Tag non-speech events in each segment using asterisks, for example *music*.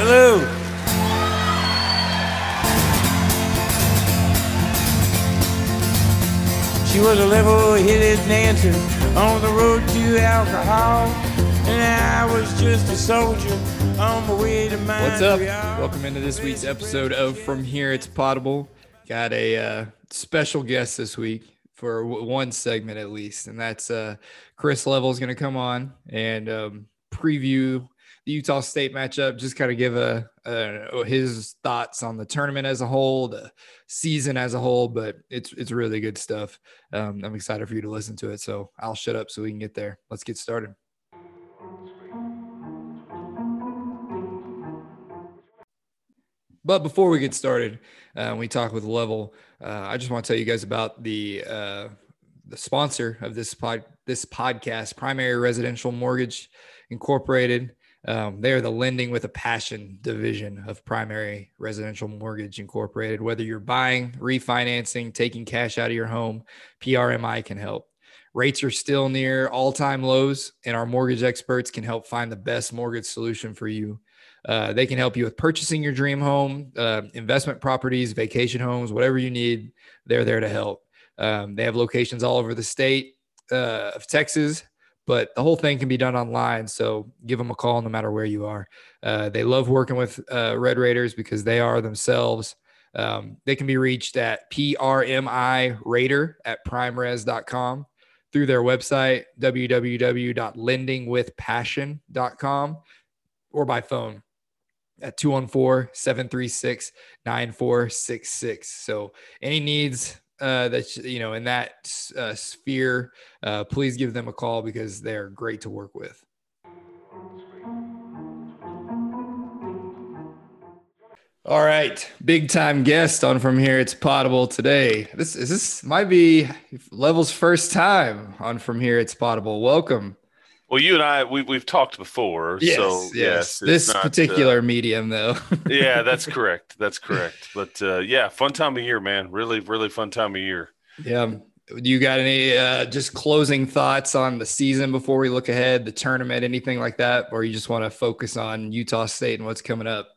Hello. She was a level-headed dancer on the road to alcohol, and I was just a soldier on my way to my. What's up? Welcome into this week's episode of From Here It's Possible. Got a uh, special guest this week for w- one segment at least, and that's uh, Chris Level is going to come on and um, preview the Utah State matchup. Just kind of give a, a his thoughts on the tournament as a whole, the season as a whole. But it's it's really good stuff. Um, I'm excited for you to listen to it. So I'll shut up so we can get there. Let's get started. But before we get started, uh, we talk with Level. Uh, I just want to tell you guys about the uh, the sponsor of this pod this podcast, Primary Residential Mortgage Incorporated. Um, they are the lending with a passion division of Primary Residential Mortgage Incorporated. Whether you're buying, refinancing, taking cash out of your home, PRMI can help. Rates are still near all time lows, and our mortgage experts can help find the best mortgage solution for you. Uh, they can help you with purchasing your dream home, uh, investment properties, vacation homes, whatever you need. They're there to help. Um, they have locations all over the state uh, of Texas, but the whole thing can be done online. So give them a call no matter where you are. Uh, they love working with uh, Red Raiders because they are themselves. Um, they can be reached at PRMI Raider at primeres.com through their website, www.lendingwithpassion.com, or by phone at 214-736-9466 so any needs uh, that you know in that uh, sphere uh, please give them a call because they're great to work with. All right big time guest on from here it's possible today. This is this might be level's first time on from here it's possible. Welcome Well, you and I, we, we've talked before. yes so, yes, yes, this not, particular medium though Uh, *laughs* yeah, that's correct. That's correct. But uh, yeah, fun time of year, man. Really, really fun time of year. Yeah. You got any uh, just closing thoughts on the season before we look ahead, the tournament, anything like that, or you just want to focus on Utah State and what's coming up?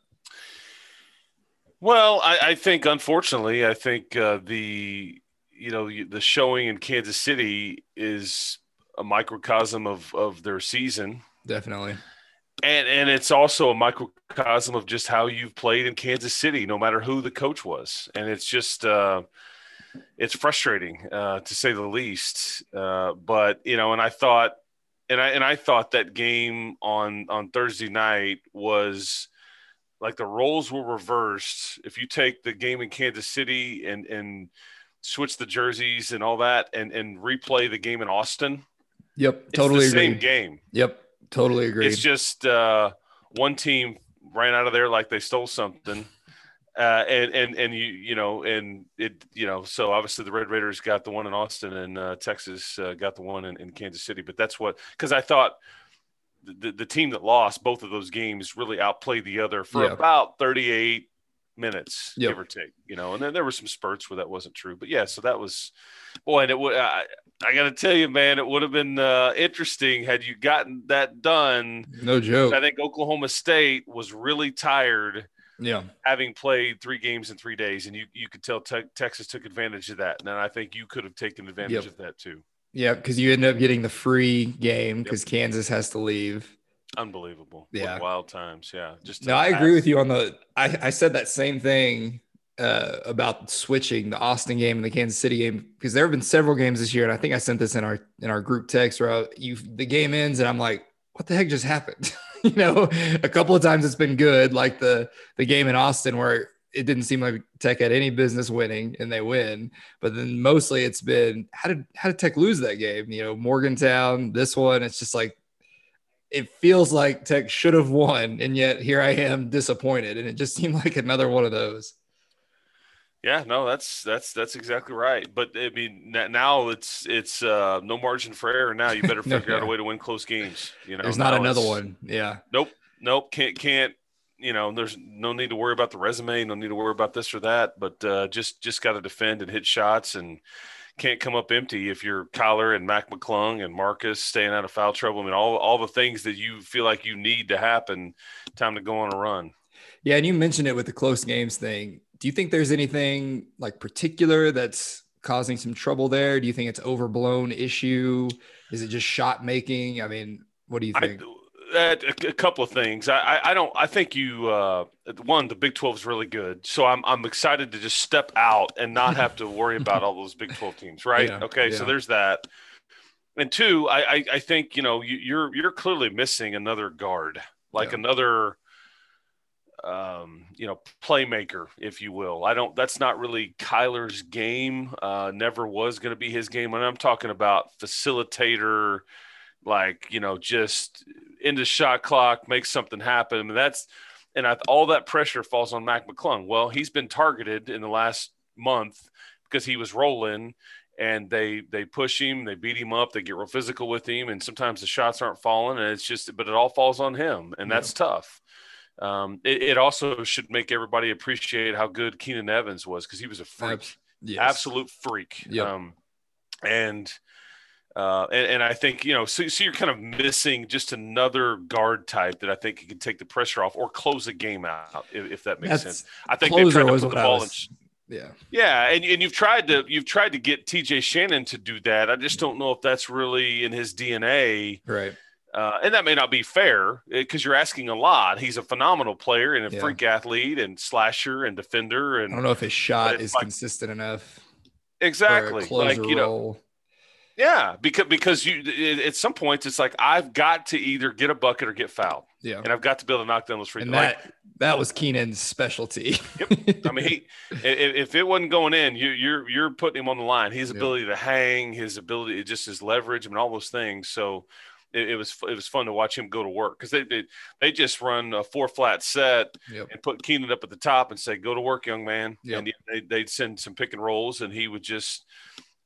Well, I, I think, unfortunately, I think uh, the you know the showing in Kansas City is a microcosm of of their season. Definitely. And and it's also a microcosm of just how you've played in Kansas City, no matter who the coach was. And it's just uh, it's frustrating uh, to say the least. Uh, but you know, and I thought, and I and I thought that game on on Thursday night was like the roles were reversed. If you take the game in Kansas City and and switch the jerseys and all that, and and replay the game in Austin, Yep. totally it's the agree. same game. Yep. Totally agree. It's just uh, one team ran out of there like they stole something, uh, and and and you you know and it you know so obviously the Red Raiders got the one in Austin and uh, Texas uh, got the one in, in Kansas City, but that's what because I thought. The, the team that lost both of those games really outplayed the other for Yeah. about 38 minutes, Yep. give or take, you know, and then there were some spurts where that wasn't true, but yeah, so that was, boy, and it would, I, I got to tell you, man, it would have been uh, interesting had you gotten that done no joke. I think Oklahoma State was really tired Yeah. having played three games in three days, and you, you could tell te- Texas took advantage of that. And then I think you could have taken advantage Yep. of that too. Yeah. Because you end up getting the free game because Kansas has to leave. Unbelievable. Yeah. wild times. Yeah. Just No, I agree with you on the. I, I said that same thing uh, about switching the Austin game and the Kansas City game because there have been several games this year, and I think I sent this in our in our group text where I, you the game ends and I'm like, what the heck just happened? *laughs* you know, a couple of times it's been good, like the the game in Austin where it didn't seem like Tech had any business winning and they win, but then mostly it's been how did how did Tech lose that game? You know, Morgantown, this one, it's just like it feels like Tech should have won, and yet here I am disappointed, and it just seemed like another one of those. Yeah, no, that's that's that's exactly right. But I mean, now it's it's uh, no margin for error. Now you better *laughs* No, figure out a way to win close games. You know, There's not another one. Yeah. Nope, nope, can't can't. You know, there's no need to worry about the resume, no need to worry about this or that, but uh, just just got to defend and hit shots and can't come up empty if you're Kyler and Mac McClung and Marcus staying out of foul trouble. I mean, all all the things that you feel like you need to happen. Time to go on a run. Yeah, and you mentioned it with the close games thing. Do you think there's anything like particular that's causing some trouble there? Do you think it's overblown issue? Is it just shot making? I mean, what do you think? I, a, a couple of things. I, I, don't. I think you. Uh, one, the Big Twelve is really good, so I'm I'm excited to just step out and not have to worry about *laughs* all those Big Twelve teams, right? Yeah, okay, yeah. so there's that. And two, I, I, I think you know you, you're you're clearly missing another guard, like Yeah. another, um, you know, playmaker, if you will. I don't. That's not really Kyler's game. Uh, never was going to be his game. And I'm talking about facilitator, like you know, just into shot clock, make something happen. I mean, that's and I, all that pressure falls on Mac McClung. Well, he's been targeted in the last month because he was rolling and they they push him, they beat him up, they get real physical with him, and sometimes the shots aren't falling, and it's just, but it all falls on him, and that's tough. Um, it, it also should make everybody appreciate how good Keenan Evans was because he was a freak, yes. absolute freak. Yep. Um, and uh, and, and I think you know, so, so you're kind of missing just another guard type that I think can take the pressure off or close a game out, if, if that makes That's sense. I think closer tried to put the ball in. Yeah. yeah, and, and you've tried to you've tried to get TJ Shannon to do that. I just don't know if that's really in his DNA. Right. Uh, and that may not be fair because you're asking a lot. He's a phenomenal player and a Yeah. freak athlete and slasher and defender And I don't know if his shot is like- consistent enough. exactly like you know yeah because because you it, at some points it's like I've got to either get a bucket or get fouled Yeah. and I've got to be able to knock down those free And that that was Keenan's specialty. *laughs* I mean, he, if, if it wasn't going in, you, you're you're putting him on the line. His ability to hang, his ability, just his leverage, I mean, all those things. So it, it was it was fun to watch him go to work because they did they just run a four flat set Yep. and put Keenan up at the top and say, "Go to work, young man." Yep. And they, they'd send some pick and rolls, and he would just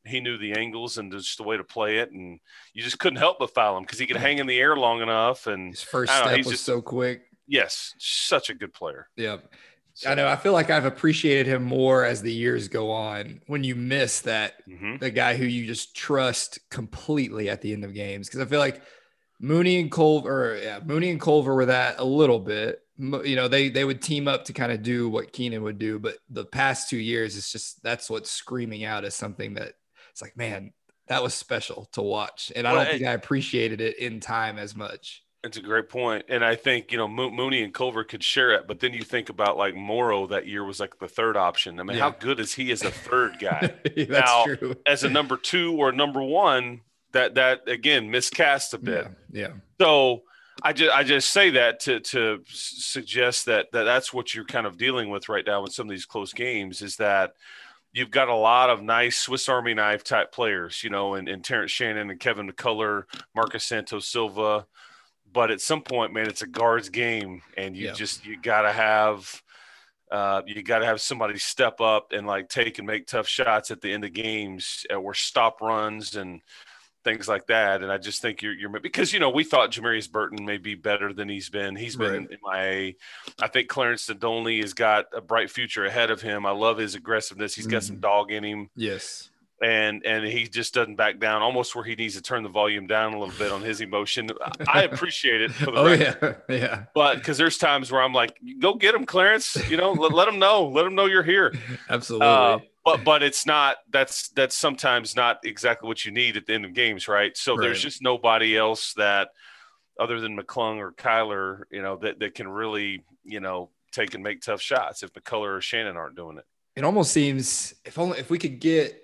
he knew the angles and just the way to play it, and you just couldn't help but foul him because he could hang in the air long enough. And His first know, step was just- so quick. yes, such a good player. Yeah. So, I know. I feel like I've appreciated him more as the years go on when you miss that mhm. the guy who you just trust completely at the end of games. Cause I feel like Mooney and Culver, or yeah, Mooney and Culver were that a little bit. You know, they they would team up to kind of do what Keenan would do, but the past two years, it's just that's what's screaming out as something that it's like, man, that was special to watch, and I don't think I appreciated it in time as much. It's a great point, and I think you know Mo- Mooney and Culver could share it, but then you think about like Morrow that year was like the third option. I mean, how good is he as a third guy? *laughs* that's Now, true. as a number two or number one, that that again miscast a bit. Yeah, yeah, So I just I just say that to to suggest that, that that's what you're kind of dealing with right now in some of these close games is that you've got a lot of nice Swiss Army knife type players, you know, and, and Terrence Shannon and Kevin McCullar, Marcus Santos Silva. But at some point, man, it's a guards game, and you Yeah. just you gotta have uh, you got to have somebody step up and like take and make tough shots at the end of games uh, or stop runs and things like that. And I just think you're, you're because you know we thought Jamarius Burton may be better than he's been. He's been in MIA. I think Clarence Nadolny has got a bright future ahead of him. I love his aggressiveness. He's got some dog in him, yes, and and he just doesn't back down. Almost where he needs to turn the volume down a little bit on his emotion. I appreciate it for the *laughs* oh record. yeah, *laughs* yeah, But because there's times where I'm like, go get him, Clarence. You know, let, let him know. Let him know you're here. *laughs* absolutely. Uh, but but it's not. That's that's sometimes not exactly what you need at the end of games, right? So there's just nobody else that, other than McClung or Kyler, you know, that that can really, you know, take and make tough shots if McCullar or Shannon aren't doing it. it almost seems if only if we could get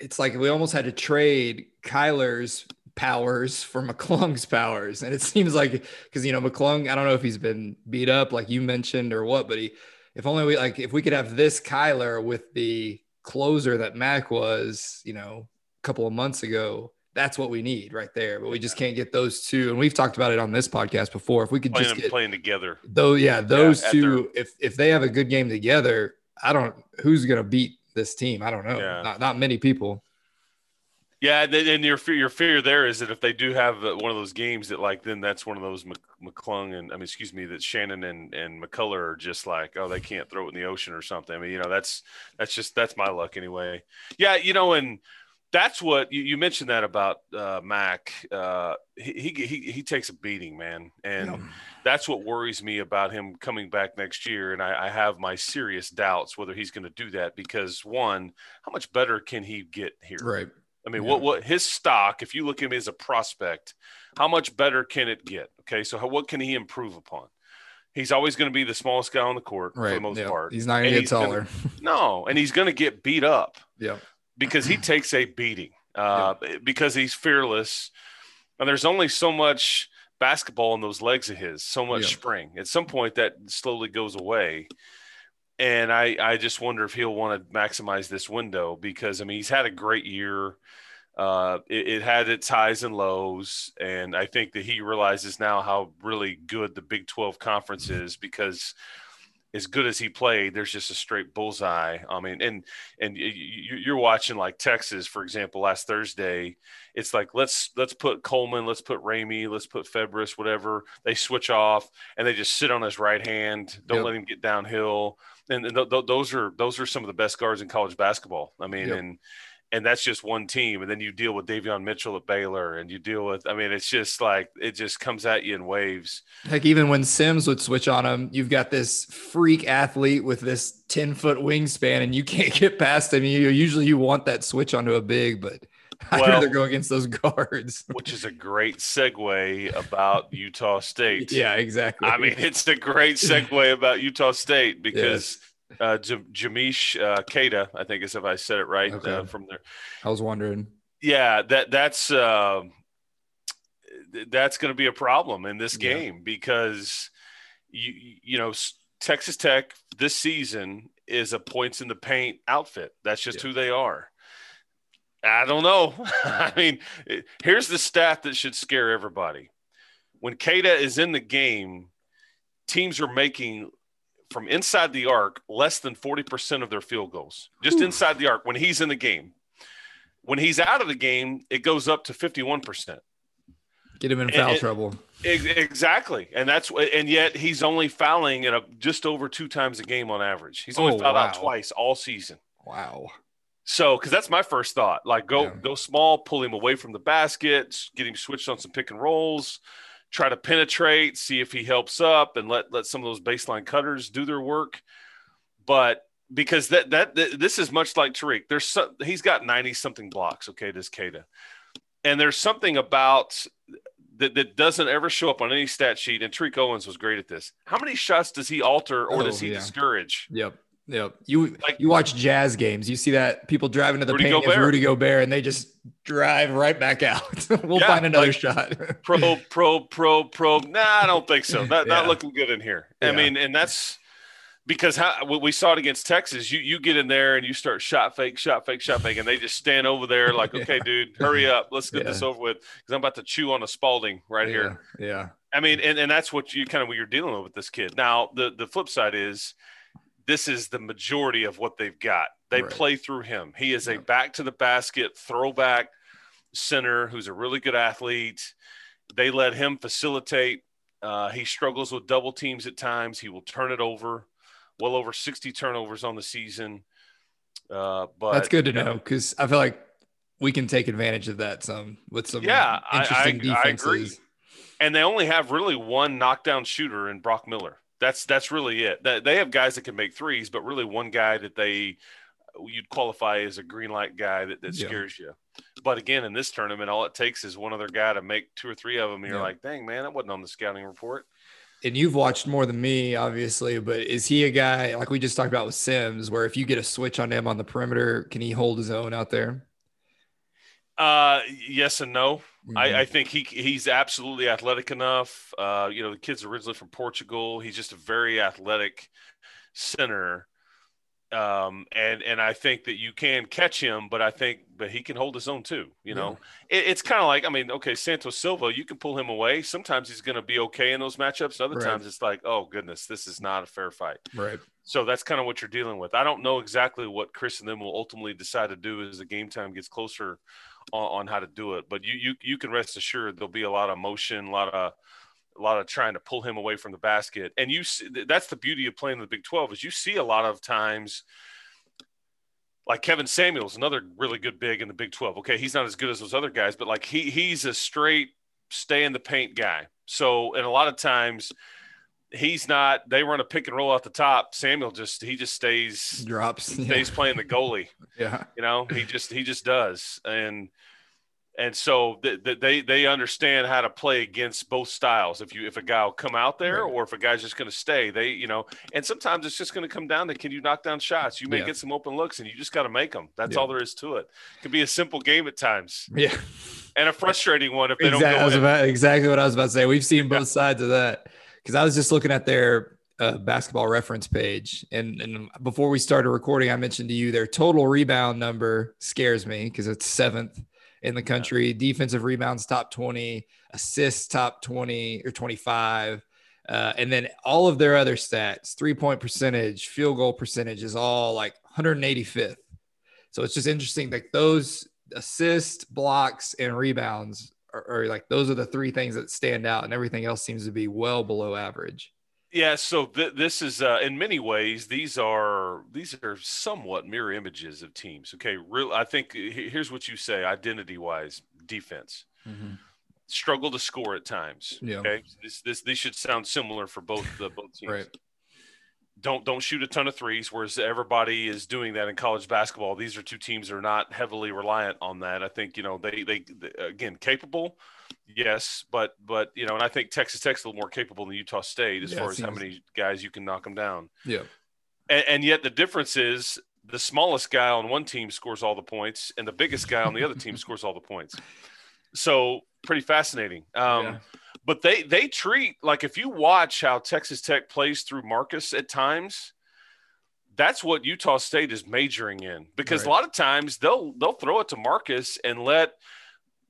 it's like we almost had to trade Kyler's powers for *laughs* McClung's powers. And it seems like because you know, McClung, I don't know if he's been beat up like you mentioned or what, but he if only we like if we could have this Kyler with the closer that Mac was, you know, a couple of months ago. That's what we need right there, but we just can't get those two. And we've talked about it on this podcast before. If we could Playing just get playing together. Though, yeah, those at two. If if they have a good game together, I don't. Who's gonna beat this team? I don't know. Yeah. Not not many people. Yeah, and, your fear, your fear there is that if they do have one of those games that like then that's one of those McClung and I mean excuse me that Shannon and and McCullar are just like oh they can't throw it in the ocean or something. I mean you know that's that's just that's my luck anyway. Yeah, you know and that's what you, you mentioned that about uh, Mac. Uh, he, he he he takes a beating, man, and that's what worries me about him coming back next year. And I, I have my serious doubts whether he's going to do that because one, how much better can he get here? Right. I mean, Yeah. what what his stock? If you look at him as a prospect, how much better can it get? Okay, so how, what can he improve upon? He's always going to be the smallest guy on the court for the most yeah. part. He's not going to get he's gonna- taller. *laughs* No, and he's going to get beat up yeah. because he takes a beating uh, because he's fearless. And there's only so much basketball in those legs of his, so much Yeah. spring. At some point, that slowly goes away. And I, I just wonder if he'll want to maximize this window because, I mean, he's had a great year. Uh, it, it had its highs and lows. And I think that he realizes now how really good the Big 12 conference is because as good as he played, there's just a straight bullseye. I mean, and and you're watching like Texas, for example, last Thursday. It's like let's let's put Coleman, let's put Ramey, let's put Febres, whatever. They switch off and they just sit on his right hand. Don't Yep. let him get downhill. And, and th- th- those are those are some of the best guards in college basketball. I mean, Yep. and and that's just one team. And then you deal with Davion Mitchell at Baylor, and you deal with. I mean, it's just like it just comes at you in waves. Heck, even when Sims would switch on him, you've got this freak athlete with this 10 foot wingspan and you can't *laughs* get past him. You usually you want that switch onto a big, but *laughs* I'd Well- rather go against those *laughs* guards. which is a great segue about Utah State. yeah, exactly. I mean, it's a great segue about Utah State because uh, J- Jamish uh, Queta, I think is if I said it right Okay. uh, from there. I was wondering. Yeah, that that's uh, that's going to be a problem in this Yeah. game because you you know Texas Tech this season is a points in the paint outfit. That's just Yeah. who they are. I don't know. *laughs* I *laughs* mean, here's the stat that should scare everybody. When Queta is in the game, teams are making from inside the arc less than 40% of their field goals. Just Whew. inside the arc when he's in the game. When he's out of the game, it goes up to 51%. Get him in foul and- trouble. Ex- Exactly, and that's and yet he's only fouling at a, just over two times a game on average. He's only Oh, fouled out twice all season. Wow. So, because that's my first thought, like go Yeah. go small, pull him away from the basket, get him switched on some pick and rolls, try to penetrate, see if he helps up, and let let some of those baseline cutters do their work. But because that that, th- this is much like Tariq, there's some, he's got ninety something blocks. Okay, this Queta, and there's something about that, that doesn't ever show up on any stat sheet. And Tariq Owens was great at this. How many shots does he alter or does Oh, he yeah. discourage? Yep. Yep. You Like- you watch jazz games, you see that people driving to the Rudy paint Gobert. Rudy Gobert and they just drive right back out. *laughs* we'll Yeah, find another like- shot. *laughs* probe, probe, probe, probe. Nah, I don't think so. Not, not looking good in here. I mean, and that's because how we- we saw it against Texas. You you get in there and you start shot fake, shot fake, shot fake, and they just stand over there like, *laughs* Yeah. okay, dude, hurry up, let's get Yeah. this over with because I'm about to chew on a Spalding right here. Yeah. Yeah. I mean, and, and that's what you kind of what you're dealing with with this kid. Now, the the flip side is this is the majority of what they've got. They Right. play through him. He is a back to the basket throwback center who's a really good athlete. They let him facilitate. Uh, he struggles with double teams at times. He will turn it over. Well over 60 turnovers on the season. Uh, but That's good to know because I feel like we can take advantage of that some with some Yeah, I- I- interesting I agree. defenses. and they only have really one knockdown shooter in Brock Miller. That's that's really it. They they have guys that can make threes, but really one guy that they you'd qualify as a green light guy that, that Yeah. scares you. But again, in this tournament, all it takes is one other guy to make two or three of them. And you're Yeah. like, dang man, that wasn't on the scouting report. And you've watched more than me, obviously, but is he a guy like we just talked about with Sims, where if you get a switch on him on the perimeter, can he hold his own out there? Uh, yes and no. I, I think he he's absolutely athletic enough. Uh, you know, the kid's originally from Portugal. He's just a very athletic center. Um, and and I think that you can catch him, but I think but he can hold his own too. You know, it, it's kind of like I mean, okay, Santos Silva, you can pull him away. Sometimes he's going to be okay in those matchups. Other Right. times it's like, oh goodness, this is not a fair fight. right. So that's kind of what you're dealing with. I don't know exactly what Chris and them will ultimately decide to do as the game time gets closer on, on how to do it. But you you you can rest assured there'll be a lot of motion, a lot of a lot of trying to pull him away from the basket. And you see, that's the beauty of playing in the Big 12 is you see a lot of times like Kevin Samuels, another really good big in the Big 12. Okay, he's not as good as those other guys, but like he he's a straight stay in the paint guy. So, and a lot of times he's not. They run a pick and roll out the top. Samuel just he just stays drops stays yeah. playing the goalie. *laughs* yeah, you know he just he just does and and so th- they they understand how to play against both styles. If you if a guy will come out there, right. or if a guy's just going to stay, they you know. And sometimes it's just going to come down to can you knock down shots? You may yeah. get some open looks, and you just got to make them. That's yeah. all there is to it. it. Could be a simple game at times. Yeah, and a frustrating one if they exactly, don't. Go about, exactly what I was about to say. We've seen both sides of that because I was just looking at their uh, basketball reference page. And, and before we started recording, I mentioned to you their total rebound number scares me because it's seventh in the country. Yeah. Defensive rebounds top 20, assists top 20 or 25. Uh, and then all of their other stats, three point percentage, field goal percentage is all like 185th. So it's just interesting that those assists, blocks, and rebounds are like those are the three things that stand out, and everything else seems to be well below average. Yeah, so th- this is uh, in many ways these are these are somewhat mirror images of teams. Okay, real. I think here's what you say identity wise: defense mm-hmm. struggle to score at times. Yeah. Okay, this this these should sound similar for both the both teams. right. Don't don't shoot a ton of threes, whereas everybody is doing that in college basketball. These are two teams that are not heavily reliant on that. I think you know they they, they again capable Yes, but but you know, and I think Texas Tech's a little more capable than Utah State as yeah, far as how many guys you can knock them down. Yeah, and, and, yet the difference is the smallest guy on one team scores all the points, and the biggest guy on the other team *laughs* scores all the points. So pretty fascinating. Um, yeah. But they they treat like if you watch how Texas Tech plays through Marcus at times, that's what Utah State is majoring in because right. a lot of times they'll they'll throw it to Marcus and let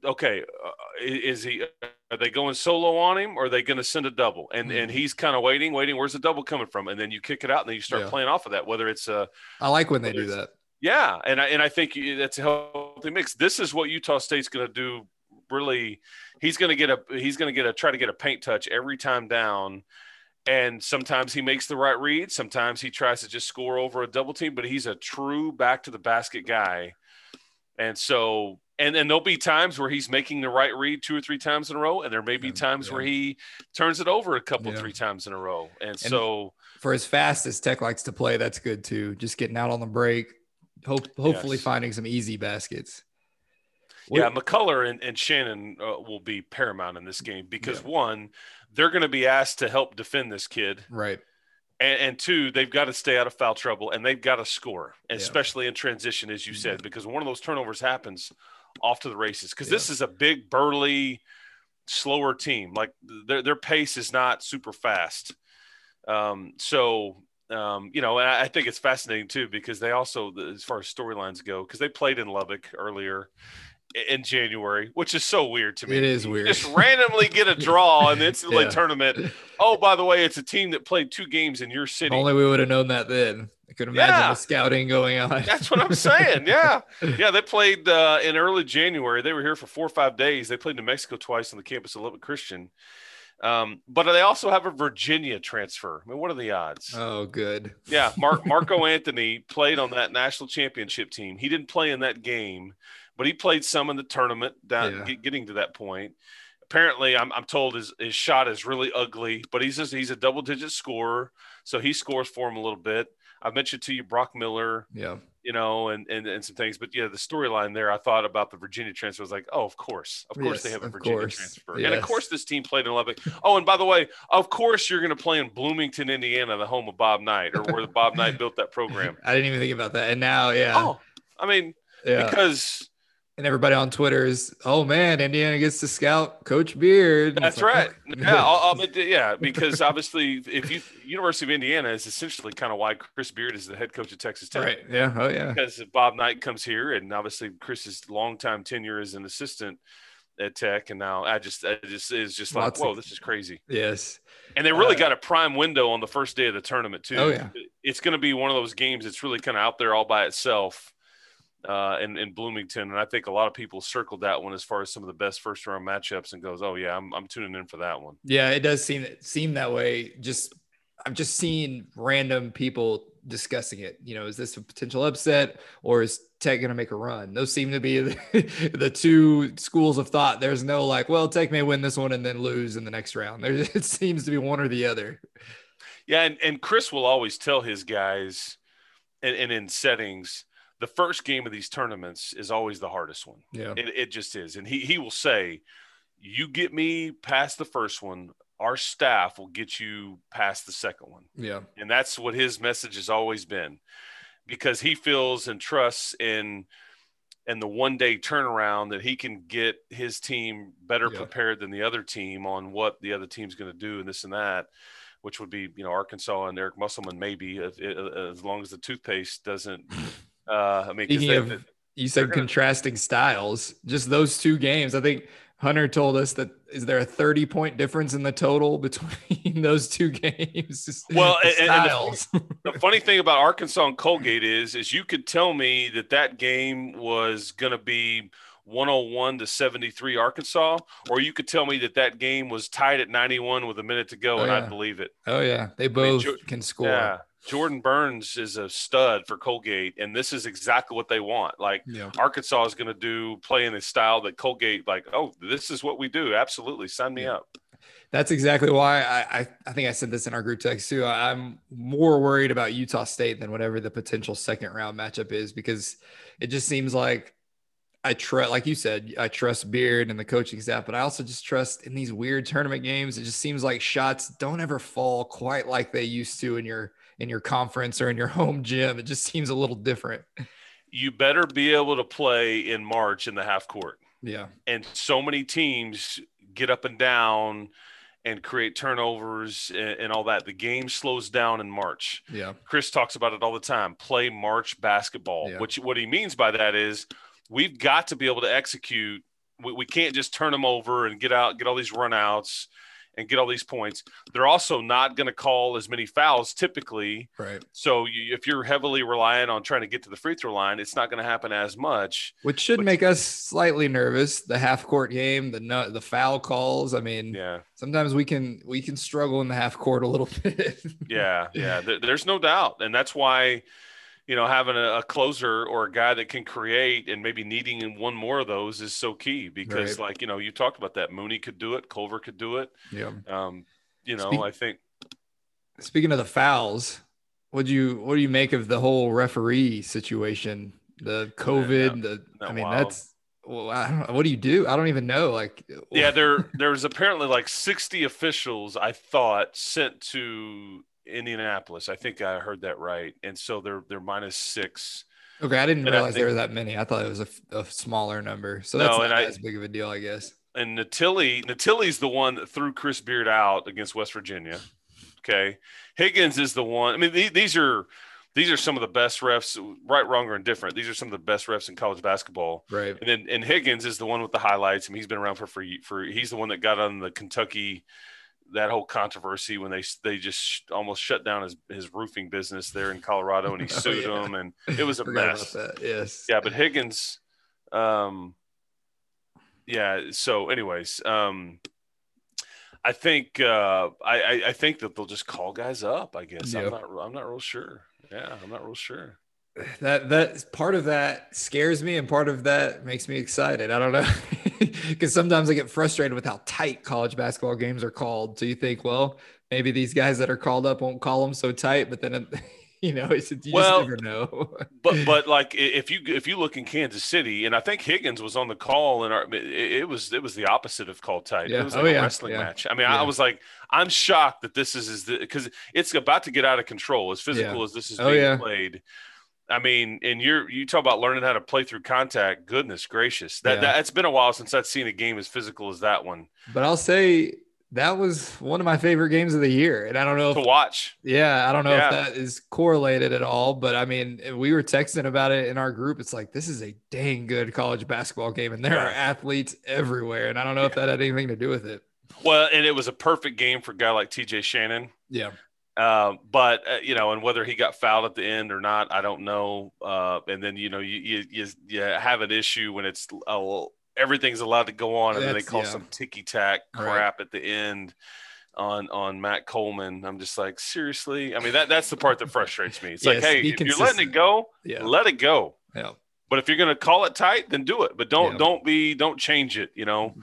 okay, uh, is he? Are they going solo on him, or are they going to send a double? And mm-hmm. and he's kind of waiting, waiting. Where's the double coming from? And then you kick it out, and then you start yeah. playing off of that. Whether it's a, I like when they do that. Yeah, and I and I think that's a healthy mix. This is what Utah State's going to do. Really, he's going to get a he's going to get a try to get a paint touch every time down. And sometimes he makes the right read. Sometimes he tries to just score over a double team, but he's a true back to the basket guy. And so and and there'll be times where he's making the right read two or three times in a row, and there may be times yeah. where he turns it over a couple yeah. three times in a row. And, and, so, for as fast as Tech likes to play, that's good too. Just getting out on the break, hope hopefully yes. finding some easy baskets. Yeah, McCullar and, and Shannon uh, will be paramount in this game because yeah. one, they're going to be asked to help defend this kid, right? And, and, two, they've got to stay out of foul trouble and they've got to score, especially in transition, as you mm-hmm. said, because one of those turnovers happens off to the races because yeah. this is a big, burly, slower team. Like their their pace is not super fast. Um, so um, you know, and I, I think it's fascinating too because they also, as far as storylines go, because they played in Lubbock earlier in January, which is so weird to me. It is weird. just randomly get a draw in the *laughs* NCAA yeah. tournament. Oh, by the way, it's a team that played two games in your city. Only we would have known that then. I could imagine yeah. the scouting going on. That's what I'm saying. *laughs* Yeah. Yeah. They played uh, in early January. They were here for four or five days. They played New Mexico twice on the campus of Lubbock Christian. Um, but they also have a Virginia transfer. I mean, what are the odds? Oh, good. Yeah. Mark, *laughs* Marco Anthony played on that national championship team. He didn't play in that game but he played some in the tournament down yeah. getting to that point. Apparently, I'm, I'm told his, his shot is really ugly, but he's just, he's a double digit scorer, so he scores for him a little bit. I mentioned to you Brock Miller, yeah, you know, and and, and some things, but yeah, the storyline there. I thought about the Virginia transfer. I was like, oh, of course, of course, yes, they have a Virginia course. transfer, yes. and of course, this team played in Lubbock. Oh, and by the way, of course, you're going to play in Bloomington, Indiana, the home of Bob Knight, or where Bob Knight built that program. *laughs* I didn't even think about that, and now, yeah, oh, I mean, yeah. because and everybody on Twitter is, oh man, Indiana gets to scout Coach Beard. That's like, right. Oh. *laughs* Yeah, I'll, I'll, yeah, because obviously, if you University of Indiana is essentially kind of why Chris Beard is the head coach of Texas Tech. Right. Yeah. Oh yeah. Because Bob Knight comes here, and obviously Chris's longtime tenure as an assistant at Tech, and now I just, I just is just Lots like, whoa, of, this is crazy. Yes. And they really uh, got a prime window on the first day of the tournament too. Oh yeah. It's going to be one of those games that's really kind of out there all by itself uh, in, in Bloomington. And I think a lot of people circled that one as far as some of the best first round matchups and goes, oh, yeah, I'm, I'm tuning in for that one. Yeah, it does seem seem that way. Just I'm just seeing random people discussing it. You know, is this a potential upset or is Tech going to make a run? Those seem to be the, *laughs* the, two schools of thought. There's no like, well, Tech may win this one and then lose in the next round. There, *laughs* it seems to be one or the other. Yeah, and, and Chris will always tell his guys, and, and in settings, the first game of these tournaments is always the hardest one. Yeah, it, it just is, and he he will say, "You get me past the first one, our staff will get you past the second one. Yeah. And that's what his message has always been because he feels and trusts in and the one day turnaround that he can get his team better yeah. prepared than the other team on what the other team's going to do and this and that, which would be, you know, Arkansas and Eric Musselman, maybe if, as long as the toothpaste doesn't, *laughs* uh, I mean, they, of, you said gonna, contrasting styles, just those two games. I think Hunter told us that is there a 30 point difference in the total between *laughs* those two games? *laughs* Well, and, and the, *laughs* the, funny thing about Arkansas and Colgate is, is you could tell me that that game was going to be 101 to 73 Arkansas, or you could tell me that that game was tied at 91 with a minute to go, oh, and yeah. I'd believe it. Oh yeah, they both I mean, can score. Yeah. Jordan Burns is a stud for Colgate, and this is exactly what they want. Like yeah. Arkansas is going to do play in a style that Colgate, like, oh, this is what we do. Absolutely, sign me yeah. up. That's exactly why I, I, I think I said this in our group text too. I'm more worried about Utah State than whatever the potential second round matchup is because it just seems like I trust, like you said, I trust Beard and the coaching staff, but I also just trust in these weird tournament games. It just seems like shots don't ever fall quite like they used to in your in your conference or in your *laughs* home gym. It just seems a little different. You better be able to play in March in the half court. Yeah. And so many teams get up and down and create turnovers and, and, all that. The game slows down in March. Yeah. Chris talks about it all the time. Play March basketball. Yeah. Which what he means by that is we've got to be able to execute. We, we can't just turn them over and get out, get all these runouts and get all these points. They're also not going to call as many fouls typically. Right. So you, if you're heavily relying on trying to get to the free throw line, it's not going to happen as much. Which should but, make us slightly nervous. The half court game, the the foul calls. I mean, yeah. Sometimes we can we can struggle in the half court a little *laughs* bit. yeah, yeah. *laughs* There, there's no doubt, and that's why you know, having a, a, closer or a guy that can create and maybe needing one more of those is so key because, right. like, you know, you talked about that. Mooney could do it, Culver could do it. Yeah. Um, you know, Speak, I think. Speaking of the fouls, what do you what do you make of the whole referee situation? The COVID, yeah, the I mean, wild. that's well, I don't know. What do you do? I don't even know. Like, yeah, there there's apparently like 60 officials I thought sent to Indianapolis. I think I heard that right. And so they're they're minus six. Okay, I didn't and realize I think, there were that many. I thought it was a, a smaller number. So that's no, not I, as big of a deal, I guess. And Natili, Natili's the one that threw Chris Beard out against West Virginia. Okay, Higgins is the one. I mean, these, these are these are some of the best refs, right, wrong, or indifferent. These are some of the best refs in college basketball. Right. And then and Higgins is the one with the highlights. I mean, he's been around for for for. He's the one that got on the Kentucky that whole controversy when they they just sh- almost shut down his, his roofing business there in Colorado and he *laughs* oh, sued yeah. them and it was a mess. Yes. Yeah, but Higgins, um, yeah. So, anyways, um, I think uh, I, I think that they'll just call guys up. I guess yep. I'm not I'm not real sure. Yeah, I'm not real sure that that part of that scares me and part of that makes me excited i don't know *laughs* *laughs* because sometimes i get frustrated with how tight college basketball games are called. So you think well maybe these guys that are called up won't call them so tight but then *laughs* you know it's you well, just never know. *laughs* but but like if you if you look in kansas city and i think higgins was on the call and it, it, was it was the opposite of called tight. Yeah. it was oh, like oh, a yeah. wrestling yeah. match. I mean i was like i'm shocked that this is is because it's about to get out of control as physical as this is oh, being played I mean, and you're you talk about learning how to play through contact. Goodness gracious, that, yeah. that has been a while since I've seen a game as physical as that one. But I'll say that was one of my favorite games of the year, and I don't know to if, watch. Yeah, I don't know yeah. if that is correlated at all, but I mean, we were texting about it in our group. It's like this is a dang good college basketball game, and there yeah. are athletes everywhere, and I don't know if that had anything to do with it. Well, and it was a perfect game for a guy like T.J. Shannon. Yeah. Uh, but uh, you know, and whether he got fouled at the end or not, I don't know. Uh, and then you know, you, you you, you have an issue when it's uh, everything's allowed to go on, and That's, then they call yeah. some ticky tack crap right. at the end. on on Matt Coleman. I'm just like, seriously. I mean, that that's the part that frustrates me. It's Yes, like, hey, if you're letting it go, Yeah. let it go. Yeah. But if you're going to call it tight, then do it. But don't Yeah. don't be don't change it. You know,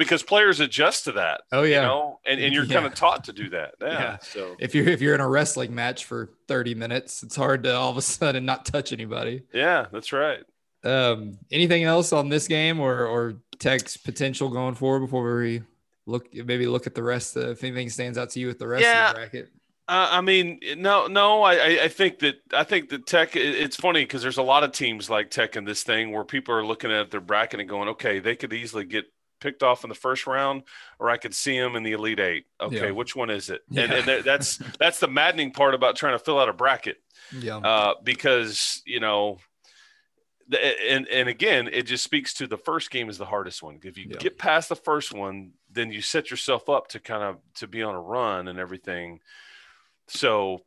because players adjust to that. Oh yeah. You know, and, and you're Yeah. kind of taught to do that. *laughs* Yeah. Yeah. So If you're if you're in a wrestling match for 30 minutes, it's hard to all of a sudden not touch anybody. yeah, that's right. Um, anything else on this game or or Tech's potential going forward before we look maybe look at the rest of if anything stands out to you with the rest Yeah. of the bracket? Uh, I mean, no, no. I, I- I think that I think that Tech. It's funny because there's a lot of teams like Tech in this thing where people are looking at their bracket and going, okay, they could easily get picked off in the first round, or I could see them in the Elite Eight. Okay, Yeah. which one is it? And, Yeah. and that- that's *laughs* that's the maddening part about trying to fill out a bracket Yeah. uh, because you know. And and again, it just speaks to the first game is the hardest one. If you Yeah. get past the first one, then you set yourself up to kind of to be on a run and everything. So,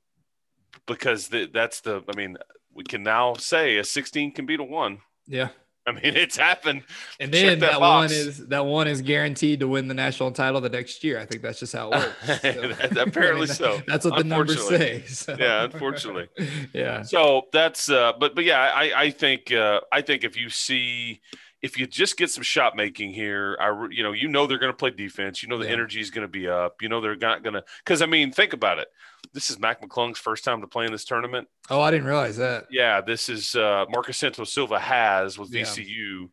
because the, that's the, I mean, we can now say a 16 can beat a one. yeah. *laughs* I mean, it's happened. And Check then that that, one is that one is guaranteed to win the national title the next year. I think that's just how it works. *laughs* So- *laughs* Apparently so. That's what the numbers say. so. Yeah, unfortunately. yeah. So that's, uh, but but yeah, I I think uh, I think if you see if you just get some shot making here, I you know you know they're going to play defense. You know the Yeah. energy is going to be up. You know they're not going to because I mean think about it. This is Mac McClung's first time to play in this tournament. Oh, I didn't realize that. Yeah, this is uh, Marcus Santos Silva has with Yeah. VCU.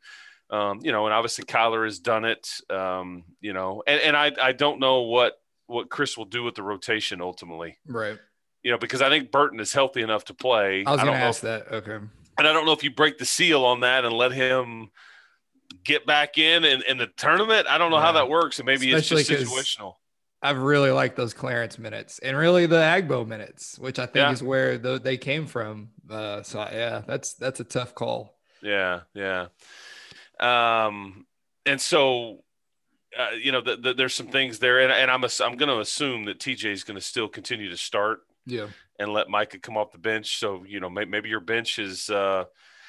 Um, you know, and obviously Kyler has done it. Um, you know, and, and I I don't know what what Chris will do with the rotation ultimately. Right. You know, because I think Burton is healthy enough to play. I was don't going to ask that. Okay. and I don't know if you break the seal on that and let him get back in in, in the tournament. I don't know how that works, and maybe Especially it's just situational. I've really liked those Clarence minutes and really the Agbo minutes, which I think Yeah. is where the, they came from. Uh, so yeah, that's that's a tough call. Yeah, yeah. Um, and so, uh, you know, the, the, there's some things there, and, and I'm ass- I'm going to assume that TJ is going to still continue to start Yeah. and let Micah come off the bench. So you know, may, maybe your bench is. Uh,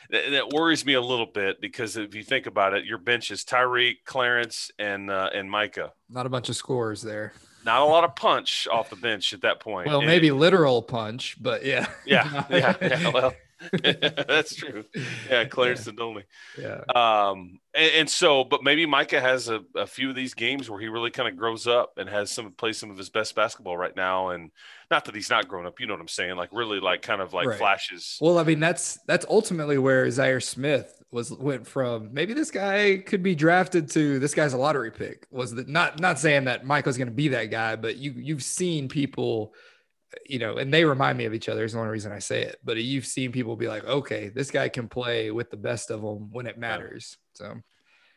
that, that worries me a little bit because if you think about it, your bench is Tyreek, Clarence, and uh, and Micah. Not a bunch of scores there. Not a lot of punch off the bench at that point. Well, And- maybe literal punch, but yeah. Yeah, *laughs* yeah, yeah. Well, *laughs* that's true. Yeah, Clarence and only. Yeah. Um, and, and so, but maybe Micah has a, a few of these games where he really kind of grows up and has some plays some of his best basketball right now. And not that he's not grown up, you know what I'm saying? Like really, like kind of like Right. flashes. Well, I mean, that's that's ultimately where Zhaire Smith was went from. Maybe this guy could be drafted to this guy's a lottery pick. Was that not not saying that Michael's going to be that guy, but you you've seen people, you know, and they remind me of each other. Is the only reason I say it. But you've seen people be like, okay, this guy can play with the best of them when it matters. So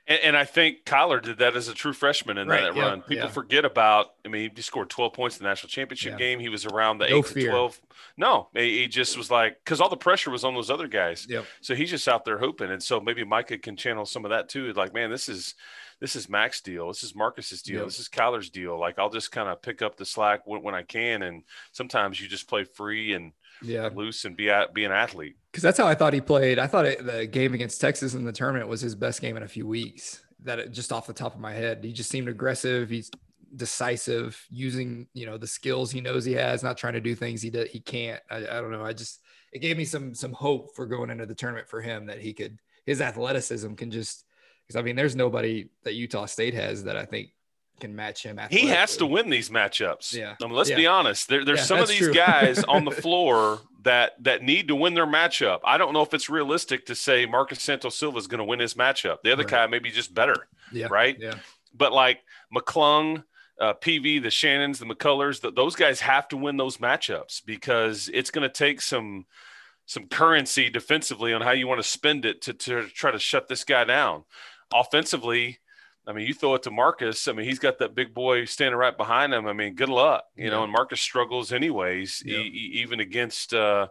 And, and I think Kyler did that as a true freshman in Right, that yeah, run. People yeah. forget about. I mean, he scored 12 points in the national championship Yeah. game. He was around the No eight to 12. No, he he just was like because all the pressure was on those other guys. yep. So he's just out there hoping, and so maybe Micah can channel some of that too. Like, man, this is this is Mac's deal. This is Marcus's deal. Yep. This is Kyler's deal. Like, I'll just kind of pick up the slack when, when I can, and sometimes you just play free and Yeah. loose and be be an athlete. Because that's how I thought he played. I thought it, the game against Texas in the tournament was his best game in a few weeks. That it, just off the top of my head, he just seemed aggressive. He's decisive, using you know the skills he knows he has, not trying to do things he he can't. I, I don't know. I just it gave me some some hope for going into the tournament for him that he could his athleticism can just because I mean there's nobody that Utah State has that I think can match him. He has to win these matchups. Yeah. Let's Yeah. be honest. There, there's Yeah, some of these true. guys on the *laughs* floor that that need to win their matchup. I don't know if it's realistic to say Marcus Santos Silva is going to win his matchup. The other Right. guy may be just better. Yeah. right? Yeah. but like McClung, uh, PV, the Shannons, the McCullers, th- those guys have to win those matchups because it's going to take some some currency defensively on how you want to spend it to, to try to shut this guy down. Offensively, I mean, you throw it to Marcus. I mean, he's got that big boy standing right behind him. I mean, good luck, you know. And Marcus struggles anyways, Yeah. e- even against uh,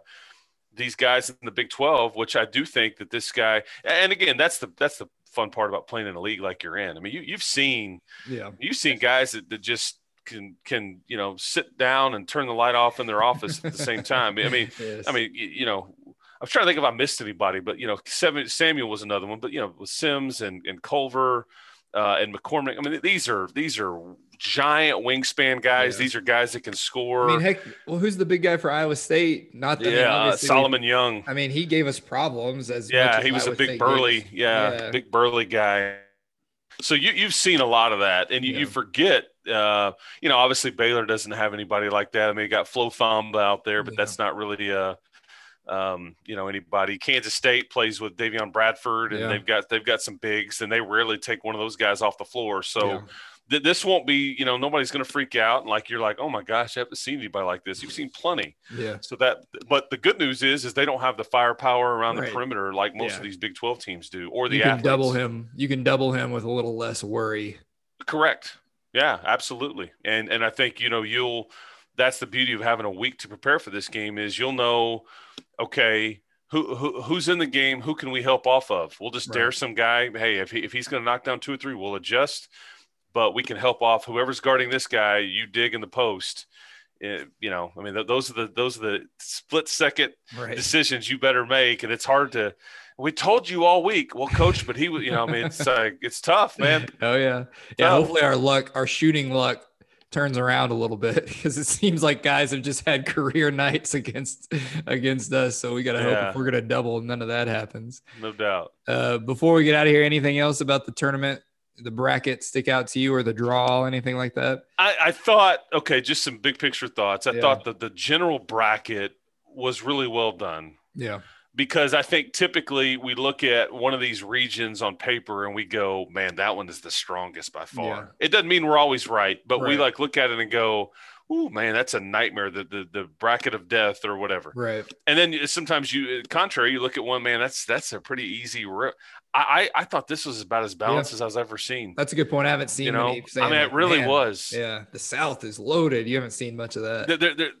these guys in the Big Twelve, which I do think that this guy. And again, that's the that's the fun part about playing in a league like you're in. I mean, you, you've seen Yeah. you've seen guys that, that just can can you know sit down and turn the light off in their office at the same *laughs* time. I mean, Yes. I mean, you, you know, I'm trying to think if I missed anybody, but you know, Samuel was another one, but you know, with Sims and and Culver, uh, and McCormack. I mean, these are these are giant wingspan guys. Yeah. These are guys that can score. I mean, heck, well, who's the big guy for Iowa State? Not that I mean, yeah, obviously we- Solomon Young. I mean, he gave us problems as Yeah, as he was a big State burly, us- yeah, big burly guy. So you you've seen a lot of that, and you, Yeah. you forget. Uh, you know, obviously Baylor doesn't have anybody like that. I mean, you got Flo Thamba out there, but Yeah. that's not really uh um, you know, anybody. Kansas State plays with Davion Bradford, and Yeah. they've got they've got some bigs, and they rarely take one of those guys off the floor. So. Yeah. th- This won't be, you know, nobody's going to freak out and like you're like, oh my gosh, I haven't seen anybody like this. You've seen plenty. yeah, So that, but the good news is, is they don't have the firepower around Right. the perimeter like most Yeah. of these Big Twelve teams do, or the you can athletes. double him. You can double him with a little less worry. Correct. Yeah, absolutely. And and I think you know you'll. That's the beauty of having a week to prepare for this game is you'll know, okay, who, who who's in the game, who can we help off of? We'll just dare some guy. Hey, if he, if he's going to knock down two or three, we'll adjust. But we can help off whoever's guarding this guy. You dig in the post. Eh, you know, I mean, th- those are the those are the split second Right. decisions you better make, and it's hard to. We told you all week, well, coach, but he was, you know, I mean, it's like it's tough, man. *laughs* Oh yeah, yeah. So- Hopefully our luck, our shooting luck, turns around a little bit *laughs* because it seems like guys have just had career nights against against us. So we gotta hope Yeah. if we're gonna double, none of that happens. No doubt. Uh, before we get out of here, anything else about the tournament, the bracket stick out to you, or the draw, anything like that? I, I thought, okay, just some big picture thoughts. I Yeah. thought that the general bracket was really well done Yeah, because I think typically we look at one of these regions on paper and we go, man, that one is the strongest by far. Yeah. It doesn't mean we're always right, but we like look at it and go, ooh, man, that's a nightmare, the, the, the bracket of death or whatever. right. And then sometimes you, contrary, you look at one, man, that's, that's a pretty easy. Re- I, I, I thought this was about as balanced as I was ever seen. That's a good point. I haven't seen You know, I mean, it really "Man, was. Yeah, the South is loaded. You haven't seen much of that. There, there-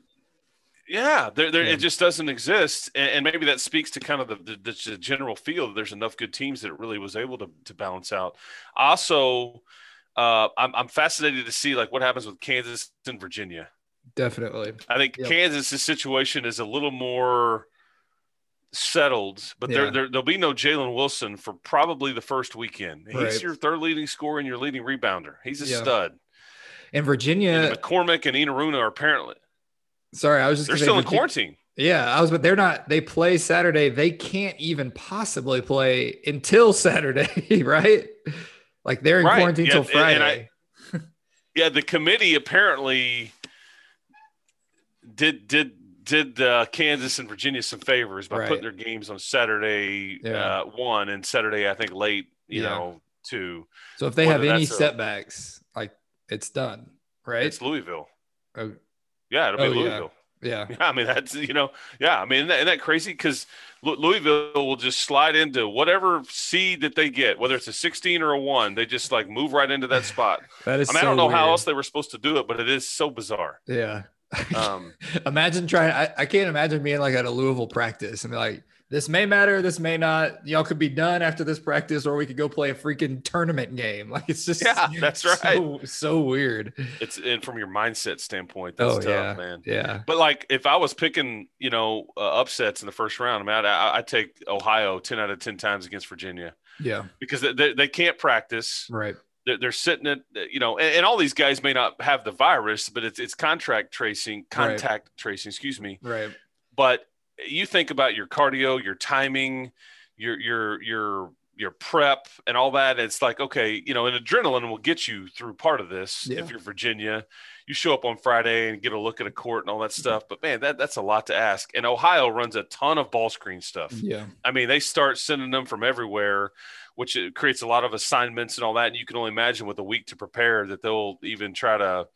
yeah, there, there, Yeah. it just doesn't exist, and, and maybe that speaks to kind of the, the, the general feel that there's enough good teams that it really was able to, to balance out. Also, uh, I'm, I'm fascinated to see like what happens with Kansas and Virginia. Definitely. I think Yep. Kansas's situation is a little more settled, but Yeah. there, there there'll be no Jalen Wilson for probably the first weekend. He's Right. your third leading scorer and your leading rebounder. He's a Yeah. stud. And Virginia, And McCormack and Enaruna are apparently sorry, I was just they're still in quarantine. Yeah, I was, but they're not. They play Saturday. They can't even possibly play until Saturday, *laughs* right? Like they're in Right, quarantine yeah, till Friday. I- *laughs* Yeah, the committee apparently did did did uh, Kansas and Virginia some favors by Right. putting their games on Saturday Yeah. uh, one and Saturday I think late you Yeah. know two. so if they whether have any that's a- setbacks, like it's done, right? It's Louisville. Oh, Yeah, it'll be Oh, yeah. Louisville. yeah, *laughs* Yeah, I mean that's you know, yeah, I mean isn't that, isn't that crazy? Because Louisville will just slide into whatever seed that they get, whether it's a 16 or a one, they just like move right into that spot. *laughs* that is. I mean, I don't know how else they were supposed to do it, but it is so bizarre. Yeah. Um, *laughs* imagine trying. I, I can't imagine being like at a Louisville practice and be like, this may matter, this may not. Y'all could be done after this practice, or we could go play a freaking tournament game. *laughs* Like it's just Yeah, *laughs* that's So, so weird. it's and from your mindset standpoint, that's Oh tough, yeah, man. yeah, But like, if I was picking, you know, uh, upsets in the first round, I mean, I, I take Ohio ten out of ten times against Virginia yeah. because they, they, they can't practice. Right. They're, they're sitting at, you know, and, and all these guys may not have the virus, but it's it's contract tracing, contact tracing, excuse me. Right. But you think about your cardio, your timing, your your your your prep and all that. It's like, okay, you know, an adrenaline will get you through part of this. Yeah. If you're Virginia, you show up on Friday and get a look at a court and all that stuff. But man, that that's a lot to ask. And Ohio runs a ton of ball screen stuff. Yeah. I mean, they start sending them from everywhere, which creates a lot of assignments and all that. And you can only imagine with a week to prepare that they'll even try to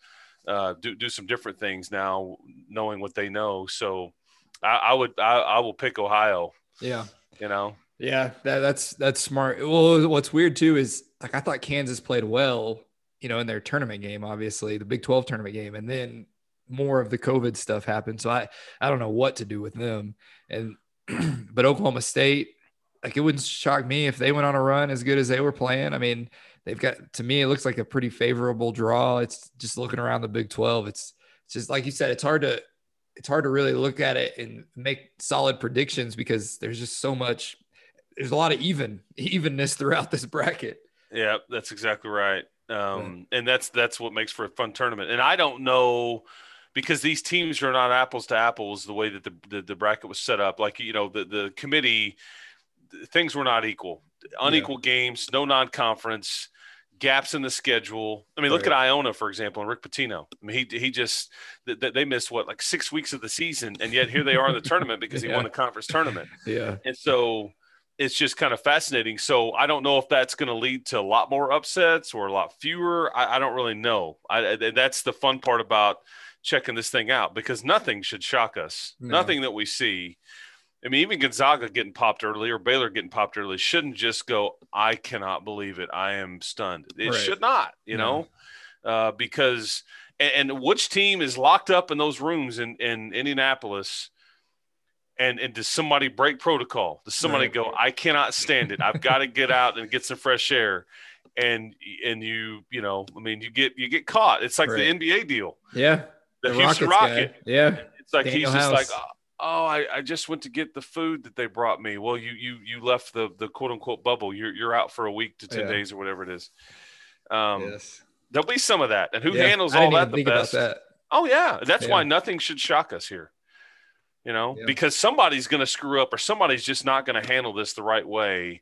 uh, do do some different things now, knowing what they know. So I, I would I, I will pick Ohio. Yeah. You know, Yeah. That, that's that's smart. Well, what's weird too is like I thought Kansas played well, you know, in their tournament game, obviously the Big 12 tournament game, and then more of the COVID stuff happened. So I I don't know what to do with them. And *clears throat* but Oklahoma State, like it wouldn't shock me if they went on a run as good as they were playing. I mean, they've got to me it looks like a pretty favorable draw. It's just looking around the Big 12. It's it's just like you said, it's hard to it's hard to really look at it and make solid predictions because there's just so much there's a lot of even *laughs* evenness throughout this bracket. Yeah, that's exactly right. Um, and that's that's what makes for a fun tournament. And I don't know because these teams are not apples to apples the way that the, the, the bracket was set up. Like you know, the the committee things were not equal, unequal yeah. games, no non-conference gaps in the schedule. I mean, look at Iona for example, and Rick Pitino. I mean, he he just they missed what like six weeks of the season, and yet here they are in the tournament because he *laughs* won the conference tournament. Yeah, and so it's just kind of fascinating. So I don't know if that's going to lead to a lot more upsets or a lot fewer. I, I don't really know. I, that's the fun part about checking this thing out because nothing should shock us. No. Nothing that we see. I mean, even Gonzaga getting popped early or Baylor getting popped early shouldn't just go, I cannot believe it. I am stunned. It right. should not, you no. know, uh, because, and, and, which team is locked up in those rooms in, in Indianapolis and and does somebody break protocol? Does somebody right. go, I cannot stand it. I've got to get out and get some fresh air. And and you you know, I mean, you get you get caught. It's like right. the NBA deal. Yeah, the, the Houston Rocket. Yeah, it's like Danuel he's just like. Oh, I, I just went to get the food that they brought me. Well, you you you left the the quote unquote bubble. You're you're out for a week to ten yeah. days or whatever it is. Um, yes. There'll be some of that, and who yeah, handles all that the best? That. Oh yeah, that's yeah. why nothing should shock us here you know, because somebody's going to screw up or somebody's just not going to handle this the right way.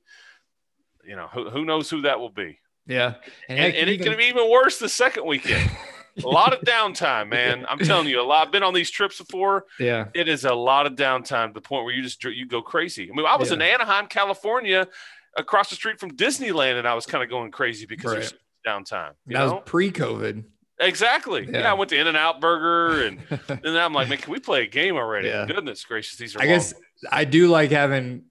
You know, who, who knows who that will be? Yeah. And, and, and it can be even worse the second weekend. *laughs* a lot of downtime, man. I'm telling you, a lot. I've been on these trips before. *laughs* Yeah, it is a lot of downtime to the point where you just you go crazy. I mean, I was yeah. in Anaheim, California, across the street from Disneyland, and I was kind of going crazy because right. there's downtime. that know? was pre-COVID. Exactly. Yeah. yeah. I went to In-N-Out Burger, and *laughs* then I'm like, man, can we play a game already? Yeah. Goodness gracious, these are. I guess I do like having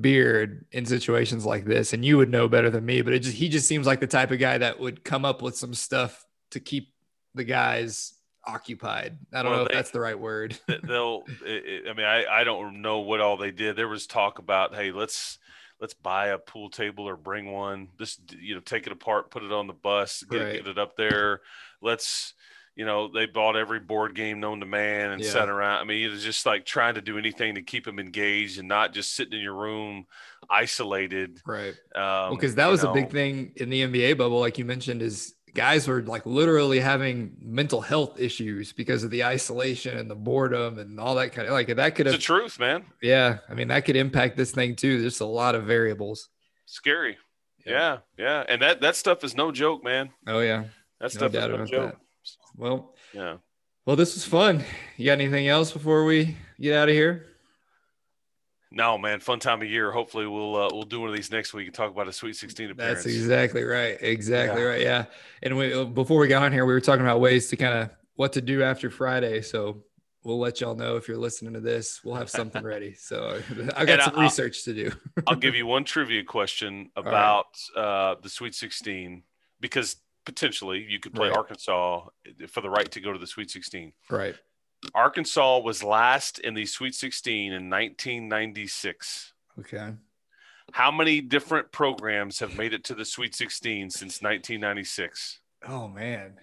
Beard in situations like this, and you would know better than me. But it just he just seems like the type of guy that would come up with some stuff to keep the guys occupied. I don't well, know they, if that's the right word. *laughs* they'll. It, I mean, I I don't know what all they did. There was talk about, hey, let's let's buy a pool table or bring one. Just you know, take it apart, put it on the bus, get, right. get it up there let's you know they bought every board game known to man and yeah. sat around i mean it was just like trying to do anything to keep them engaged and not just sitting in your room isolated right um, because that was know. a big thing in the nba bubble like you mentioned is guys were like literally having mental health issues because of the isolation and the boredom and all that kind of like that could have the truth man. Yeah i mean that could impact this thing too. There's a lot of variables. Scary. Yeah. Yeah and that that stuff is no joke man. Oh yeah. That's no doubt about that. Well, yeah. Well, this was fun. You got anything else before we get out of here? No, man, fun time of year. Hopefully, we'll uh, we'll do one of these next week and talk about a Sweet Sixteen appearance. That's exactly right. Exactly yeah. right. Yeah. And we, before we got on here, we were talking about ways to kind of what to do after Friday. So we'll let y'all know if you're listening to this. We'll have something ready. *laughs* So *laughs* I got some I'll, research to do. *laughs* I'll give you one trivia question about right. uh, the Sweet Sixteen because potentially you could play right. Arkansas for the right to go to the Sweet 16. Right. Arkansas was last in the Sweet 16 in 1996. Okay. How many different programs have made it to the Sweet 16 since 1996? Oh man.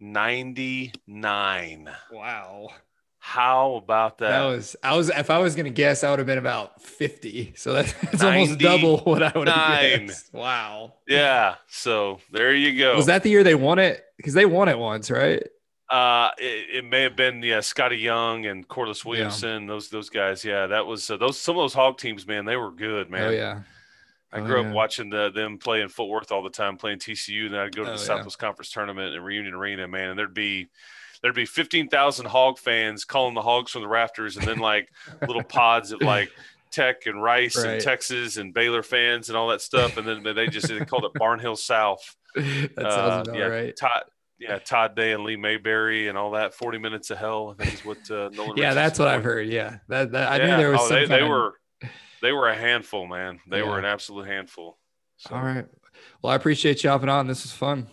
99. Wow. How about that? That was I was if I was gonna guess, I would have been about 50. So that's, that's almost double what I would have guessed. Wow. Yeah. So there you go. Was that the year they won it? Because they won it once, right? Uh, it, it, may have been yeah, Scotty Young and Corliss Williamson, yeah. those those guys. Yeah, that was uh, those some of those Hog teams, man. They were good, man. Oh yeah. I grew oh, yeah. up watching the, them play in Fort Worth all the time, playing TCU. And then I'd go to oh, the Southwest yeah. Conference tournament and Reunion Arena, man. And there'd be there'd be 15,000 hog fans calling the hogs from the rafters and then like little *laughs* pods of like Tech and Rice right. and Texas and Baylor fans and all that stuff. And then they just they called it Barnhill South. *laughs* that sounds uh, yeah, right. Todd, yeah, Todd Day and Lee Mayberry and all that. Forty minutes of hell, I think is what uh, *laughs* Nolan. yeah, that's what I've heard. Yeah, that, that I yeah. knew there was. Oh, they, they were they were a handful, man. They yeah. were an absolute handful. So. All right. Well, I appreciate you hopping on. This is fun.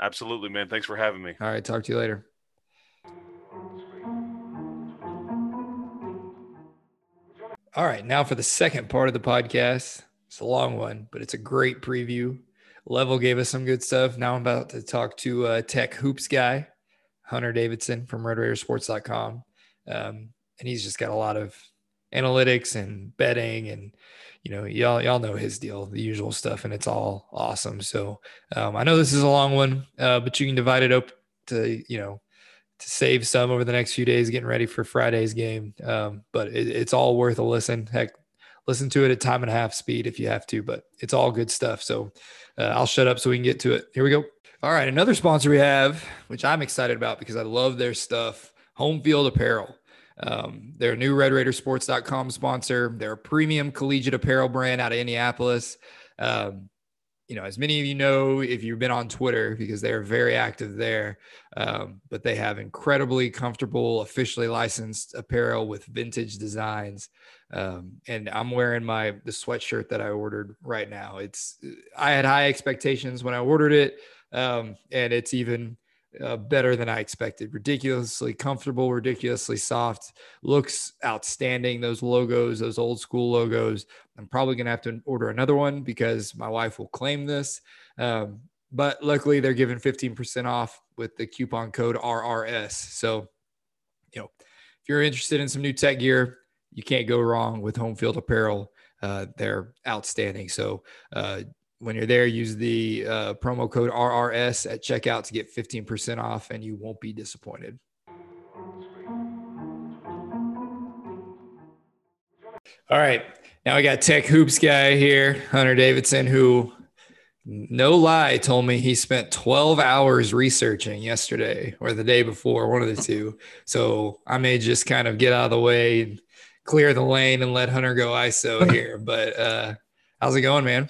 Absolutely, man. Thanks for having me. All right. Talk to you later. All right. Now for the second part of the podcast. It's a long one, but it's a great preview. Level gave us some good stuff. Now I'm about to talk to a tech hoops guy, Hunter Davidson from RedRaidersports.com. Um, and he's just got a lot of analytics and betting and you know y'all y'all know his deal the usual stuff and it's all awesome so um, i know this is a long one uh, but you can divide it up to you know to save some over the next few days getting ready for friday's game um, but it, it's all worth a listen heck listen to it at time and a half speed if you have to but it's all good stuff so uh, i'll shut up so we can get to it here we go all right another sponsor we have which i'm excited about because i love their stuff home field apparel um, they're a new RedRaidersports.com sponsor. They're a premium collegiate apparel brand out of Indianapolis. Um, you know, as many of you know, if you've been on Twitter, because they're very active there, um, but they have incredibly comfortable, officially licensed apparel with vintage designs. Um, and I'm wearing my the sweatshirt that I ordered right now. It's I had high expectations when I ordered it, um, and it's even uh, better than I expected. Ridiculously comfortable, ridiculously soft, looks outstanding. Those logos, those old school logos. I'm probably going to have to order another one because my wife will claim this. Um, but luckily, they're giving 15% off with the coupon code RRS. So, you know, if you're interested in some new tech gear, you can't go wrong with Home Field Apparel. Uh, they're outstanding. So, uh, when you're there, use the uh, promo code RRS at checkout to get 15% off, and you won't be disappointed. All right. Now we got Tech Hoops guy here, Hunter Davidson, who, no lie, told me he spent 12 hours researching yesterday or the day before, one of the two. So I may just kind of get out of the way and clear the lane and let Hunter go ISO *laughs* here. But uh, how's it going, man?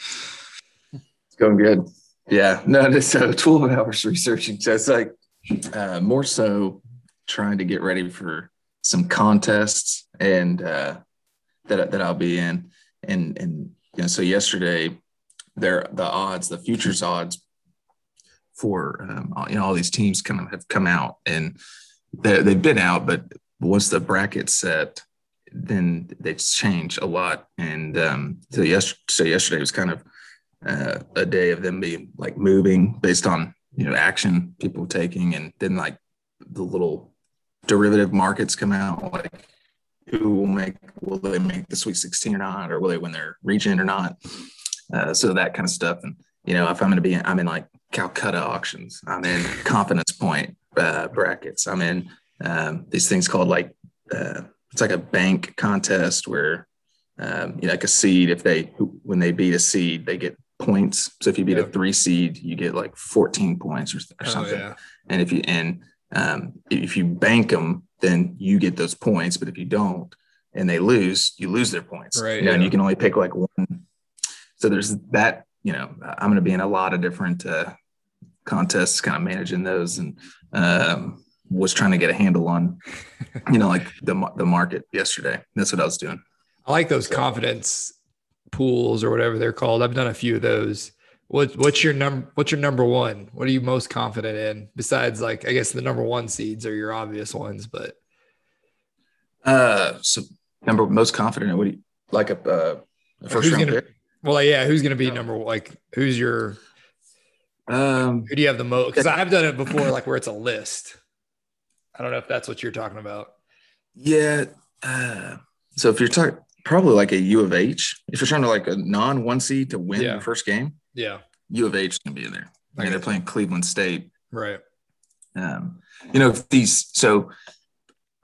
Going good. Yeah, no, *laughs* so 12 hours researching. So it's like uh, more so trying to get ready for some contests and uh, that, that I'll be in. And, and, you know, so yesterday there, the odds, the futures odds for, um, you know, all these teams kind of have come out and they've been out, but once the bracket set, then they change a lot. And um, so, yes, so yesterday was kind of uh, a day of them being like moving based on you know action people taking, and then like the little derivative markets come out like who will make will they make the Sweet 16 or not, or will they win their region or not? Uh, so that kind of stuff. And you know, if I'm going to be, in, I'm in like Calcutta auctions. I'm in confidence point uh, brackets. I'm in um, these things called like uh, it's like a bank contest where um, you know, like a seed. If they when they beat a seed, they get points. So if you beat yeah. a three seed, you get like 14 points or, or oh, something. Yeah. And if you and um, if you bank them, then you get those points. But if you don't and they lose, you lose their points. Right. You know, yeah. And you can only pick like one. So there's that. You know, I'm going to be in a lot of different uh, contests, kind of managing those, and um, was trying to get a handle on, *laughs* you know, like the the market yesterday. That's what I was doing. I like those confidence pools or whatever they're called. I've done a few of those. What what's your number what's your number one? What are you most confident in besides like I guess the number one seeds are your obvious ones, but uh so number most confident in what do you like a, uh, a first round gonna, pick? Well, yeah, who's gonna be number like who's your um who do you have the most because I've done it before like where it's a list. I don't know if that's what you're talking about. Yeah. Uh, so if you're talking probably like a U of H. If you're trying to like a non one seed to win yeah. the first game, yeah, U of H can be in there. I mean, they're playing Cleveland State, right? Um, you know, these. So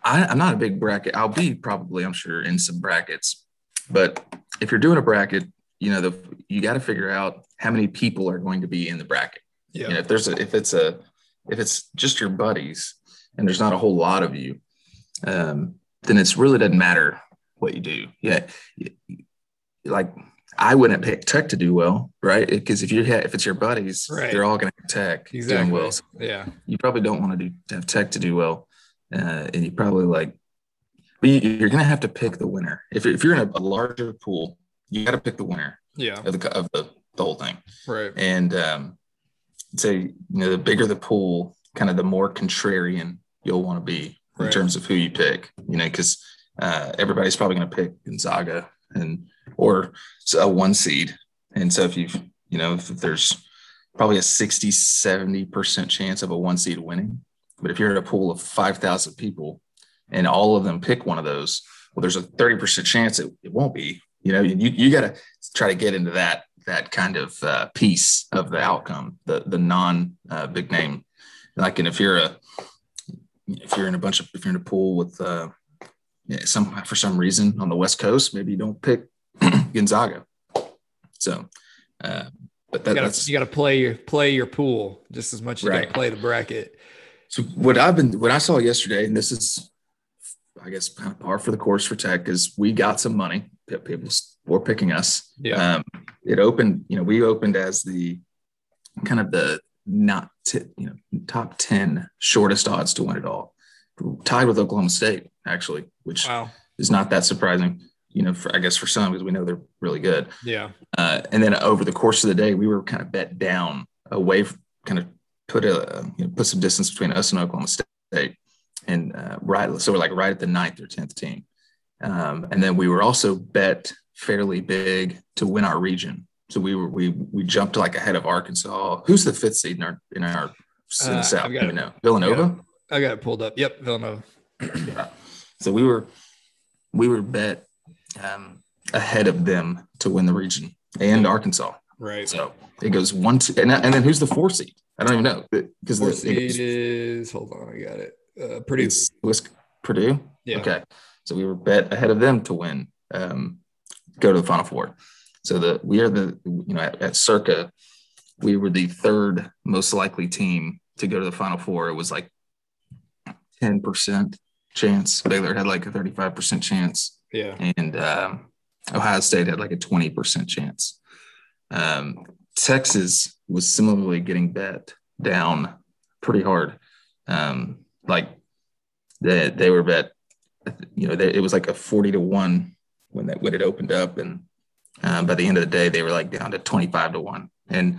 I, I'm not a big bracket. I'll be probably, I'm sure, in some brackets. But if you're doing a bracket, you know, the you got to figure out how many people are going to be in the bracket. Yeah. You know, if there's a if it's a if it's just your buddies and there's not a whole lot of you, um, then it's really doesn't matter what you do. Yeah. Like I wouldn't pick tech to do well, right? Because if you have if it's your buddies, right. they're all going to tech exactly. doing well. So yeah, you probably don't want to do have tech to do well, uh, and you probably like, but you, are going to have to pick the winner. If, if you're in a, larger pool, you got to pick the winner. Yeah, of the of the, the whole thing. Right. And um, say you know the bigger the pool, kind of the more contrarian you'll want to be in terms of who you pick. You know, because uh, everybody's probably going to pick Gonzaga and or a one seed. And so if you've, you know, if there's probably a 60, 70% chance of a one seed winning. But if you're in a pool of 5,000 people and all of them pick one of those, well, there's a 30% chance it, it won't be. You know, you, you got to try to get into that that kind of uh, piece of the outcome, the the non uh, big name. Like, and if you're a if you're in a bunch of if you're in a pool with uh, some for some reason on the West Coast, maybe you don't pick *clears throat* Gonzaga. So, uh, but that, you gotta, that's you got to play your play your pool just as much as you got Right. to play the bracket. So what I've been what I saw yesterday, and this is I guess kind of par for the course for tech, is we got some money. People were picking us. Yeah. Um, it opened, you know, we opened as the kind of the not t- you know top ten shortest odds to win it all, tied with Oklahoma State actually, which Wow. is not that surprising. You know, for I guess for some because we know they're really good. Yeah. Uh, and then over the course of the day, we were kind of bet down away, kind of put a you know, put some distance between us and Oklahoma State, and uh, right, so we're like right at the ninth or tenth team. Um, and then we were also bet fairly big to win our region. So we were we we jumped like ahead of Arkansas. Who's the fifth seed in our in our in Uh, the South? I've got Do it. we know Villanova. I got it pulled up. Yep. Villanova. Yeah. So we were we were bet um, ahead of them to win the region and Arkansas. Right. So it goes one, two, and, and then who's the four seed? I don't even know because the, it seed goes, is hold on, I got it. Uh, Purdue. it's Purdue. Yeah. Okay. So we were bet ahead of them to win, um, go to the Final Four. So the we are the you know at, at Circa, we were the third most likely team to go to the Final Four. It was like ten percent chance. Baylor had like a thirty five percent chance Yeah. and um, Ohio State had like a 20% chance. Um, Texas was similarly getting bet down pretty hard. Um, like they, they were bet, you know, they, it was like a 40 to 1 when that when it opened up. And um, by the end of the day, they were like down to 25 to 1. And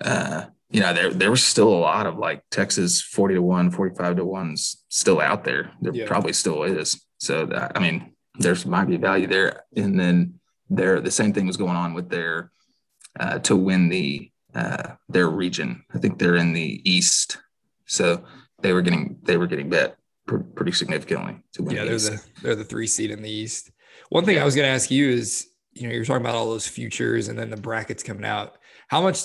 uh, you know, there there was still a lot of like Texas 40 to 1, 45 to 1s still out there. There Yeah. probably still is. So that, I mean, there's might be value there. And then there, the same thing was going on with their uh, to win the uh, their region. I think they're in the East, so they were getting they were getting bet pr- pretty significantly to win. Yeah, the they're East. the they're the three seed in the East. One thing I was going to ask you is, you know, you're talking about all those futures and then the brackets coming out. How much,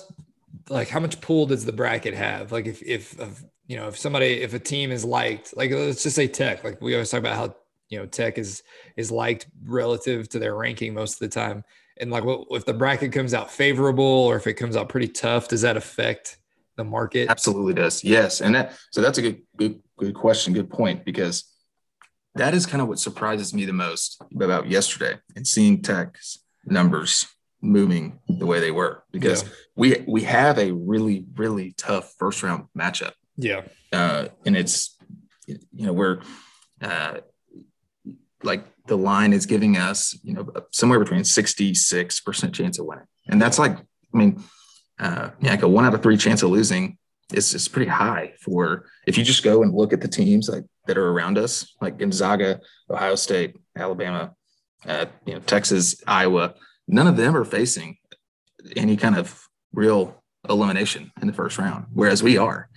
like, how much pull does the bracket have? Like, if if of you know, if somebody, if a team is liked, like, let's just say Tech, like we always talk about how you know Tech is is liked relative to their ranking most of the time. And like, what if the bracket comes out favorable or if it comes out pretty tough, does that affect the market? Absolutely does. Yes. And that, so that's a good, good, good question. Good point, because that is kind of what surprises me the most about yesterday and seeing tech's numbers moving the way they were, because Yeah. we, we have a really, really tough first round matchup. Yeah, Uh, and it's, you know, we're, uh, like the line is giving us, you know, somewhere between 66% chance of winning. And that's like, I mean, uh, yeah, like a one out of three chance of losing is is pretty high for if you just go and look at the teams like that are around us, like Gonzaga, Ohio State, Alabama, uh, you know, Texas, Iowa. None of them are facing any kind of real elimination in the first round, whereas we are.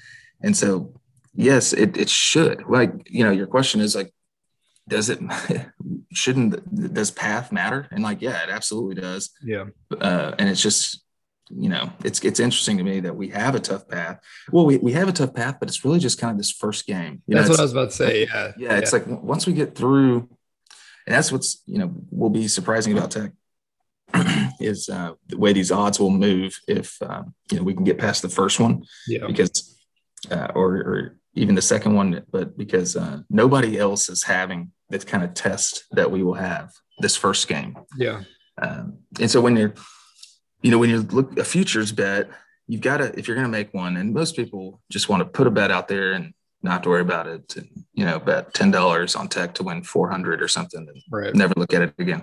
And so, yes, it it should. Like you know, your question is like, does it? *laughs* Shouldn't does path matter? And like, yeah, it absolutely does yeah, uh, and it's just you know it's it's interesting to me that we have a tough path well we, we have a tough path but it's really just kind of this first game you that's know, what I was about to say. Yeah, yeah it's like once we get through and that's what's you know will be surprising about tech *clears throat* is uh, the way these odds will move if um, you know we can get past the first one yeah, because uh, or, or even the second one but because uh, nobody else is having this kind of test that we will have this first game yeah, um, and so when you're, you know, when you look a futures bet, you've got to, if you're going to make one, and most people just want to put a bet out there and not to worry about it, and, you know, bet $10 on tech to win 400 or something and right. never look at it again.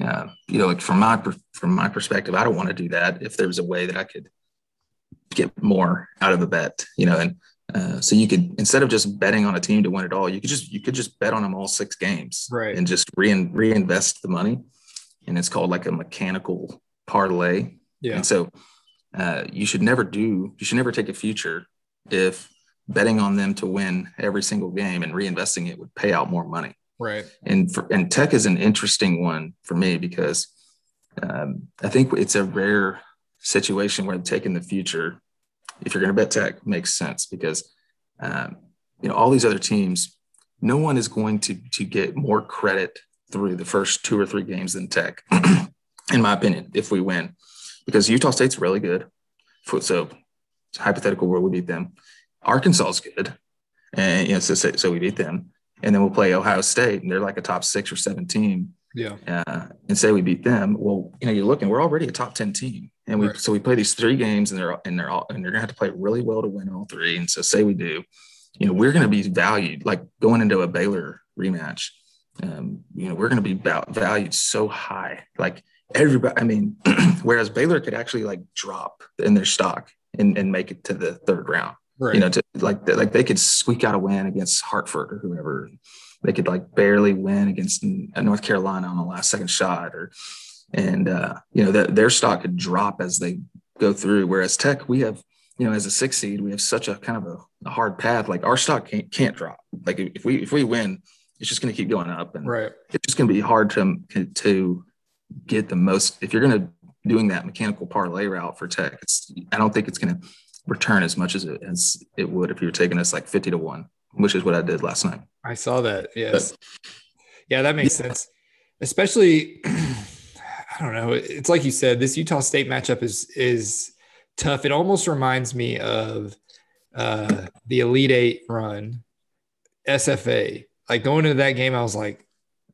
Uh, you know, like from my, from my perspective, I don't want to do that if there's a way that I could get more out of a bet, you know, and uh, so you could, instead of just betting on a team to win it all, you could just, you could just bet on them all six games Right. and just rein, reinvest the money. And it's called like a mechanical parlay. Yeah, And so uh, you should never do, you should never take a future if betting on them to win every single game and reinvesting it would pay out more money. Right. And for, and Tech is an interesting one for me because um, I think it's a rare situation where taking the future, if you're going to bet Tech, makes sense because um, you know all these other teams, no one is going to to get more credit through the first two or three games than Tech, *clears throat* in my opinion. If we win, because Utah State's really good, so it's a hypothetical where we beat them. Arkansas is good, and you know so so we beat them, and then we'll play Ohio State, and they're like a top six or seven team Yeah. uh, and say we beat them, well, you know, you're looking, we're already a top 10 team. And we, Right. so we play these three games and they're, and they're all, and they're gonna have to play really well to win all three. And so say we do, you know, we're going to be valued like going into a Baylor rematch. Um, you know, we're going to be val- valued so high, like everybody, I mean, *clears throat* whereas Baylor could actually like drop in their stock and, and make it to the third round Right. you know, to like like they could squeak out a win against Hartford or whoever. They could like barely win against uh, North Carolina on the last second shot, or and uh, you know that their stock could drop as they go through. Whereas Tech, we have you know as a six seed, we have such a kind of a, a hard path. Like our stock can't can't drop. Like if we if we win, it's just going to keep going up, and right. it's just going to be hard to to get the most. If you're going to doing that mechanical parlay route for Tech, it's I don't think it's going to return as much as it as it would if you were taking us like 50 to 1 which is what i did last night I saw that. Yes. Yeah, that makes sense. Especially, *clears throat* I don't know. It's like you said, this Utah State matchup is is tough. It almost reminds me of uh, the Elite Eight run, SFA. Like going into that game, I was like,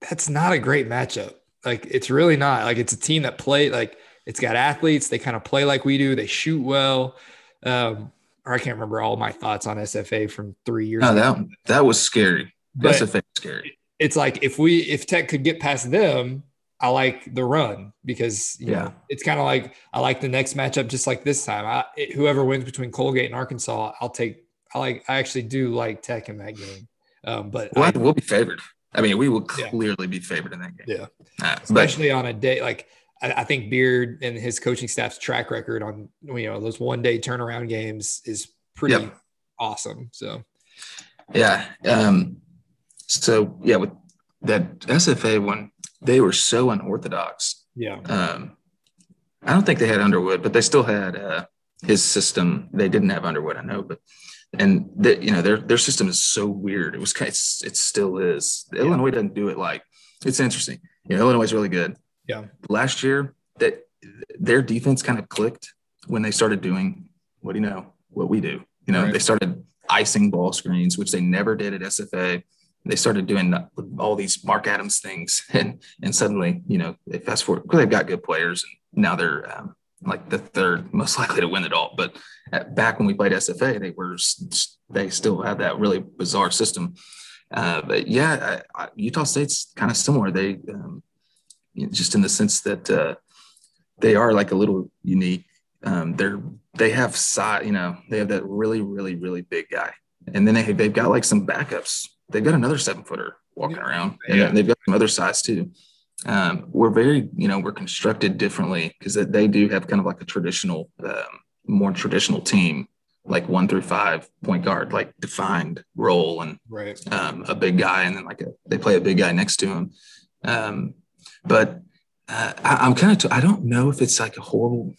that's not a great matchup. Like it's really not. Like it's a team that play like it's got athletes. They kind of play like we do. They shoot well. Um, or I can't remember all my thoughts on SFA from three years no ago. that that was scary But- that's a fake scary it's like if we if Tech could get past them, I like the run because you Yeah. know it's kind of like I like the next matchup just like this time. I it- whoever wins between Colgate and Arkansas, I'll take. I like I actually do like Tech in that game, um, but well, I, we'll be favored i mean we will Yeah. clearly be favored in that game Yeah. Uh, but especially on a day like I, I think Beard and his coaching staff's track record on you know those one day turnaround games is pretty Yep. awesome. So. Yeah um so yeah with that sfa one they were so unorthodox. Yeah, um i don't think they had underwood but they still had uh his system. They didn't have underwood i know but and that you know their their system is so weird. It was kind it's, it still is. Illinois doesn't do it like it's interesting. You know illinois is really good Yeah. last year that their defense kind of clicked when they started doing what do you know what we do. You know Right. they started icing ball screens which they never did at sfa they started doing all these mark adams things *laughs* and and suddenly you know they fast forward because they've got good players and now they're um, like the third *laughs* most likely to win it all. But at, back when we played sfa they were they still had that really bizarre system. Uh, but yeah I, I, utah state's kind of similar. They um, you know, just in the sense that uh, they are like a little unique. Um, they're they have size you know they have that really really really big guy. And then they, they've got like some backups. They've got another seven footer walking around. And Yeah. they've got some other size too. Um, we're very you know we're constructed differently because they do have kind of like a traditional um, more traditional team like one through five point guard like defined role and right. um, a big guy and then like a, they play a big guy next to him. Um, but uh, I, i'm kind of i don't know if it's like a horrible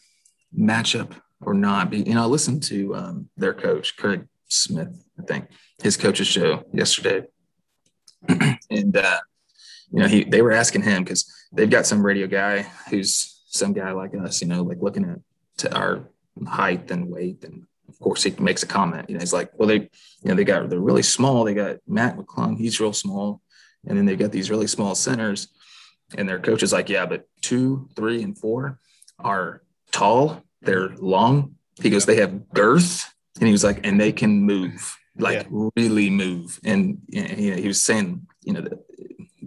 matchup or not you know i listened to um, their coach craig smith i think his coach's show yesterday. *clears throat* And uh, you know he they were asking him because they've got some radio guy who's some guy like us you know like looking at to our height and weight. And of course he makes a comment you know he's like well they you know they got they're really small. They got mac mcclung. He's real small. And then they've got these really small centers and their coach is like yeah but two three and four are tall. They're long he goes they have girth. And he was like and they can move like really move. And you know, he was saying you know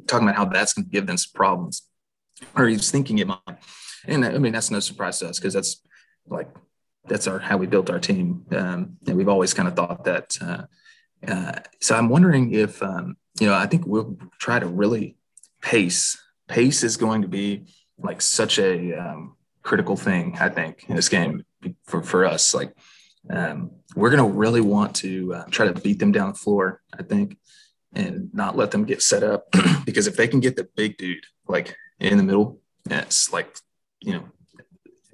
talking about how that's going to give them some problems. Or he's thinking it might. And i mean that's no surprise to us because that's like that's our how we built our team. Um, and we've always kind of thought that uh, uh, so i'm wondering if um, you know i think we'll try to really pace pace is going to be like such a um, critical thing i think in this game for, for us like um, we're going to really want to uh, try to beat them down the floor i think and not let them get set up *clears throat* because if they can get the big dude like in the middle, it's like you know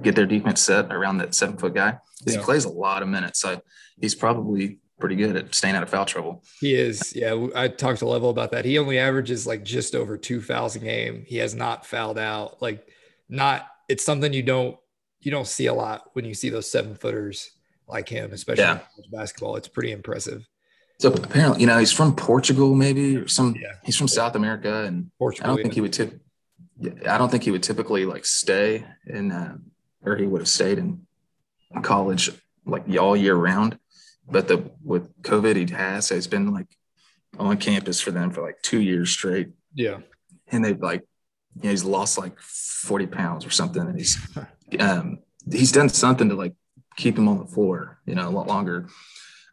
get their defense set around that seven foot guy. Yeah. He plays a lot of minutes, so he's probably pretty good at staying out of foul trouble. He is. Yeah, I talked to Level about that. He only averages like just over two fouls a game. He has not fouled out. Like, not. It's something you don't you don't see a lot when you see those seven footers like him, especially yeah. basketball. It's pretty impressive. So apparently, you know, he's from Portugal, maybe or some. Yeah. He's from South America, and Portugal, I don't think he would tip. I don't think he would typically like stay in, uh, or he would have stayed in college like all year round. But the with COVID, he has. So he's been like on campus for them for like two years straight. Yeah, and they've like, you know, he's lost like forty pounds or something, and he's *laughs* um he's done something to like keep him on the floor, you know, a lot longer.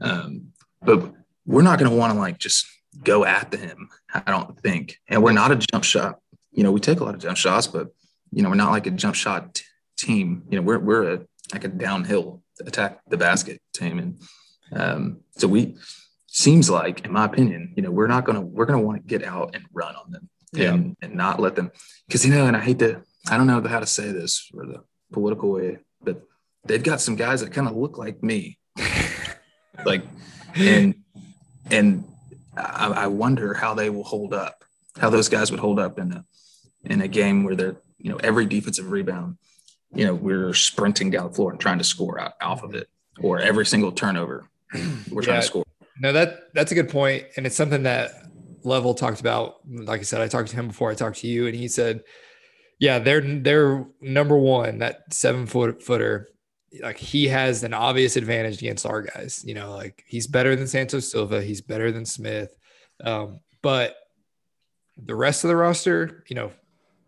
Um, but we're not going to want to like just go at him. I don't think, and we're not a jump shot. You know, we take a lot of jump shots, but you know, we're not like a jump shot t- team. You know, we're we're a like a downhill attack the basket team, and um, so we seems like, in my opinion, you know, we're not gonna we're gonna want to get out and run on them yeah. and and not let them because you know, and I hate to I don't know how to say this or the political way, but they've got some guys that kind of look like me, *laughs* like and and I, I, wonder how they will hold up, how those guys would hold up in a in a game where they're you know every defensive rebound, you know we're sprinting down the floor and trying to score out off of it, or every single turnover *clears throat* we're trying to score. No, that that's a good point, and it's something that Level talked about. Like I said, I talked to him before I talked to you, and he said, "Yeah, they're they're number one, that seven foot footer like he has an obvious advantage against our guys. You know, like he's better than Santos Silva, he's better than Smith. Um, but the rest of the roster, you know,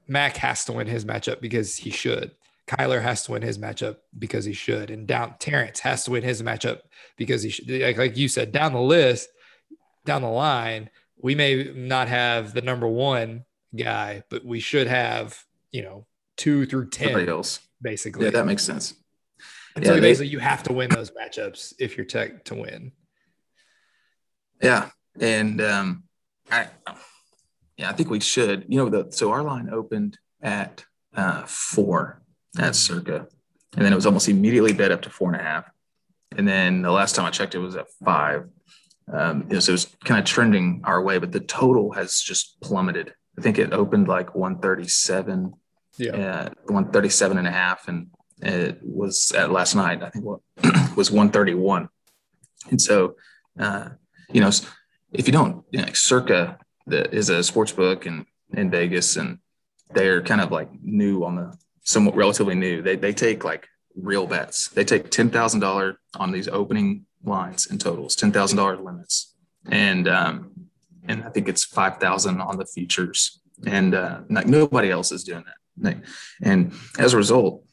Mac has to win his matchup because he should. Kyler has to win his matchup because he should, and down Terrence has to win his matchup because he should. Like, like you said, down the list, down the line, we may not have the number one guy, but we should have, you know, two through ten, else. basically. Yeah, that makes sense. And yeah, so basically, they, you have to win those matchups if you're tech to win. Yeah, and um, I, yeah, I think we should. You know, the so our line opened at uh, four at Circa, and then it was almost immediately bid up to four and a half, and then the last time I checked, it was at five. Um, you know, so it was kind of trending our way, but the total has just plummeted. I think it opened like 137, yeah, uh, 137 and a half, and it was at last night. I think what *clears throat* was 131. And so, uh, you know, if you don't, you know, Circa that is a sports book in, in Vegas and they're kind of like new on the somewhat relatively new. They, they take like real bets. They take $10,000 on these opening lines and totals, $10,000 limits. And, um, and I think it's 5,000 on the futures and, uh, like nobody else is doing that. And as a result,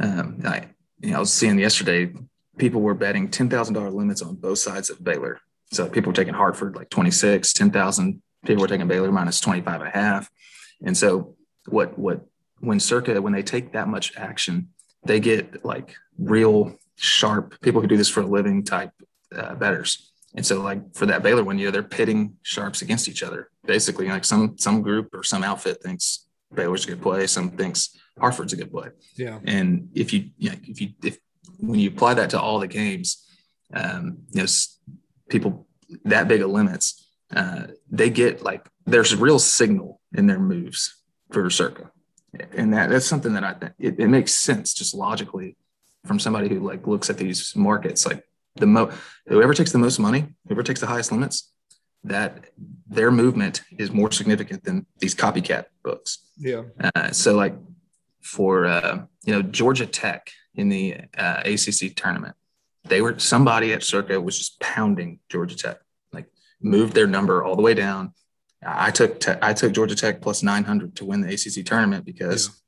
um, I, you know, I was seeing yesterday people were betting ten thousand dollar limits on both sides of Baylor. So people were taking Hartford like 26, 10,000. People were taking Baylor minus 25 and a half. And so what what when Circa when they take that much action, they get like real sharp people who do this for a living type uh, betters. And so like for that Baylor one, you know, they're pitting sharps against each other. Basically, like some some group or some outfit thinks Baylor's a good play, some thinks Hartford's a good play. Yeah. And if you, you know, if you, if when you apply that to all the games, um, you know, people that big of limits, uh, they get like there's real signal in their moves for Circa, and that that's something that I think it, it makes sense just logically from somebody who like looks at these markets like the mo whoever takes the most money, whoever takes the highest limits, that their movement is more significant than these copycat books. Yeah. Uh, so like for uh, you know Georgia Tech in the uh, ACC tournament. They were somebody at Circa was just pounding Georgia Tech, like moved their number all the way down. I took te- I took Georgia Tech plus 900 to win the ACC tournament because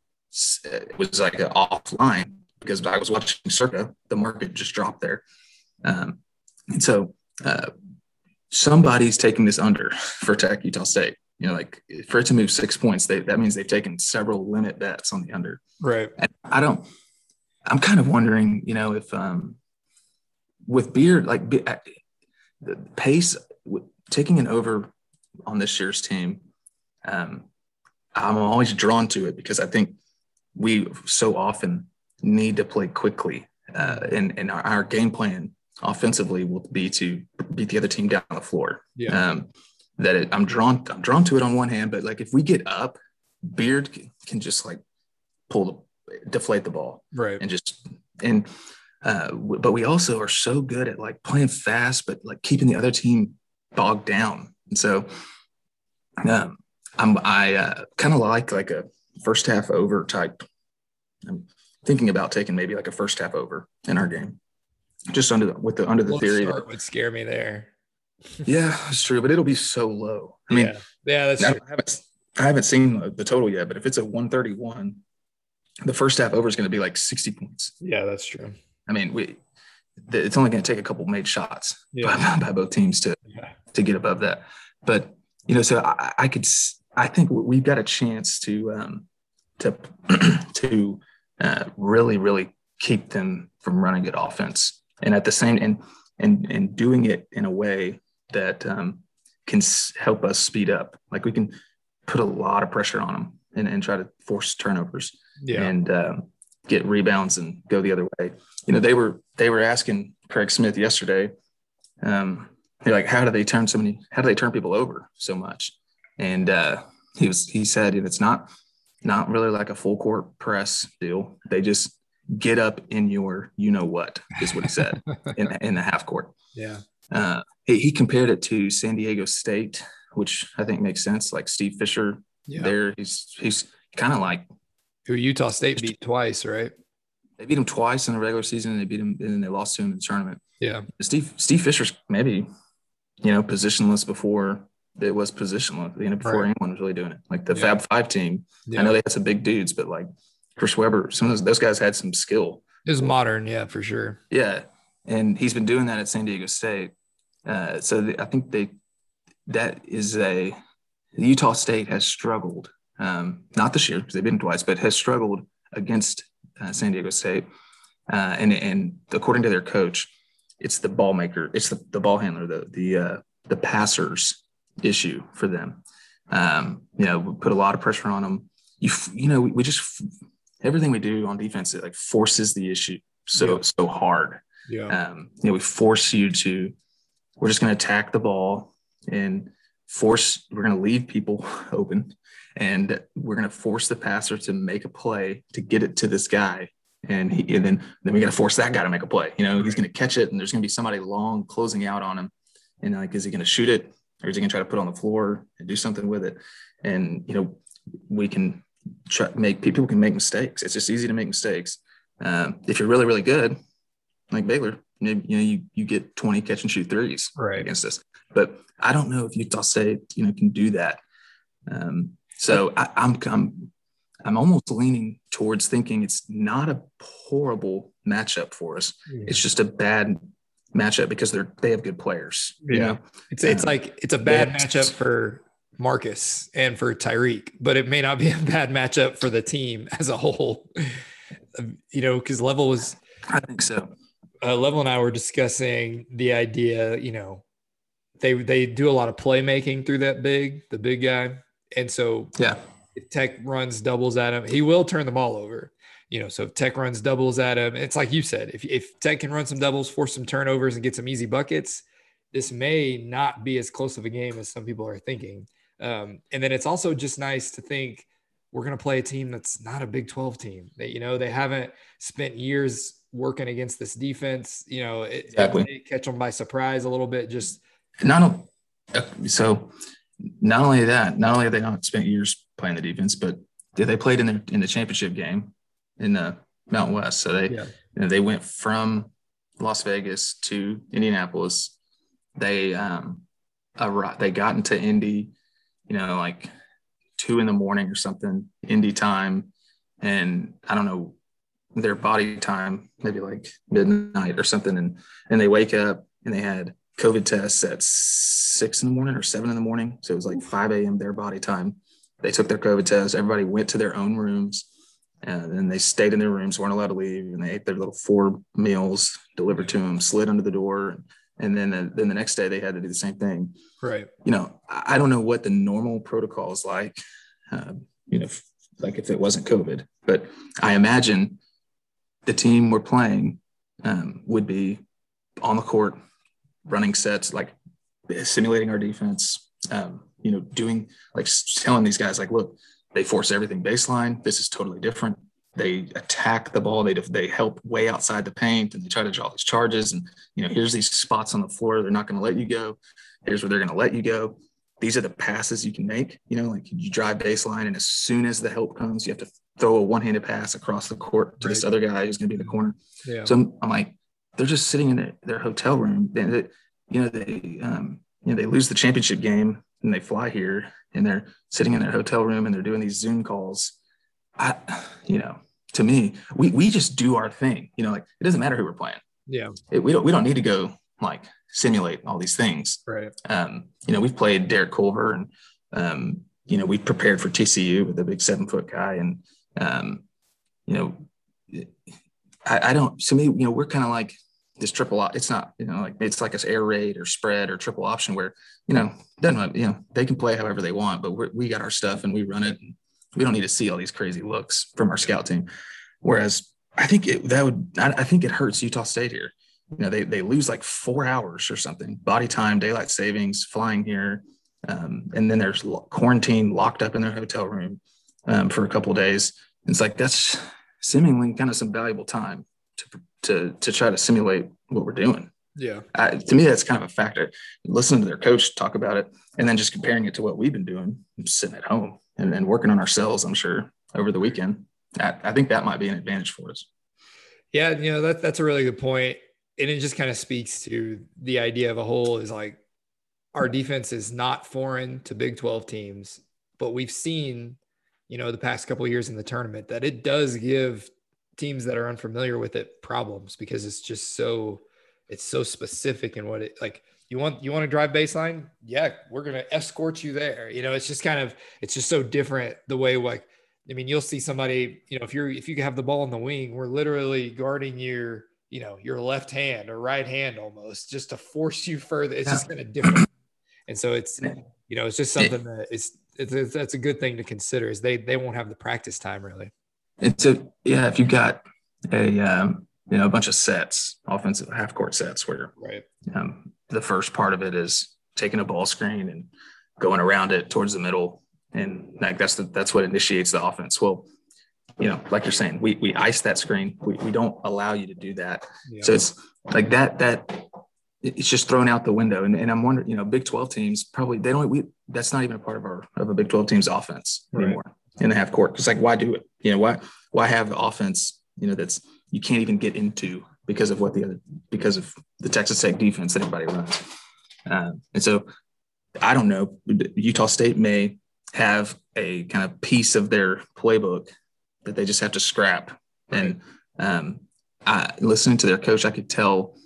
yeah. it was like an offline because I was watching Circa. The market just dropped there, um, and so uh, somebody's taking this under *laughs* for Tech Utah State you know, like for it to move six points, they, that means they've taken several limit bets on the under. Right. And I don't, I'm kind of wondering, you know, if um, with Beard, like the pace, taking an over on this year's team, um, I'm always drawn to it because I think we so often need to play quickly, uh, and and our, our, game plan offensively will be to beat the other team down the floor. Yeah. Um, that it, I'm drawn I'm drawn to it on one hand, but like if we get up, Beard can just like pull the deflate the ball, right, and just and uh, but we also are so good at like playing fast, but like keeping the other team bogged down. And so um, I'm I uh, kind of like like a first half over type. I'm thinking about taking maybe like a first half over in our game, just under the, with the under the theory that would scare me there. *laughs* yeah, it's true, but it'll be so low. I mean, yeah, yeah that's I, true. I haven't I haven't seen the total yet, but if it's a 131, the first half over is going to be like 60 points. Yeah, that's true. I mean, we it's only going to take a couple made shots yeah. by, *laughs* by, both teams to yeah. To get above that. But you know, so I, I could I think we've got a chance to um, to *clears throat* to uh, really really keep them from running good offense, and at the same and and and doing it in a way that um, can help us speed up. Like we can put a lot of pressure on them and, and try to force turnovers yeah. and um, get rebounds and go the other way. You know, they were they were asking Craig Smith yesterday. Um, they're like, how do they turn so many? How do they turn people over so much? And uh, he was he said it's not not really like a full court press deal. They just get up in your you know what is what he said *laughs* in in the half court. Yeah. Uh, he, he compared it to San Diego State, which I think makes sense. Like Steve Fisher, yeah. there he's he's kind of like who Utah State beat twice, right? They beat him twice in the regular season, and they beat him, and then they lost to him in the tournament. Yeah, Steve Steve Fisher's maybe, you know, positionless before it was positionless. You know, before right. anyone was really doing it. Like the yeah. Fab Five team, yeah. I know they had some big dudes, but like Chris Webber, some of those, those guys had some skill. It was modern, yeah, for sure. Yeah, and he's been doing that at San Diego State. Uh, so the, I think they that is a Utah State has struggled, um, not this year because they've been twice, but has struggled against uh, San Diego State. Uh, and and according to their coach, it's the ball maker, it's the, the ball handler, the the uh, the passers issue for them. Um, you know, we put a lot of pressure on them. You you know, we, we just everything we do on defense it like forces the issue so yeah. so hard. Yeah. Um, you know, we force you to. We're just going to attack the ball and force. We're going to leave people *laughs* open and we're going to force the passer to make a play to get it to this guy and, he, and then then we got to force that guy to make a play. You know he's going to catch it and there's going to be somebody long closing out on him. And like is he going to shoot it or is he going to try to put it on the floor and do something with it? And you know we can try make people can make mistakes. It's just easy to make mistakes. Um, if you're really really good like Baylor you know you, you get 20 catch and shoot threes right. against us. But I don't know if Utah State you know can do that. Um, so I, I'm, I'm I'm almost leaning towards thinking it's not a horrible matchup for us. Yeah. It's just a bad matchup because they're they have good players. Yeah, you know? it's it's um, like it's a bad matchup for Marcus and for Tyreek, but it may not be a bad matchup for the team as a whole. you know, because Level was. I think so. Uh, Level and I were discussing the idea. You know, they they do a lot of playmaking through that big the big guy and so yeah, if Tech runs doubles at him, he will turn the ball over. You know, so if Tech runs doubles at him, it's like you said, if if Tech can run some doubles, force some turnovers, and get some easy buckets, this may not be as close of a game as some people are thinking. Um, and then it's also just nice to think we're going to play a team that's not a Big 12 team. That you know they haven't spent years working against this defense. You know, it, exactly. it catch them by surprise a little bit. Just not so not only that, not only have they not spent years playing the defense, but they played in the in the championship game in the Mountain West. So they yeah. you know, they went from Las Vegas to Indianapolis. They um arrived, they got into Indy, you know, like two in the morning or something, Indy time, and I don't know their body time, maybe like midnight or something, and and they wake up and they had COVID tests at six in the morning or seven in the morning. So it was like 5 a.m. their body time. They took their COVID test. Everybody went to their own rooms and then they stayed in their rooms, weren't allowed to leave. And they ate their little four meals delivered to them, slid under the door. and then uh, then the next day they had to do the same thing. Right. You know, I don't know what the normal protocol is like. Uh, you know, like if it wasn't COVID, but I imagine the team we're playing um, would be on the court, running sets, like simulating our defense. Um, you know, doing like telling these guys like, look, they force everything baseline. This is totally different. They attack the ball. They they help way outside the paint, and they try to draw these charges. And you know, here's these spots on the floor. They're not going to let you go. Here's where they're going to let you go. These are the passes you can make. You know, like you drive baseline, and as soon as the help comes, you have to throw a one-handed pass across the court to right. this other guy who's going to be in the corner. Yeah. So I'm, I'm, like, they're just sitting in their, their hotel room. They, they, you know, they um, you know they lose the championship game and they fly here and they're sitting in their hotel room and they're doing these Zoom calls. I, you know, to me, we we just do our thing. You know, like it doesn't matter who we're playing. Yeah. It, we don't we don't need to go like simulate all these things. Right. Um, you know, we've played Derek Culver and um, you know, we've prepared for TCU with a big seven foot guy. And um, you know, I, I don't to me, you know, we're kind of like this triple it's not you know like it's like a air raid or spread or triple option where you know doesn't you know they can play however they want but we got our stuff and we run it. And we don't need to see all these crazy looks from our scout team. Whereas i think it, that would I, I think it hurts utah state here. You know they, they lose like four hours or something body time daylight savings flying here um, and then there's quarantine locked up in their hotel room um, for a couple days. It's like that's seemingly kind of some valuable time to to to try to simulate what we're doing. Yeah. to me, that's kind of a factor. Listening to their coach talk about it and then just comparing it to what we've been doing, sitting at home and, and working on ourselves, I'm sure, over the weekend. I, I, think that might be an advantage for us. Yeah. You know, that, that's a really good point. And it just kind of speaks to the idea of a whole is like our defense is not foreign to Big 12 teams, but we've seen, you know, the past couple years in the tournament that it does give teams that are unfamiliar with it problems because it's just so it's so specific in what it like you want you want to drive baseline? Yeah we're going to escort you there. You know it's just kind of it's just so different the way like i mean you'll see somebody you know if you're if you can have the ball in the wing we're literally guarding your you know your left hand or right hand almost just to force you further. It's just kind of different. And so it's you know it's just something that is it's, it's, that's a good thing to consider is they they won't have the practice time really it's a yeah. If you got a um, you know a bunch of sets, offensive half court sets, where right um, the first part of it is taking a ball screen and going around it towards the middle, and like that's the that's what initiates the offense. Well, you know, like you're saying, we we ice that screen. We we don't allow you to do that. Yeah. So it's like that that it's just thrown out the window. And, and I'm wondering, you know, Big 12 teams probably they don't we that's not even a part of our of a Big 12 team's offense right. anymore in the half court. It's like, why do it? You know, why why have offense? You know, that's you can't even get into because of what the other because of the Texas Tech defense that everybody runs. Um, and so, I don't know. Utah State may have a kind of piece of their playbook that they just have to scrap. And um, I, listening to their coach, I could tell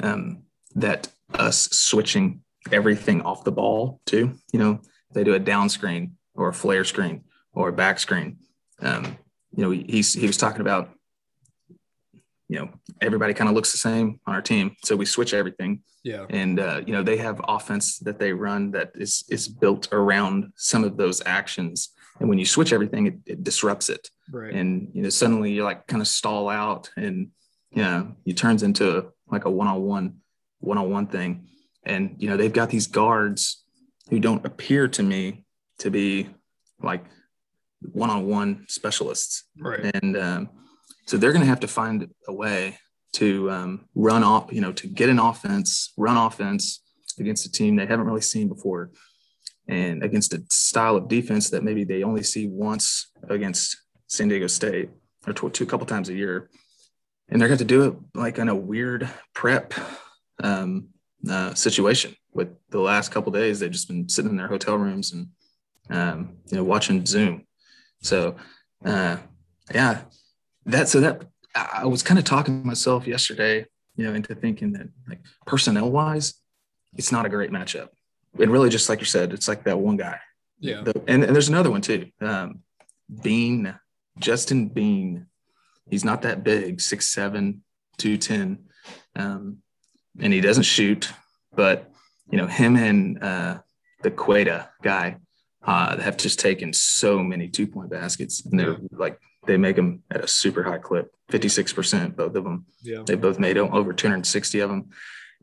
um, that us switching everything off the ball too. You know, they do a down screen or a flare screen or back screen. Um, you know, he's he was talking about, you know, everybody kind of looks the same on our team, so we switch everything. Yeah. And uh, you know, they have offense that they run that is is built around some of those actions, and when you switch everything, it, it disrupts it. Right. And you know, suddenly you're like kind of stall out, and you know, it turns into like a one on one, one on one thing. And you know, they've got these guards who don't appear to me to be like one-on-one specialists. Right. And um, so they're going to have to find a way to um, run off you know to get an offense run offense against a team they haven't really seen before and against a style of defense that maybe they only see once against san diego state or two, two a couple times a year. And they're going to do it like in a weird prep um, uh, situation with the last couple days they've just been sitting in their hotel rooms and um, you know watching zoom so, uh, yeah, that so that I was kind of talking to myself yesterday, you know, into thinking that like personnel wise, it's not a great matchup. And really, just like you said, it's like that one guy. Yeah. The, and, and there's another one too. Um, Bean, Justin Bean. He's not that big, six seven, two ten. Um, and he doesn't shoot, but you know him and uh, the Queta guy uh, have just taken so many two point baskets, and they're like they make them at a super high clip, fifty six percent, both of them. Yeah. They both made over two hundred sixty of them.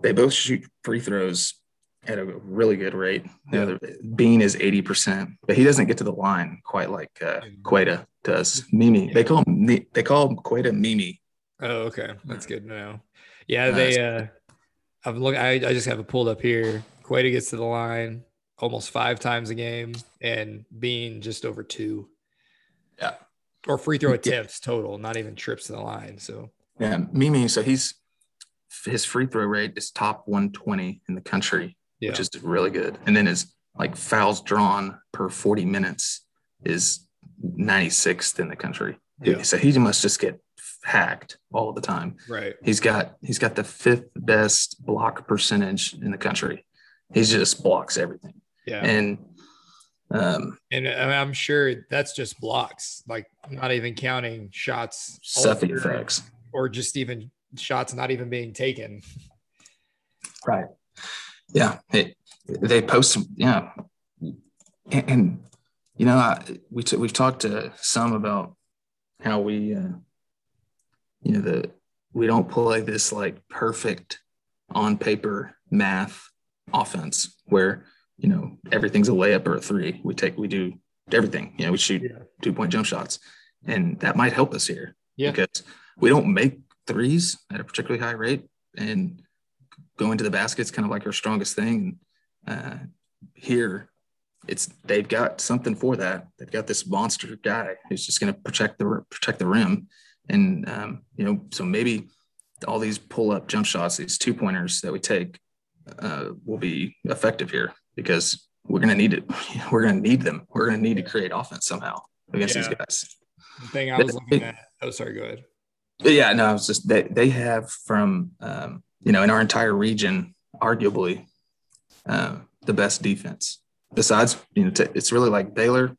They both shoot free throws at a really good rate. You know, Bean is 80%, but he doesn't get to the line quite like uh, Queta does. Mimi, they call him, they call Queta Mimi. Oh, okay. That's good to know. Yeah, they, uh, I've looked, I, I just have it pulled up here. Queta gets to the line almost five times a game and Bean just over two. Yeah. Or free throw attempts total, not even trips to the line. So, yeah, Mimi, so he's, his free throw rate is top 120 in the country yeah. which is really good. And then his like fouls drawn per 40 minutes is 96th in the country. Yeah. So he must just get hacked all the time. Right. He's got he's got the fifth best block percentage in the country. He just blocks everything. Yeah. And um and I'm sure that's just blocks, like not even counting shots, Cephii effects, or just even shots not even being taken. Right yeah, it, they post, yeah, and, and you know, I, we t- we've talked to some about how we, uh, you know, the we don't play this like perfect on paper math offense where you know everything's a layup or a three. We take we do everything. You know, we shoot yeah. two point jump shots, and that might help us here. Yeah, because we don't make threes at a particularly high rate, and going to the basket's kind of like our strongest thing. Uh, here, it's they've got something for that. They've got this monster guy who's just going to protect the protect the rim, and um, you know, so maybe all these pull up jump shots, these two pointers that we take, uh, will be effective here because we're going to need it. *laughs* We're going to need them. We're going to need to create offense somehow against yeah. these guys. The thing I was looking at. Oh, sorry. Go ahead. Yeah, no, I was just they they have from um, you know, in our entire region, arguably uh, the best defense. Besides, you know, t- it's really like Baylor,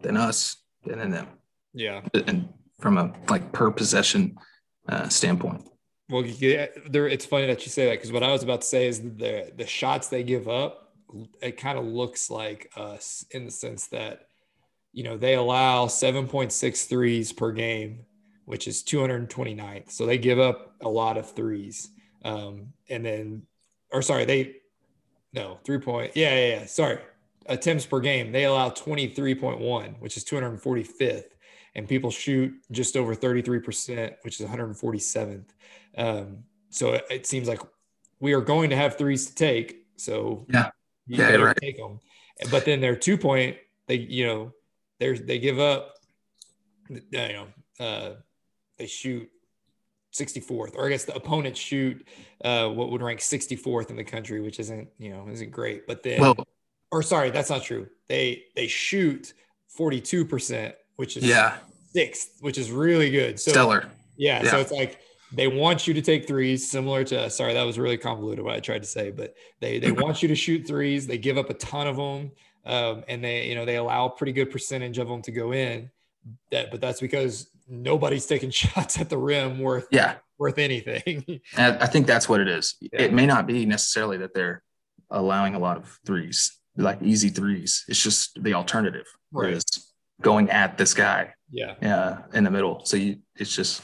then us, and then them. Yeah. And from a like per possession uh, standpoint. Well, yeah, there, it's funny that you say that because what I was about to say is the the shots they give up, it kind of looks like us in the sense that, you know, they allow 7.6 threes per game, which is 229th. So they give up a lot of threes. Um, and then, or sorry, they, no, three point. Yeah, yeah, yeah. Sorry. Attempts per game. They allow 23.1, which is 245th. And people shoot just over 33%, which is 147th. Um, so it, it seems like we are going to have threes to take. So yeah, you yeah, right. take them. But then their two point, they, you know, they they give up, you know, uh, they shoot 64th, or I guess the opponents shoot uh, what would rank 64th in the country, which isn't you know isn't great. But then, well, or sorry, that's not true. They they shoot 42 percent, which is yeah sixth, which is really good. So, Stellar. Yeah, yeah, so it's like they want you to take threes, similar to sorry that was really convoluted what I tried to say, but they they *laughs* want you to shoot threes. They give up a ton of them, um, and they you know they allow a pretty good percentage of them to go in. That but that's because nobody's taking *laughs* shots at the rim worth yeah worth anything. *laughs* I think that's what it is. Yeah. It may not be necessarily that they're allowing a lot of threes, like easy threes. It's just the alternative, right. whereas going at this guy, yeah, uh, in the middle. So you, it's just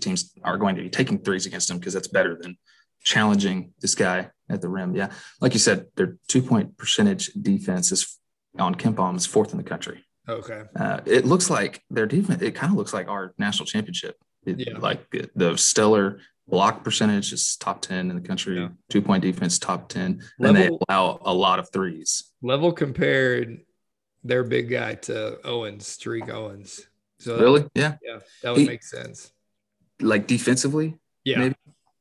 teams are going to be taking threes against him because that's better than challenging this guy at the rim. Yeah, like you said, their two point percentage defense is on KenPom is fourth in the country. Okay. Uh, it looks like their defense. It kind of looks like our national championship. It, yeah. Like the stellar block percentage is top ten in the country. Yeah. Two point defense top ten, level, and they allow a lot of threes. Level compared their big guy to Owens, Tariq Owens. So really, yeah, yeah, that would he, make sense. Like defensively, yeah, maybe?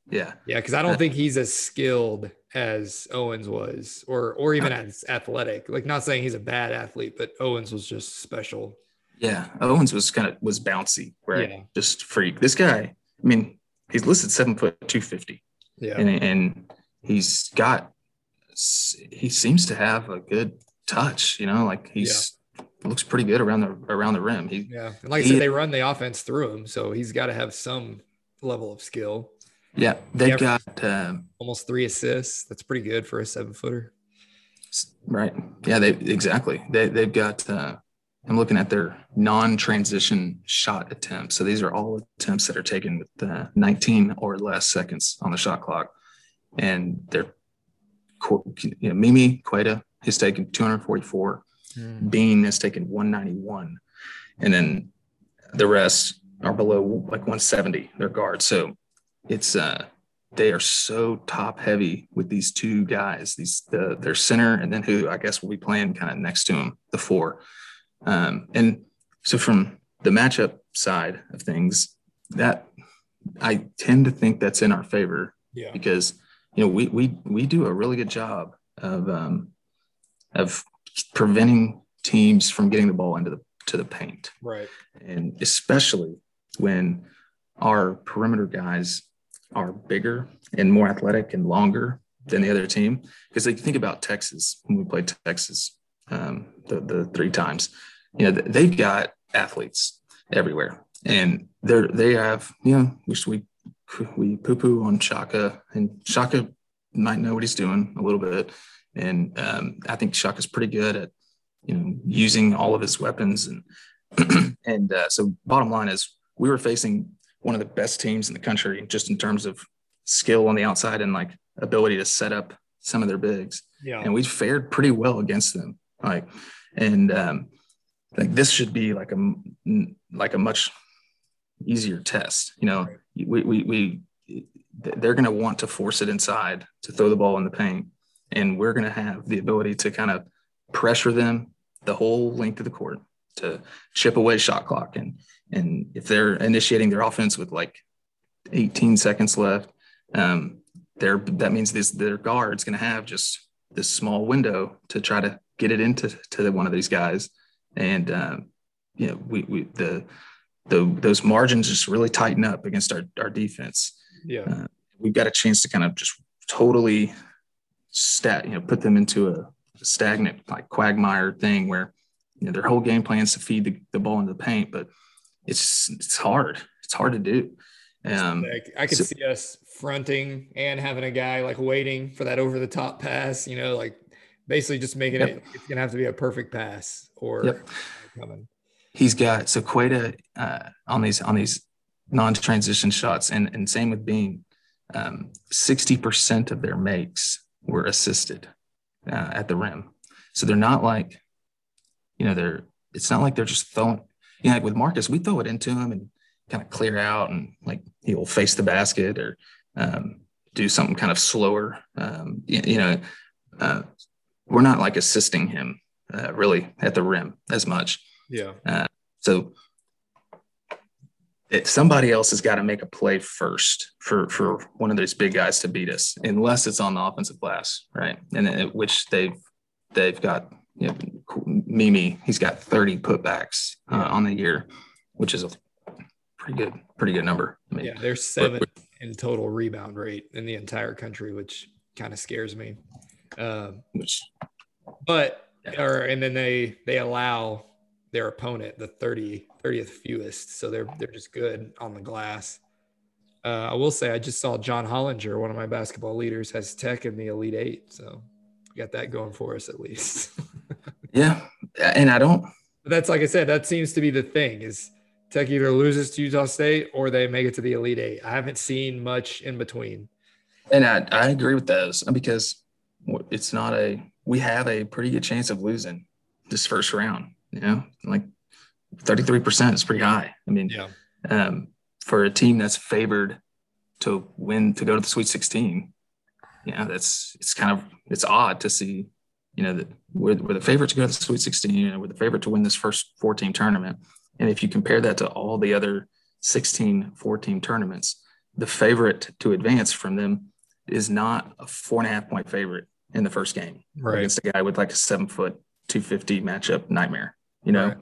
yeah, yeah, because I don't uh, think he's as skilled as Owens was, or or even as athletic. Like not saying he's a bad athlete, but Owens was just special. Yeah, Owens was kind of was bouncy, right? Yeah. Just freak. This guy, I mean, he's listed seven foot two fifty. Yeah, and and he's got he seems to have a good touch. You know, like he's. Looks pretty good around the around the rim. He yeah, and like I said, they run the offense through him, so he's got to have some level of skill. Yeah, they've got um, Almost three assists. That's pretty good for a seven footer. right. Yeah, they exactly. They they've got. Uh, I'm looking at their non-transition shot attempts. So these are all attempts that are taken with uh, 19 or less seconds on the shot clock, and they're, you know, Mimi Queta has taken 244. Bean has taken 191, and then the rest are below like 170. Their guards. So it's uh they are so top heavy with these two guys. These the their center and then who I guess will be playing kind of next to him, the four. Um, and so from the matchup side of things, that I tend to think that's in our favor Yeah. because you know we we we do a really good job of um, of preventing teams from getting the ball into the to the paint, Right. and especially when our perimeter guys are bigger and more athletic and longer than the other team. Because like think about Texas when we played Texas um, the the three times, you know they've got athletes everywhere, and they're they have you know which we we poo poo on Shaka, and Shaka might know what he's doing a little bit, and um, I think Shaka's pretty good at you know using all of his weapons, and *clears throat* and uh, so bottom line is we were facing one of the best teams in the country just in terms of skill on the outside and like ability to set up some of their bigs Yeah. and we fared pretty well against them. Like, and um, like this should be like a like a much easier test. You know, we we, we they're going to want to force it inside to throw the ball in the paint, and we're going to have the ability to kind of pressure them the whole length of the court to chip away shot clock and and if they're initiating their offense with like 18 seconds left um, they're, that means this their guard's going to have just this small window to try to get it into to one of these guys, and um, you know we, we the the those margins just really tighten up against our our defense. Yeah. We've got a chance to kind of just totally stat you know put them into a, stagnant like quagmire thing where you know their whole game plan is to feed the, the ball into the paint, but it's it's hard. It's hard to do. Um, Like, I could so- see us fronting and having a guy like waiting for that over the top pass, you know, like basically just making Yep. it, it's going to have to be a perfect pass or Yep. coming. he's got so Queta uh, on these on these non-transition shots, and and same with Bean. Um, Sixty percent of their makes were assisted uh, at the rim, so they're not like, you know, they're. It's not like they're just throwing. You know, like with Marcus, we throw it into him and kind of clear out, and like he will face the basket or um, do something kind of slower. Um, you, you know, uh, we're not like assisting him uh, really at the rim as much. Yeah. So it, somebody else has got to make a play first for for one of those big guys to beat us, unless it's on the offensive glass, right? And it, which they've they've got you know Mimi, he's got 30 putbacks uh, on the year, which is a pretty good pretty good number. I mean, Yeah. There's seven in total rebound rate in the entire country, which kind of scares me. Uh, which but, or, and then they, they allow their opponent the 30, 30th fewest. So they're, they're just good on the glass. Uh, I will say, I just saw John Hollinger, one of my basketball leaders, has tech in the Elite Eight. So we got that going for us at least. *laughs* yeah, and I don't But that's like I said, that seems to be the thing is Tech either loses to Utah State or they make it to the Elite Eight. I haven't seen much in between. And I, I agree with those because it's not a, we have a pretty good chance of losing this first round, you know, like 33% is pretty high. I mean, Yeah. um, for a team that's favored to win, to go to the Sweet 16, you know, that's, it's kind of, it's odd to see, you know, that we're, we're the favorite to go to the Sweet 16, you know, we're the favorite to win this first four team tournament. And if you compare that to all the other 16 four team tournaments, the favorite to advance from them is not a four and a half point favorite in the first game right. against a guy with like a seven foot 250 matchup nightmare you know Right.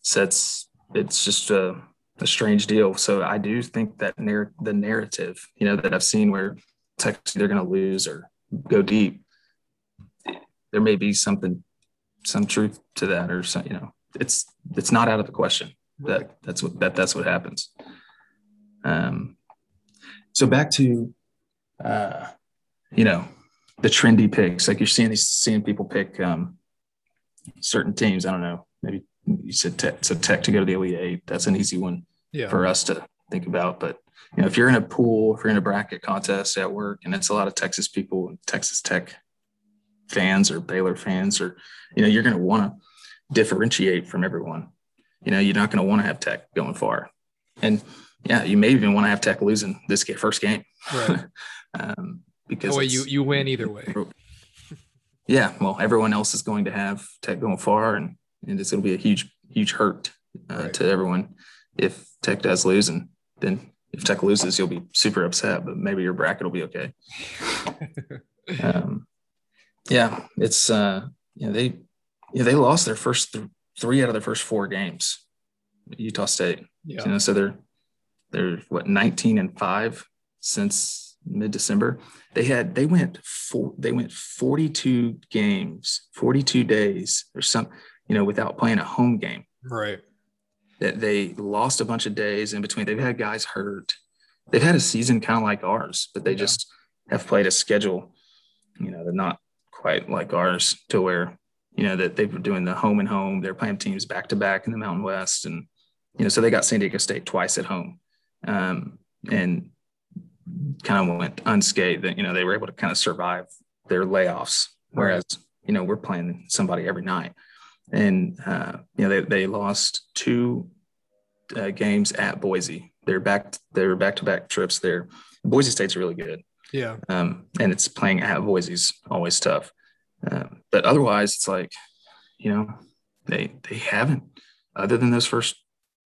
so it's it's just a, a strange deal so i do think that narr- the narrative you know that i've seen where texas they're going to lose or go deep there may be something some truth to that or some, you know it's it's not out of the question that that's what that that's what happens um so back to, uh, you know, the trendy picks. Like you're seeing these, seeing people pick um, certain teams. I don't know. Maybe you said tech, so tech to go to the Elite Eight. That's an easy one Yeah. for us to think about. But you know, if you're in a pool, if you're in a bracket contest at work, and it's a lot of Texas people Texas Tech fans or Baylor fans, or you know, you're going to want to differentiate from everyone. You know, you're not going to want to have Tech going far, and yeah, you may even want to have Tech losing this ga- first game Right. *laughs* um, because That way you you win either way. *laughs* yeah, well, everyone else is going to have Tech going far, and, and it's going to be a huge, huge hurt uh, Right. to everyone if Tech does lose. And then if Tech loses, you'll be super upset, but maybe your bracket will be okay. *laughs* Um, yeah, it's uh, you know they yeah they lost their first th- three out of their first four games. Utah State, Yeah. you know, so they're they're what 19 and five since mid December. They had they went four they went 42 games, 42 days or some you know without playing a home game. Right. That they lost a bunch of days in between. They've had guys hurt. They've had a season kind of like ours, but they Yeah. just have played a schedule, you know, they're not quite like ours to where, you know, that they were doing the home and home. They're playing teams back to back in the Mountain West. And, you know, so they got San Diego State twice at home. Um, and kind of went unscathed that, you know, they were able to kind of survive their layoffs. Whereas, you know, we're playing somebody every night. And, uh, you know, they, they lost two uh, games at Boise. They're back, they were back to back trips there. Boise State's really good. Yeah. Um, and it's playing at Boise's always tough. Um, but otherwise, it's like, you know, they they haven't, other than those first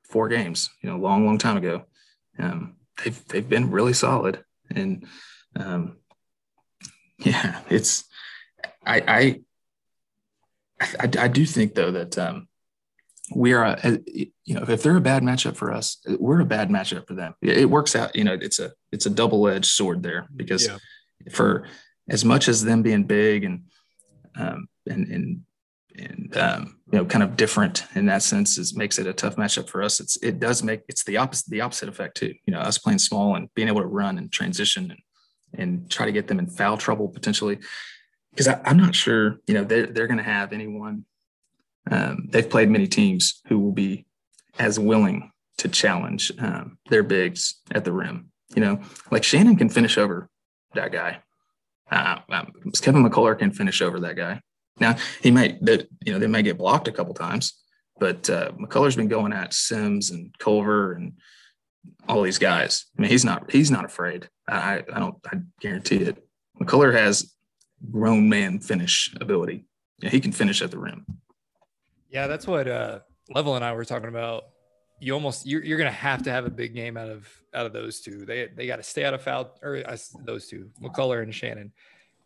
four games, you know, long, long time ago, um, they've they've been really solid. And um, yeah, it's I I I, I do think though that um, we are, a, you know, if they're a bad matchup for us, we're a bad matchup for them. It, it works out, you know, it's a it's a double edged sword there because Yeah. for as much as them being big and um, and and and um, you know kind of different in that sense is makes it a tough matchup for us. It's it does make it's the opposite the opposite effect too. You know, us playing small and being able to run and transition and and try to get them in foul trouble potentially. Because I'm not sure, you know, they're they're going to have anyone. Um, they've played many teams who will be as willing to challenge um, their bigs at the rim. You know, like Shannon can finish over that guy. Uh, um, Kevin McCullar can finish over that guy. Now he might, that you know, they may get blocked a couple times, but uh, McCullar's been going at Sims and Culver and all these guys. I mean, he's not he's not afraid. I I don't I guarantee it. McCullar has grown man finish ability. Yeah, he can finish at the rim. Yeah, that's what uh Level and I were talking about. You almost you're, you're gonna have to have a big game out of out of those two. They they got to stay out of foul or uh, those two, McCullar and Shannon.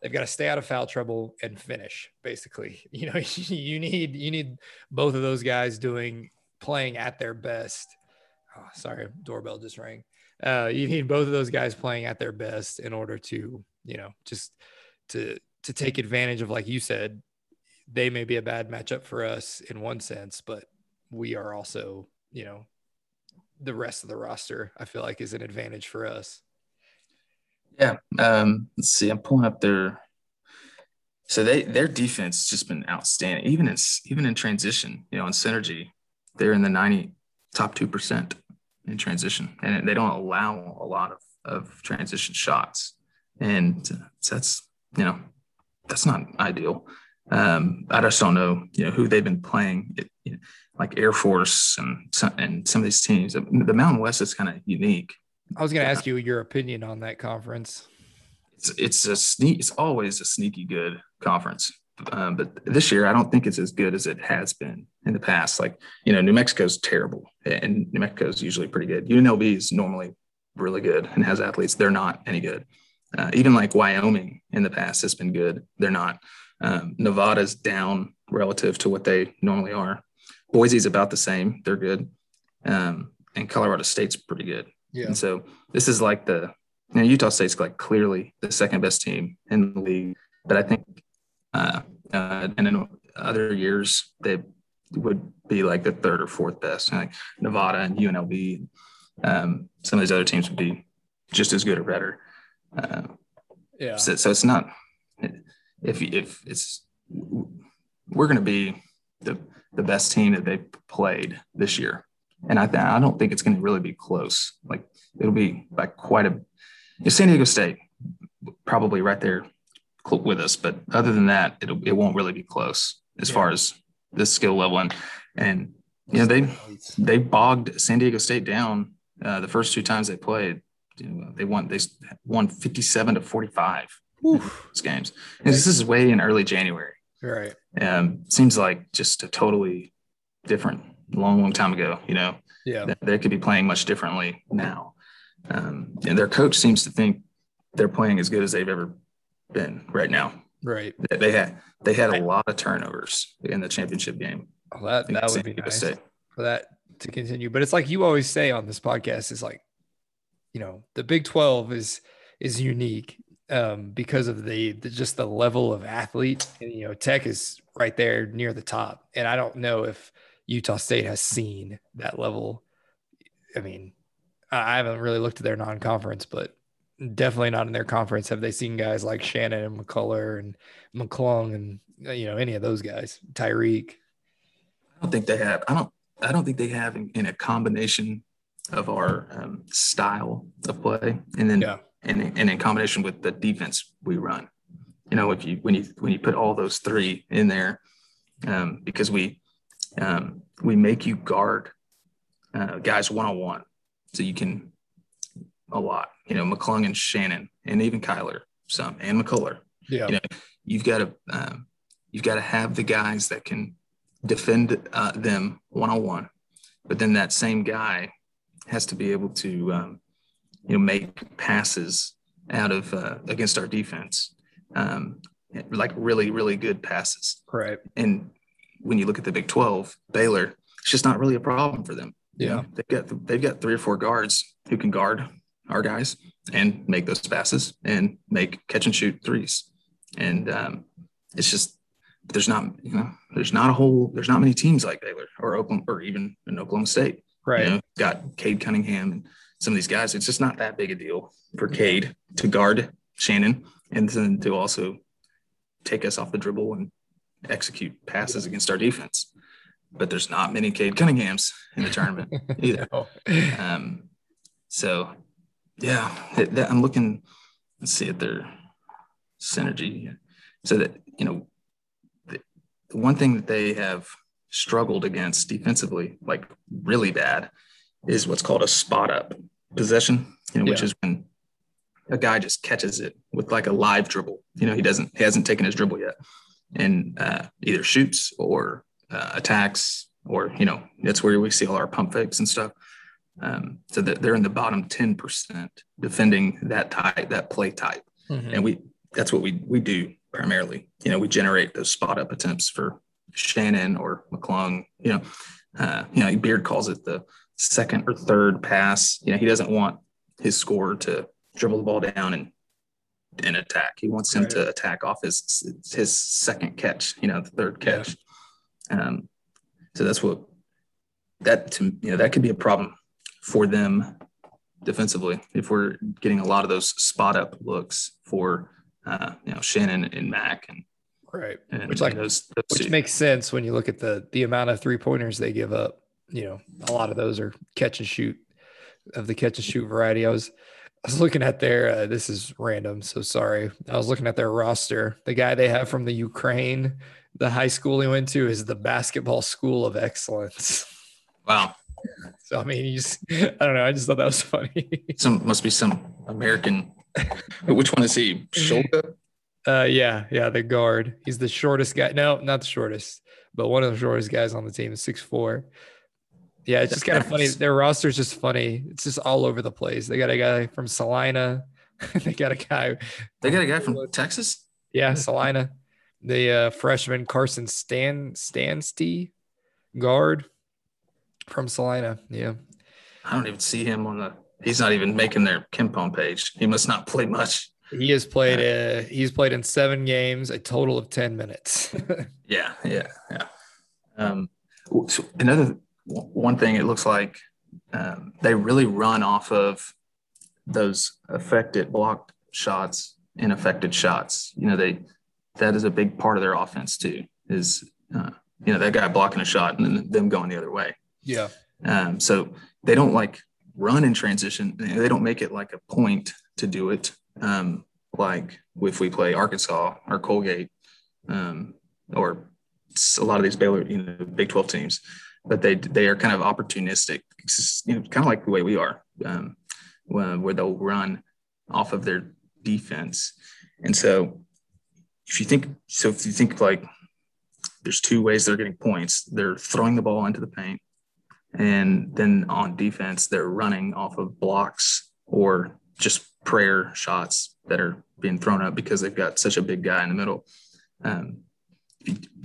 They've got to stay out of foul trouble and finish. Basically, *laughs* you know, *laughs* you need you need both of those guys doing playing at their best. Oh, sorry, doorbell just rang. Uh, you need both of those guys playing at their best in order to you know just to to take advantage of like you said they may be a bad matchup for us in one sense, but we are also, you know, the rest of the roster, I feel like is an advantage for us. Yeah. Um, let's see. I'm pulling up their. So they their defense has just been outstanding. Even in even in transition, you know, in synergy, they're in the 90 top two percent in transition, and they don't allow a lot of of transition shots, and that's you know that's not ideal. Um, I just don't know, you know, who they've been playing, it, you know, like Air Force and some, and some of these teams. The Mountain West is kind of unique. I was going to ask you your opinion on that conference. It's it's a sneak. It's always a sneaky good conference, um, but this year I don't think it's as good as it has been in the past. Like you know, New Mexico's terrible, and New Mexico's usually pretty good. UNLV is normally really good and has athletes. They're not any good. Uh, even like Wyoming in the past has been good. They're not. Um, Nevada's down relative to what they normally are. Boise's about the same. They're good. Um, and Colorado State's pretty good. Yeah. And so this is like the you know, Utah State's like clearly the second best team in the league. But I think uh, uh, and in other years they would be like the third or fourth best. Like Nevada and UNLV, um, some of these other teams would be just as good or better. Uh, Yeah. so, so it's not if if it's we're going to be the the best team that they've played this year, and I th- I don't think it's going to really be close. Like it'll be by quite a. If San Diego State probably right there with us, but other than that, it'll it won't really be close as Yeah. far as the skill level and and you know they they bogged San Diego State down uh, the first two times they played. Know, they won they won 57 to 45 those games. And this is way in early January. Right. Um, seems like just a totally different, long, long time ago. You know, Yeah. they could be playing much differently now. Um, and their coach seems to think they're playing as good as they've ever been right now. Right. They- had they had a lot of turnovers in the championship game. Well, that that would be nice State. for that to continue. But it's like you always say on this podcast is like, you know, the Big Twelve is is unique um, because of the, the just the level of athlete. And you know, Tech is right there near the top, and I don't know if Utah State has seen that level. I mean, I haven't really looked at their non-conference, but definitely not in their conference have they seen guys like Shannon and McCullar and McClung and uh, you know any of those guys, Tyreek. I don't think they have. I don't. I don't think they have in, in a combination of our um, style of play, and then Yeah. and, and in combination with the defense we run. You know, if you when you when you put all those three in there, um, because we um, we make you guard uh, guys one on one, so you can a lot. You know, McClung and Shannon, and even Kyler some, and McCullar Yeah. you know, you've got to um, you've got to have the guys that can defend uh, them one on one, but then that same guy has to be able to um, you know make passes out of uh, against our defense, um, like really really good passes. Right. And when you look at the Big Twelve, Baylor, it's just not really a problem for them. You Yeah. know, they've got they've got three or four guards who can guard our guys and make those passes and make catch and shoot threes. And um, it's just there's not you know there's not a whole there's not many teams like Baylor or Oklahoma or even in Oklahoma State. Right. You know, got Cade Cunningham and some of these guys. It's just not that big a deal for Cade to guard Shannon and then to also take us off the dribble and execute passes against our defense. But there's not many Cade Cunninghams in the tournament *laughs* either. No. Um, so, yeah, it, that, I'm looking. Let's see at their synergy. So that you know, the, the one thing that they have struggled against defensively, like really bad, is what's called a spot up possession. You know, which Yeah. is when a guy just catches it with like a live dribble. You know, he doesn't, he hasn't taken his dribble yet, and uh, either shoots or uh, attacks, or you know, that's where we see all our pump fakes and stuff. Um, so that they're in the bottom 10% defending that type, that play type. Mhm. And we, that's what we, we do primarily. You know, we generate those spot up attempts for Shannon or McClung, you know, uh, you know, Beard calls it the second or third pass. You know, he doesn't want his scorer to dribble the ball down and, and attack. He wants him Right. to attack off his, his second catch, you know, the third Yeah. catch. Um, so that's what that to you know that could be a problem for them defensively if we're getting a lot of those spot up looks for uh, you know Shannon and Mac and, Right. and Which, like, those, those Which two. makes sense when you look at the the amount of three pointers they give up. You know, a lot of those are catch and shoot of the catch and shoot variety. I was I was looking at their uh, this is random, so sorry. I was looking at their roster. The guy they have from the Ukraine, the high school he went to is the basketball school of excellence. wow *laughs* So I mean, he's I don't know. I just thought that was funny. *laughs* some must be some American which one is he Shulga Uh, yeah, yeah, the guard. He's the shortest guy. No, not the shortest, but one of the shortest guys on the team is six four. Yeah, it's just kind of funny. Their roster is just funny. It's just all over the place. They got a guy from Salina. *laughs* they got a guy. they got a guy from Texas Yeah, Salina. The uh, freshman Carson Stan Stansty, guard from Salina. Yeah, I don't even see him on the he's not even making their KenPom page he must not play much he has played. Uh, he's played in seven games, a total of ten minutes. *laughs* Yeah, yeah, yeah. Um, so another one thing, it looks like um, they really run off of those affected blocked shots and affected shots. You know, they that is a big part of their offense too. Is uh, you know that guy blocking a shot and then them going the other way. Yeah. Um, so they don't like run in transition. They don't make it like a point to do it. Um, like if we play Arkansas or Colgate, um, or a lot of these Baylor, you know, Big 12 teams, but they they are kind of opportunistic, you know, kind of like the way we are, um, where they'll run off of their defense. And so, if you think so, if you think like there's two ways they're getting points, they're throwing the ball into the paint, and then on defense they're running off of blocks or just prayer shots that are being thrown up because they've got such a big guy in the middle. Um,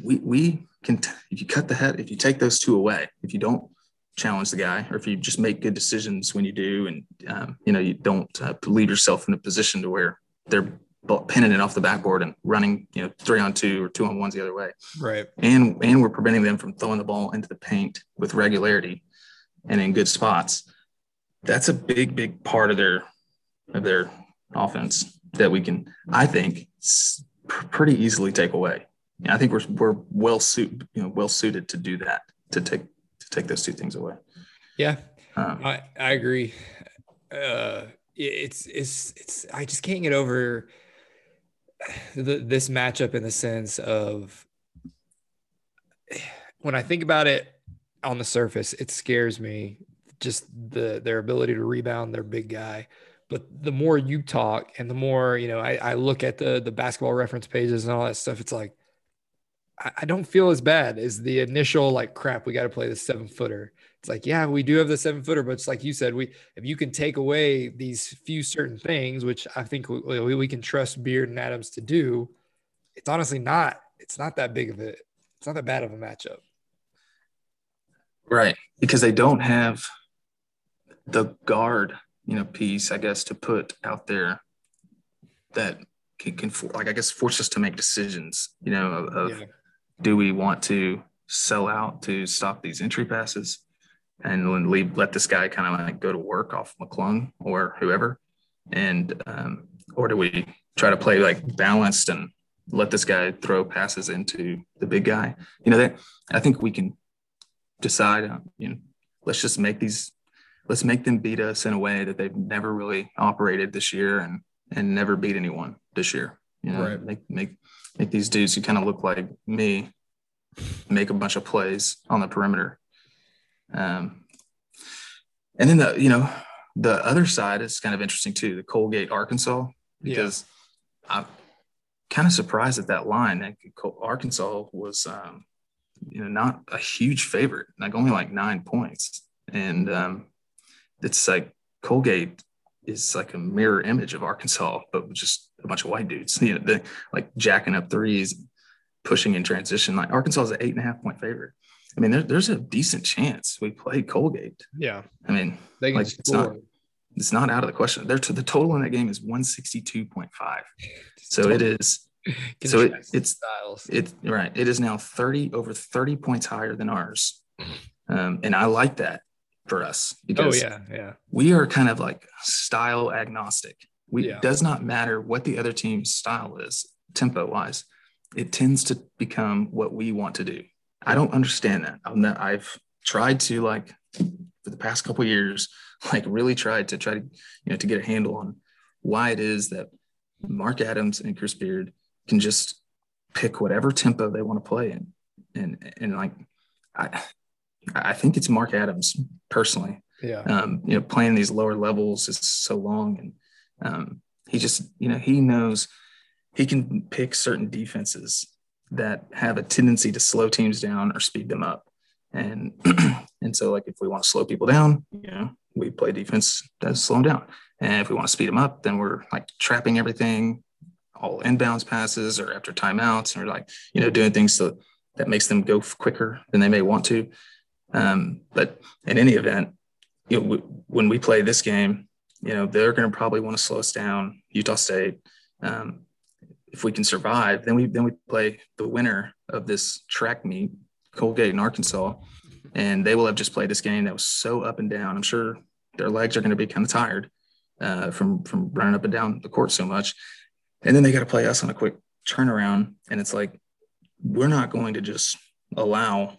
we, we can, if you cut the head, if you take those two away, if you don't challenge the guy, or if you just make good decisions when you do, and um, you know you don't uh, leave yourself in a position to where they're pinning it off the backboard and running, you know, three on two or two on ones the other way. Right. And and we're preventing them from throwing the ball into the paint with regularity and in good spots. That's a big, big part of their of their offense that we can, I think, pretty easily take away. I think we're we're well suited, you know, well suited to do that to take to take those two things away. Yeah, um, I I agree. Uh, it's it's it's I just can't get over the, this matchup in the sense of when I think about it on the surface, it scares me just the their ability to rebound their big guy but the more you talk and the more you know I, I, look at the the basketball reference pages and all that stuff it's like I, don't feel as bad as the initial like crap we got to play the seven footer it's like yeah we do have the seven footer but it's like you said we if you can take away these few certain things which i think we, we can trust beard and adams to do it's honestly not it's not that big of a it's not that bad of a matchup right because they don't have the guard you know piece i guess to put out there that can, can like i guess force us to make decisions you know of, of yeah. Do we want to sell out to stop these entry passes and leave let this guy kind of like go to work off mcclung or whoever and um, or do we try to play like balanced and let this guy throw passes into the big guy you know that i think we can decide you know let's just make these let's make them beat us in a way that they've never really operated this year and and never beat anyone this year. You know, right. make make make these dudes who kind of look like me make a bunch of plays on the perimeter. Um, and then the you know the other side is kind of interesting too, the Colgate Arkansas because yeah. I'm kind of surprised at that line. That Arkansas was um, you know not a huge favorite, like only like nine points, and um, it's like Colgate is like a mirror image of Arkansas, but just a bunch of white dudes, you know, they like jacking up threes, pushing in transition. Like Arkansas is an eight and a half point favorite. I mean, there, there's a decent chance we play Colgate. Yeah. I mean, they like it's not, it's not out of the question. They're to the total in that game is 162.5. *laughs* So it is. so it, it's styles. It right. It is now 30 over 30 points higher than ours. Um, and I like that for us oh, because oh, yeah, yeah. we are kind of like style agnostic. We yeah. does not matter what the other team's style is, tempo wise. It tends to become what we want to do. I don't understand that. i I've tried to like for the past couple years, *laughs* like really tried to try to you know to get a handle on why it is that Mark Adams and Chris Beard can just pick whatever tempo they want to play in, and and like I I think it's Mark Adams personally. Yeah. Um, you know, playing these lower levels is so long, and um, he just, you know, he knows he can pick certain defenses that have a tendency to slow teams down or speed them up, and *clears throat* and so like if we want to slow people down, you know, we play defense that slow them down, and if we want to speed them up, then we're like trapping everything, all inbounds passes or after timeouts, or like you know doing things so that makes them go quicker than they may want to. Um, but in any event, you know, when we play this game, you know, they're going to probably want to slow us down. Utah State. Um, if we can survive, then we then we play the winner of this track meet, Colgate in Arkansas, and they will have just played this game that was so up and down. I'm sure their legs are going to be kind of tired, uh, from from running up and down the court so much. And then they got to play us on a quick turnaround, and it's like we're not going to just allow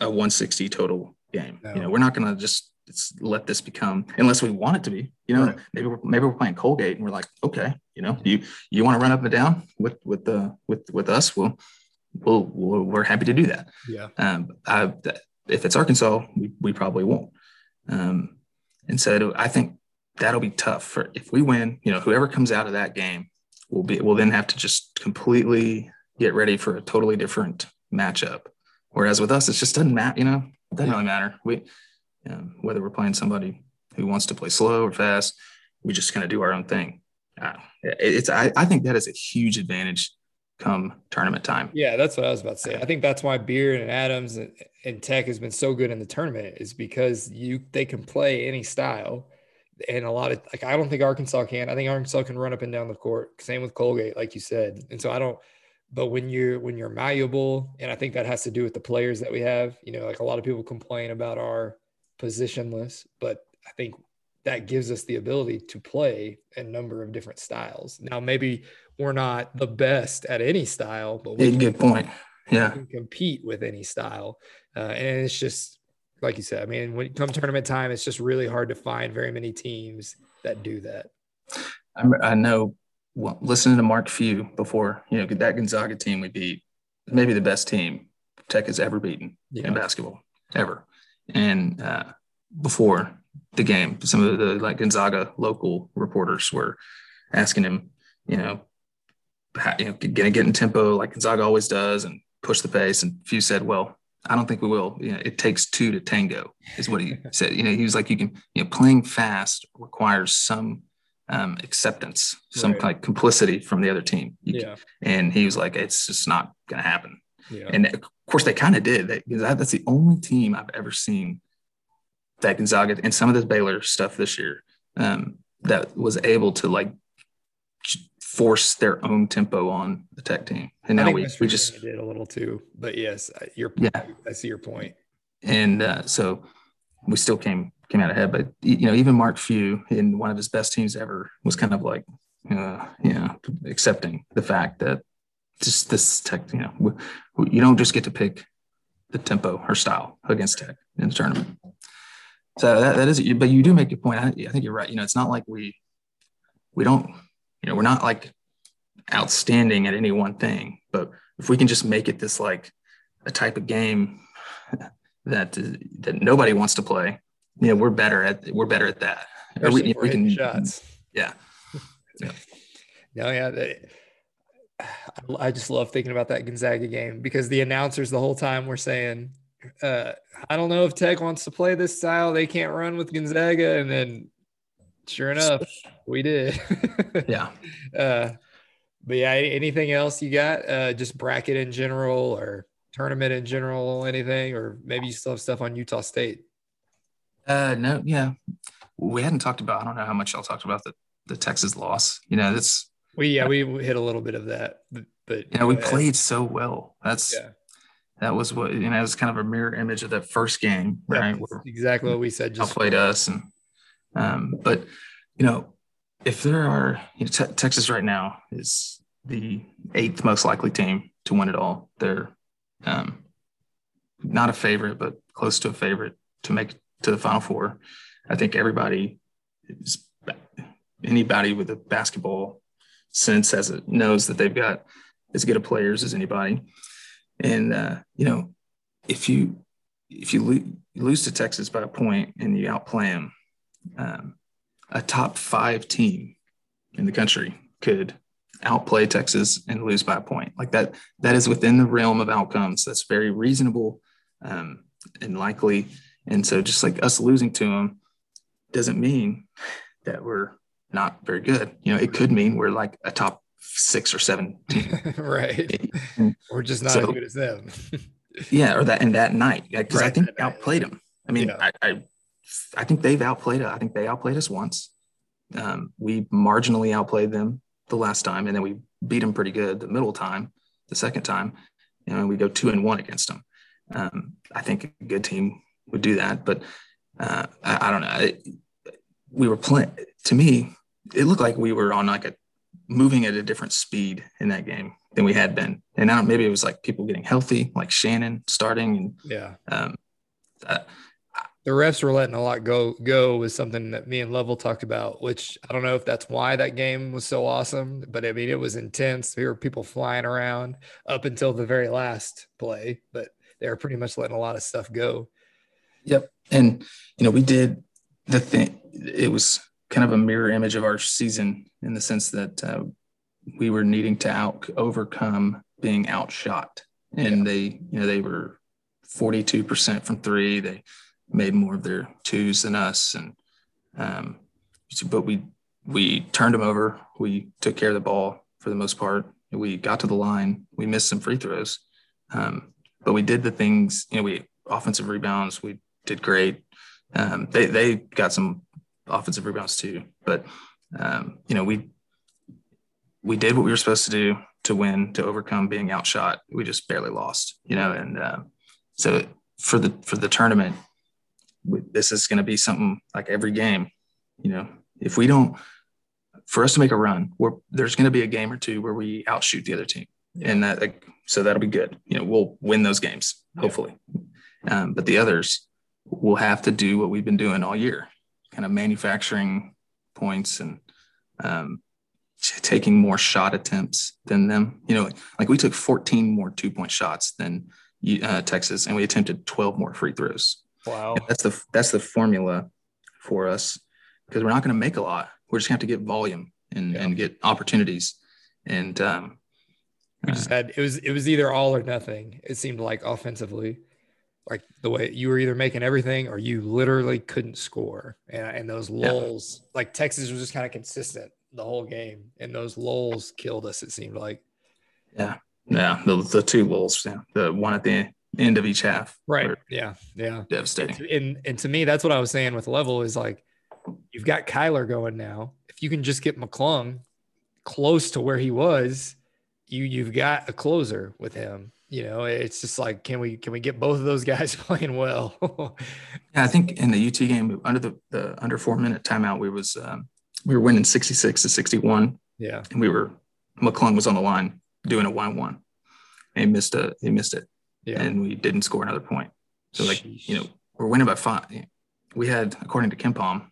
a 160 total game. No. You know, we're not going to just let this become unless we want it to be. You know, right. maybe we're maybe we're playing Colgate and we're like, okay, you know, you you want to run up and down with with the with with us? Well, we'll, we'll we're happy to do that. Yeah. Um, I, if it's Arkansas, we, we probably won't. Um, and so I think that'll be tough for if we win. You know, whoever comes out of that game will be will then have to just completely get ready for a totally different matchup. Whereas with us, it just doesn't matter. You know, it doesn't really matter. We um, whether we're playing somebody who wants to play slow or fast, we just kind of do our own thing. Uh, it's I, I think that is a huge advantage come tournament time. Yeah, that's what I was about to say. I think that's why Beard and Adams and, and Tech has been so good in the tournament is because you they can play any style. And a lot of like I don't think Arkansas can. I think Arkansas can run up and down the court. Same with Colgate, like you said. And so I don't but when you're when you're malleable, and I think that has to do with the players that we have, you know, like a lot of people complain about our positionless, but I think that gives us the ability to play a number of different styles. Now, maybe we're not the best at any style, but we good point. Yeah, compete with any style, uh, and it's just like you said. I mean, when it come tournament time, it's just really hard to find very many teams that do that. I know. Well, listening to Mark Few before, you know, that Gonzaga team we beat, maybe the best team Tech has ever beaten yeah. in basketball ever, and uh, before the game, some of the like Gonzaga local reporters were asking him, you know, how, you know, gonna get in tempo like Gonzaga always does and push the pace. And Few said, well, I don't think we will. You know, it takes two to tango, is what he *laughs* said. You know, he was like, you can, you know, playing fast requires some um, acceptance, some right. like complicity from the other team. You yeah. Can, and he was like, it's just not going to happen. Yeah. And of course, they kind of did. They, that's the only team I've ever seen that Gonzaga and some of this Baylor stuff this year um, that was able to like force their own tempo on the tech team. And now we, we just did a little too, but yes, you're, yeah, I see your point. And uh, so we still came, came out ahead, but you know, even Mark Few in one of his best teams ever was kind of like, uh, you know, accepting the fact that just this tech, you know, you don't just get to pick the tempo or style against tech in the tournament. So that, that is, but you do make a point. I, I think you're right. You know, it's not like we, we don't you know, we're not like outstanding at any one thing, but if we can just make it this like a type of game *laughs* that that nobody wants to play, you know, we're better at we're better at that. we, we can shots. Yeah. yeah. *laughs* No, yeah. They, *sighs* I just love thinking about that Gonzaga game because the announcers the whole time were saying, uh, I don't know if Tech wants to play this style. They can't run with Gonzaga. And then Sure enough, *laughs* we did. *laughs* yeah. Uh, but yeah, anything else you got? Uh, just bracket in general or tournament in general, anything, or maybe you still have stuff on Utah State. Uh, no, yeah, we hadn't talked about. I don't know how much y'all talked about the the Texas loss. You know, that's we yeah we hit a little bit of that, but, but you know, we played so well. That's yeah. That was what you know. It was kind of a mirror image of that first game, right? exactly what we said. Just played us, and um, but you know, if there are you know, te- Texas right now is the eighth most likely team to win it all. They're um, not a favorite, but close to a favorite to make to the Final Four. I think everybody, anybody with a basketball sense, as it knows that they've got as good of players as anybody. And uh, you know, if you if you lo- lose to Texas by a point and you outplay them, um, a top five team in the country could outplay Texas and lose by a point. Like that, that is within the realm of outcomes. That's very reasonable um, and likely. And so, just like us losing to them doesn't mean that we're not very good. You know, it could mean we're like a top six or seven *laughs* right. *laughs* we're just not so, as good as them. *laughs* yeah, or that and that night because right, I think outplayed them. I mean, yeah. I, I I think they've outplayed us. I think they outplayed us once. Um, we marginally outplayed them the last time, and then we beat them pretty good the middle time, the second time. You know, we go two and one against them. Um, I think a good team would do that, but uh, I, I, don't know. It, we were playing. To me, it looked like we were on like a moving at a different speed in that game than we had been. And now maybe it was like people getting healthy, like Shannon starting, and Yeah. um, uh, The refs were letting a lot go go was something that me and Lovell talked about, which I don't know if that's why that game was so awesome, but I mean it was intense. There were people flying around up until the very last play, but they were pretty much letting a lot of stuff go. Yep. And, you know, we did the thing, it was kind of a mirror image of our season in the sense that uh, we were needing to out overcome being outshot. And they, you know, they were 42% from three. They made more of their twos than us. And, um, but we, we turned them over. We took care of the ball for the most part. We got to the line. We missed some free throws. Um, but we did the things, you know, we offensive rebounds, we did great. Um, they they got some offensive rebounds too, but um, you know we we did what we were supposed to do to win to overcome being outshot. We just barely lost, you know, and uh, so for the for the tournament, we- this is going to be something like every game. You know, if we don't, for us to make a run, we're, there's going to be a game or two where we outshoot the other team, and that like, so that'll be good. You know, we'll win those games hopefully. Um, but the others will have to do what we've been doing all year, kind of manufacturing points and um, t- taking more shot attempts than them. You know, like, like we took 14 more two point shots than uh, Texas, and we attempted 12 more free throws. Wow. And that's the that's the formula for us because we're not going to make a lot. We're just going to have to get volume and, Yeah. and get opportunities. And um, We just had it was it was either all or nothing. It seemed like offensively, like the way you were either making everything or you literally couldn't score. And and those Yeah. lulls, like Texas was just kind of consistent the whole game, and those lulls killed us. It seemed like yeah, yeah, the, the two lulls, yeah, the one at the end of each half, right. Yeah, yeah. devastating. And and to me, that's what I was saying with level is like you've got Kyler going now. If you can just get McClung close to where he was, you you've got a closer with him. You know, it's just like can we can we get both of those guys *laughs* playing well? *laughs* Yeah, I think in the UT game under the, the under four minute timeout, we was um, we were winning sixty six to sixty one, yeah, and we were McClung was on the line doing a one one, and he missed a he missed it, yeah. and we didn't score another point. So like Sheesh. you know we're winning by five. We had according to KenPom,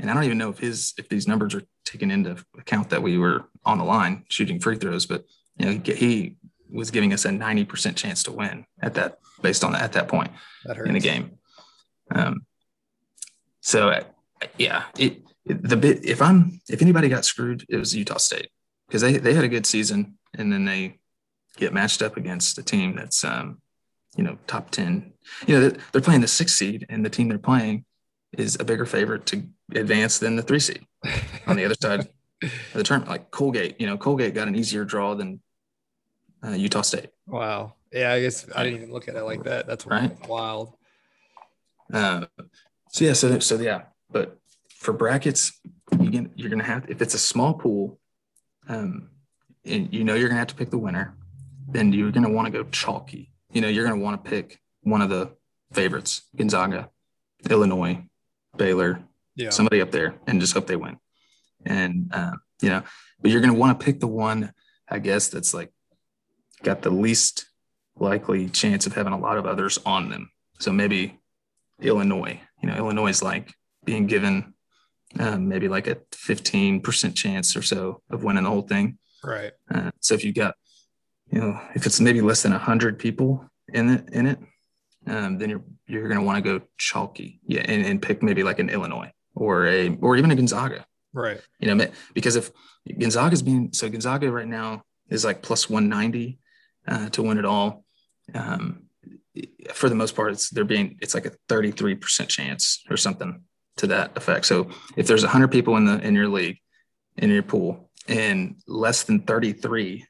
and I don't even know if his if these numbers are taken into account that we were on the line shooting free throws, but you know he, he was giving us a ninety percent chance to win at that based on at that point that in the game. Um, so uh, yeah, it, it- the bit if I'm if anybody got screwed, it was Utah State because they they had a good season and then they get matched up against a team that's um, you know top ten. You know they're, playing the sixth seed and the team they're playing is a bigger favorite to advance than the three seed on the other side of the tournament. Like Colgate, you know Colgate got an easier draw than uh, Utah State. Wow. Yeah, I guess I didn't even look at it like that. That's Right. wild. Uh, so yeah, so so yeah, but for brackets, you can, you're gonna have if it's a small pool, um, and you know you're gonna have to pick the winner, then you're gonna want to go chalky. You know you're gonna want to pick one of the favorites: Gonzaga, Illinois, Baylor, Yeah. somebody up there, and just hope they win. And uh, you know, but you're gonna want to pick the one, I guess, that's like got the least likely chance of having a lot of others on them. So maybe Illinois. You know, Illinois is like being given um, maybe like a 15% chance or so of winning the whole thing. right. Uh, so if you got, you know, if it's maybe less than 100 people in it, in it, um, then you're you're going to want to go chalky, yeah, and, and pick maybe like an Illinois or a or even a Gonzaga. Right. You know, because if Gonzaga's being so Gonzaga right now is like plus 190 uh, to win it all. Um, for the most part, it's they're being it's like a 33% chance or something to that effect. So if there's 100 people in the in your league in your pool and less than 33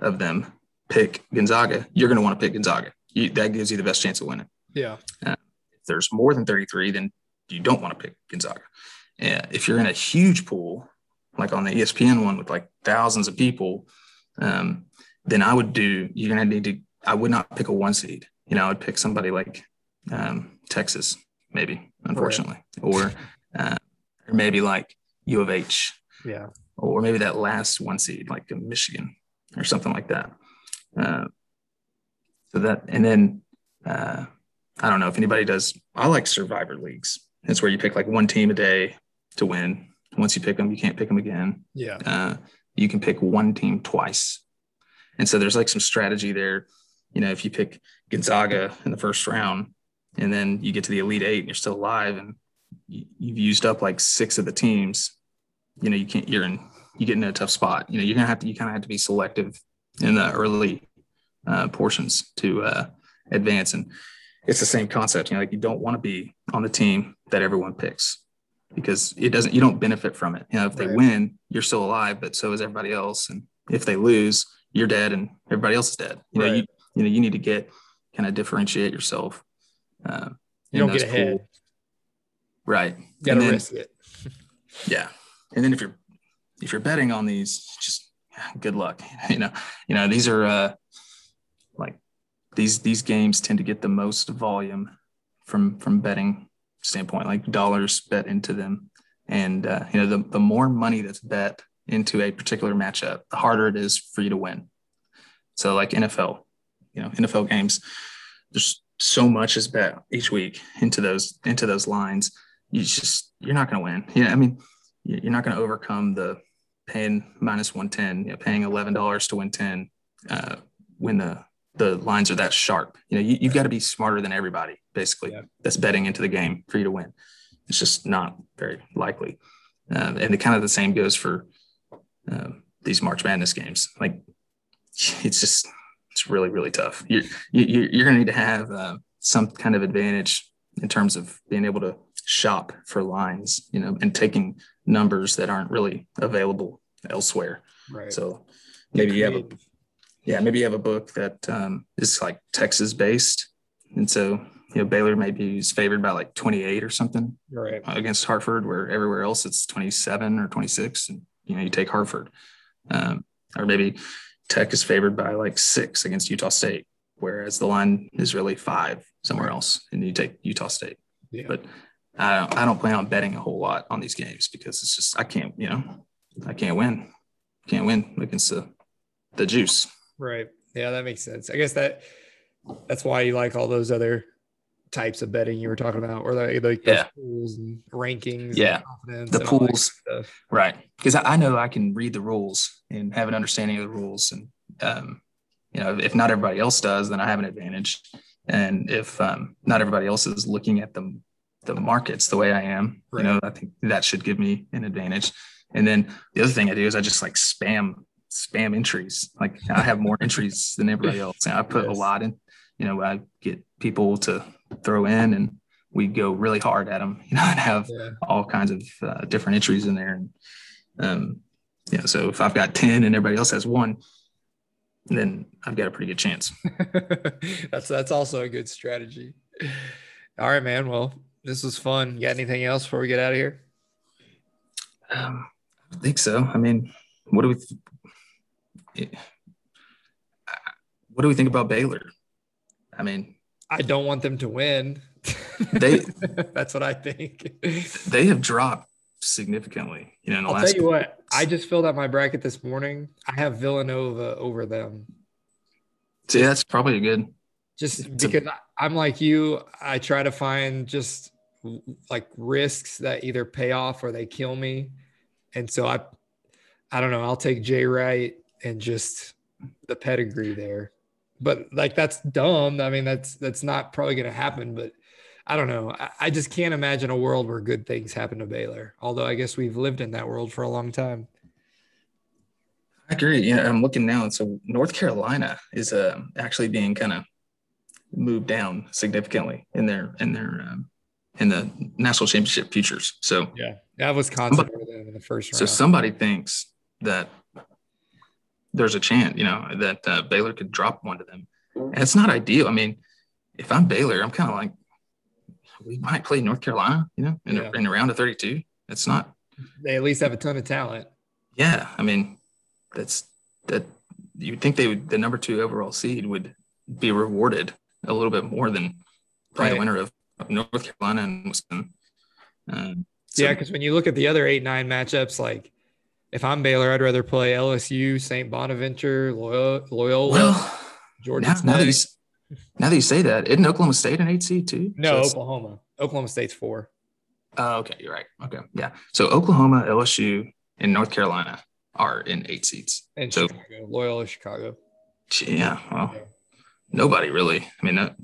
of them pick Gonzaga, you're going to want to pick Gonzaga. You, that gives you the best chance of winning Yeah. if there's more than 33, then you don't want to pick Gonzaga. And if you're in a huge pool, like on the ESPN one with like thousands of people, um, then I would do, you're going to need to, I would not pick a one seed. You know, I would pick somebody like um, Texas, maybe, unfortunately, or, uh, or maybe like U of H. Yeah. Or maybe that last one seed, like Michigan or something like that. Uh, so that, and then uh, I don't know if anybody does. I like survivor leagues. It's where you pick like one team a day to win. Once you pick them, you can't pick them again. Yeah. Uh, you can pick one team twice. And so there's like some strategy there. You know, if you pick Gonzaga in the first round and then you get to the Elite Eight and you're still alive and you, you've used up like six of the teams, you know, you can't, you're in, you get in a tough spot. You know, you're going to have to, you kind of have to be selective in the early uh, portions to uh, advance. And it's the same concept. You know, like you don't want to be on the team that everyone picks because it doesn't, you don't benefit from it. You know, if they Right. win, you're still alive, but so is everybody else. And if they lose, you're dead and everybody else is dead. You know, you, you know, you need to get kind of differentiate yourself. Uh, You don't get ahead. pool- Right. You got to then- risk it. *laughs* yeah. And then if you're if you're betting on these, just good luck. *laughs* You know, you know, these are uh like these these games tend to get the most volume from from betting standpoint, like dollars bet into them. And uh, you know, the, the more money that's bet into a particular matchup, the harder it is for you to win. So like NFL, you know, NFL games, there's so much is bet each week into those into those lines. You just you're not going to win. Yeah, I mean, you- you're not going to overcome the paying minus 110, you know, paying $11 to win 10 uh, when the, the lines are that sharp. You know, you, you've got to be smarter than everybody, basically, Yeah. that's betting into the game for you to win. It's just not very likely. Uh, and the kind of the same goes for um, these March Madness games. Like, *laughs* it's just, it's really, really tough. You're, you, you're going to need to have uh, some kind of advantage in terms of being able to shop for lines, you know, and taking numbers that aren't really available elsewhere. Right. So maybe you have a yeah, maybe you have a book that um, is like Texas based, and so you know Baylor maybe is favored by like 28 or something right. against Hartford, where everywhere else it's 27 or 26, and you know you take Hartford, um, or maybe Tech is favored by like six against Utah State, whereas the line is really five somewhere else, and you take Utah State. Yeah. But I don't, I don't plan on betting a whole lot on these games because it's just I can't, you know, I can't win, can't win against the the juice. Right. Yeah, that makes sense. I guess that that's why you like all those other types of betting you were talking about, or like, like Yeah. pools and rankings. Yeah. and confidence The pools. Right. Because I, I know I can read the rules and have an understanding of the rules. And, um, you know, if not everybody else does, then I have an advantage. And if um, not everybody else is looking at the, the markets the way I am, Right. you know, I think that should give me an advantage. And then the other thing I do is I just like spam, spam entries. Like I have more entries than everybody *laughs* else. And I put Yes. a lot in, you know, I get people to throw in and we go really hard at them, *laughs* you know, and have Yeah. all kinds of uh, different entries in there. And, um, yeah, so if I've got 10 and everybody else has one, then I've got a pretty good chance. *laughs* that's that's also a good strategy. All right, man. Well, this was fun. You got anything else before we get out of here? Um, I think so. I mean, what do we, th- what do we think about Baylor? I mean, I don't want them to win. They- *laughs* that's what I think. they have dropped significantly, you know, in the I'll last, tell you what, I just filled out my bracket this morning. I have Villanova over them. see, that's probably a good, Just It's because I, I'm like you, I try to find just like risks that either pay off or they kill me. And so I, I don't know, I'll take Jay Wright and just the pedigree there. But like that's dumb. I mean, that's that's not probably going to happen. But I don't know. I, I just can't imagine a world where good things happen to Baylor. Although I guess we've lived in that world for a long time. I agree. Yeah, I'm looking now. And so North Carolina is uh, actually being kind of moved down significantly in their in their um, in the national championship futures. So Yeah, that was Wisconsin over in the first round. so somebody thinks that there's a chance, you know, that uh, Baylor could drop one to them, and it's not ideal. I mean, if I'm Baylor, I'm kind of like we might play North Carolina, you know, in, Yeah. a, in a round of 32. It's not they at least have a ton of talent. Yeah, I mean, that's that. You would think they would the number two overall seed would be rewarded a little bit more than probably Right. the winner of, of North Carolina and Wisconsin. Um, so- yeah, because when you look at the other eight nine matchups, like if I'm Baylor, I'd rather play LSU, St. Bonaventure, Loyola, Loyola Well, Georgia now, now that you now that you say that, isn't Oklahoma State an eight seed too? no, So Oklahoma. Oklahoma State's four. Oh, okay, you're right. Okay, yeah. So Oklahoma, LSU, and North Carolina are in eight seats. And So- Chicago, Loyola, Chicago. Yeah, well, nobody really. I mean, uh,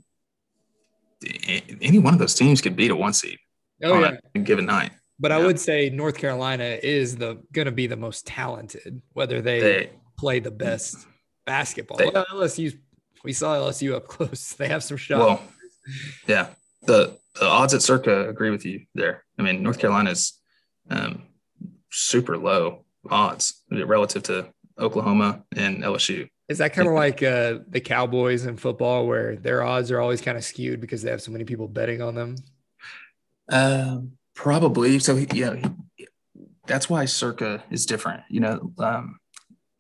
a- any one of those teams could beat a one seed Oh on yeah, a given night. But I would say North Carolina is the going to be the most talented, whether they, They, play the best basketball. They- well, LSU, we saw LSU up close. *laughs* They have some shots. well, yeah. The the odds at Circa agree with you there. I mean, North Carolina's um, super low odds relative to Oklahoma and LSU. Is that kind of like uh, the Cowboys in football, where their odds are always kind of skewed because they have so many people betting on them? Um, probably. So he, yeah, he, that's why Circa is different. You know, um,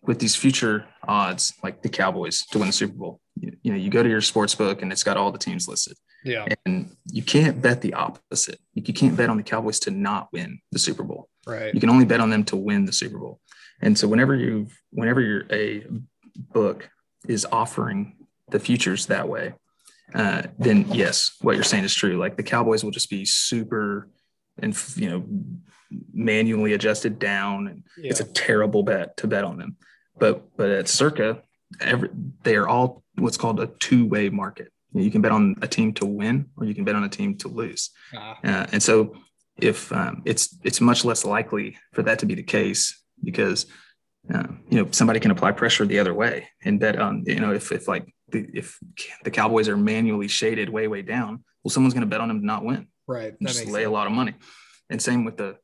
with these future odds, like the Cowboys to win the Super Bowl. You, you know, you go to your sports book and it's got all the teams listed, Yeah, and you can't bet the opposite. You can't bet on the Cowboys to not win the Super Bowl. right. You can only bet on them to win the Super Bowl. And so whenever you whenever you're a book is offering the futures that way, uh, then yes, what you're saying is true. Like the Cowboys will just be super and you know manually adjusted down, and Yeah. it's a terrible bet to bet on them. But but at Circa, every they are all what's called a two way market. You, can bet on a team to win, or you can bet on a team to lose. Ah, Uh, and so if um, it's it's much less likely for that to be the case because um, you know somebody can apply pressure the other way and bet on you know if if like the, if the Cowboys are manually shaded way way down, well someone's going to bet on them to not win right. That just lay a lot of money. And same with the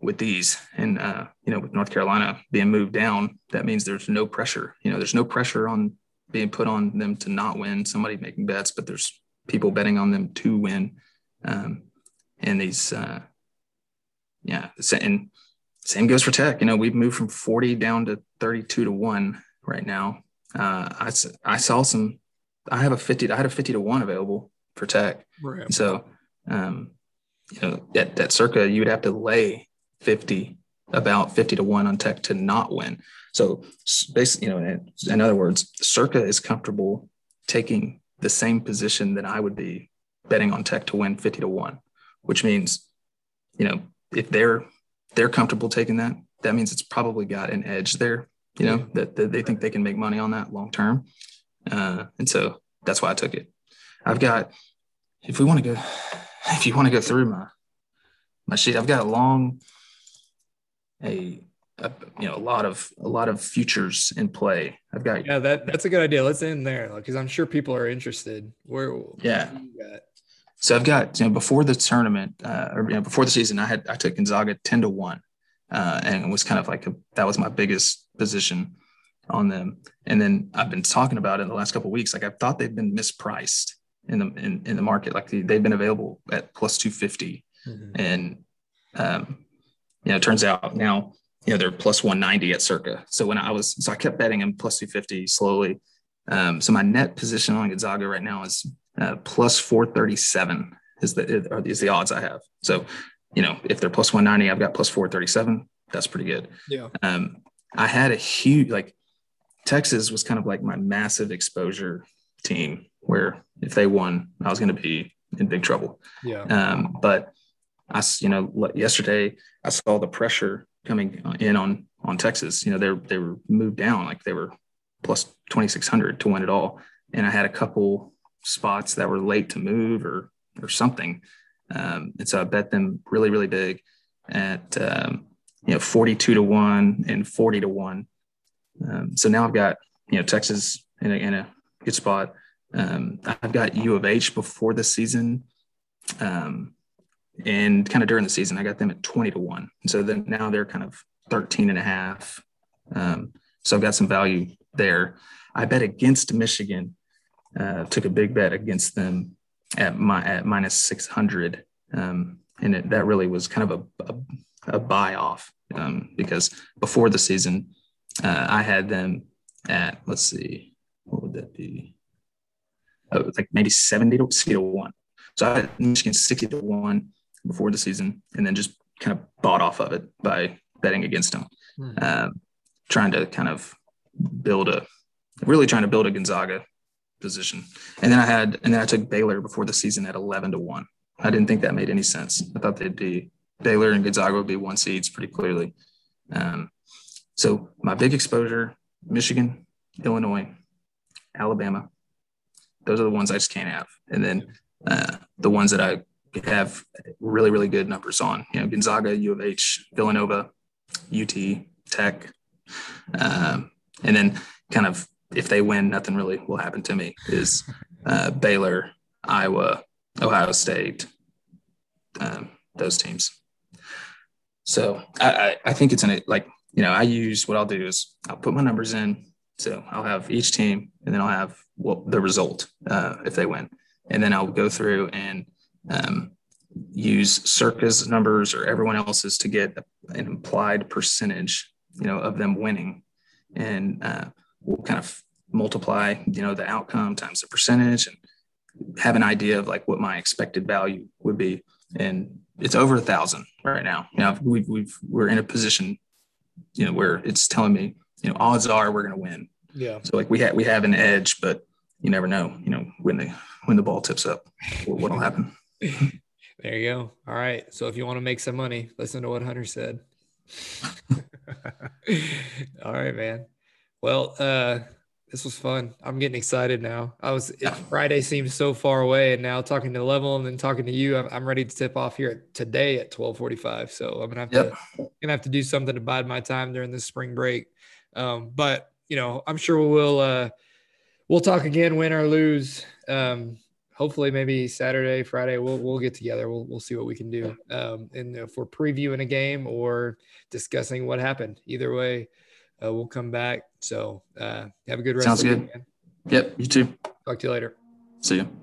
with these and uh, you know with North Carolina being moved down, that means there's no pressure. You know, there's no pressure on being put on them to not win. Somebody making bets, but there's people betting on them to win. Um, and these, uh, yeah, and same goes for Tech. You know, we've moved from 40 down to 32 to one right now. Uh, I, I saw some. I have a 50. I had a 50 to one available for Tech. Right. So, um, you know, at, at circa, you would have to lay 50, about 50 to one on tech to not win. So basically, you know, in, other words, circa is comfortable taking the same position that I would be betting on tech to win 50 to one, which means, you know, if they're, they're comfortable taking that, that means it's probably got an edge there, you know, that, that they think they can make money on that long term. Uh, and so that's why I took it. I've got, if we want to go, if you want to go through my my sheet, I've got a long, a, a you know a lot of a lot of futures in play. I've got Yeah, that that's a good idea. Let's end there because I'm sure people are interested. Where? Yeah. what do you got? So I've got you know before the tournament uh, or you know before the season, I had I took Gonzaga ten to one, uh, and it was kind of like a, that was my biggest position on them. And then I've been talking about it in the last couple of weeks. Like I thought they've been mispriced in the in, in the market. Like they've been available at plus two fifty, Mhm. and um, you know it turns out now you know they're plus one ninety at Circa. So when I was so I kept betting them plus two fifty slowly. Um, so my net position on Gonzaga right now is uh, plus 437 is the is the odds I have. So, you know, if they're plus 190, I've got plus 437. That's pretty good. Yeah. Um, I had a huge like Texas was kind of like my massive exposure team where if they won, I was going to be in big trouble. Yeah. Um, but I, you know, yesterday I saw the pressure coming in on on Texas. You know, they they were moved down like they were plus 2600 to win it all, and I had a couple spots that were late to move or or something, um, and so I bet them really really big at um, you know 42 to one and 40 to one. Um, so now I've got you know Texas in a, in a good spot. Um, I've got U of H before the season. Um, and kind of during the season, I got them at 20 to 1. And so then now they're kind of 13 and a half. Um, so I've got some value there. I bet against Michigan, uh, took a big bet against them at my at minus 600. Um, and it, that really was kind of a, a, a buy off um, because before the season, uh, I had them at, let's see, what would that be? Oh, like maybe 70 to, 60 to 1. So I had Michigan 60 to 1 before the season and then just kind of bought off of it by betting against them. Hmm. um, trying to kind of build a, really trying to build a Gonzaga position. And then I had, and then I took Baylor before the season at 11 to one. I didn't think that made any sense. I thought they'd be Baylor and Gonzaga would be one seeds pretty clearly. Um, so my big exposure, Michigan, Illinois, Alabama. Those are the ones I just can't have. And then uh, the ones that I have really, really good numbers on, you know, Gonzaga, U of H, Villanova, UT, Tech. Um, and then kind of if they win, nothing really will happen to me is uh, Baylor, Iowa, Ohio State, um, those teams. So I, I, I think it's in it like, you know, I use what I'll do is I'll put my numbers in. So I'll have each team and then I'll have what the result uh, if they win. And then I'll go through and um, use Circa's numbers or everyone else's to get an implied percentage, you know, of them winning. And uh, we'll kind of multiply, you know, the outcome times the percentage and have an idea of like what my expected value would be. And it's over a thousand right now. You know, we've, we've, we're in a position, you know, where it's telling me, you know, odds are we're going to win. Yeah. So like we have, we have an edge, but you never know, you know, when the, when the ball tips up, what will happen. *laughs* There you go. All right. So if you want to make some money, listen to what Hunter said. *laughs* All right, man. Well, uh, this was fun. I'm getting excited now. I was it, Friday seems so far away, and now talking to Level and then talking to you, I'm, I'm ready to tip off here today at 12:45. So I'm gonna have Yep. to gonna have to do something to bide my time during this spring break. Um, but you know, I'm sure we'll uh, we'll talk again, win or lose. Um, hopefully, maybe Saturday, Friday, we'll we'll get together. We'll we'll see what we can do. Um, and if we're previewing a game or discussing what happened, either way, uh, we'll come back. So uh, have a good rest Sounds of the good. weekend. Yep. You too. Talk to you later. See you.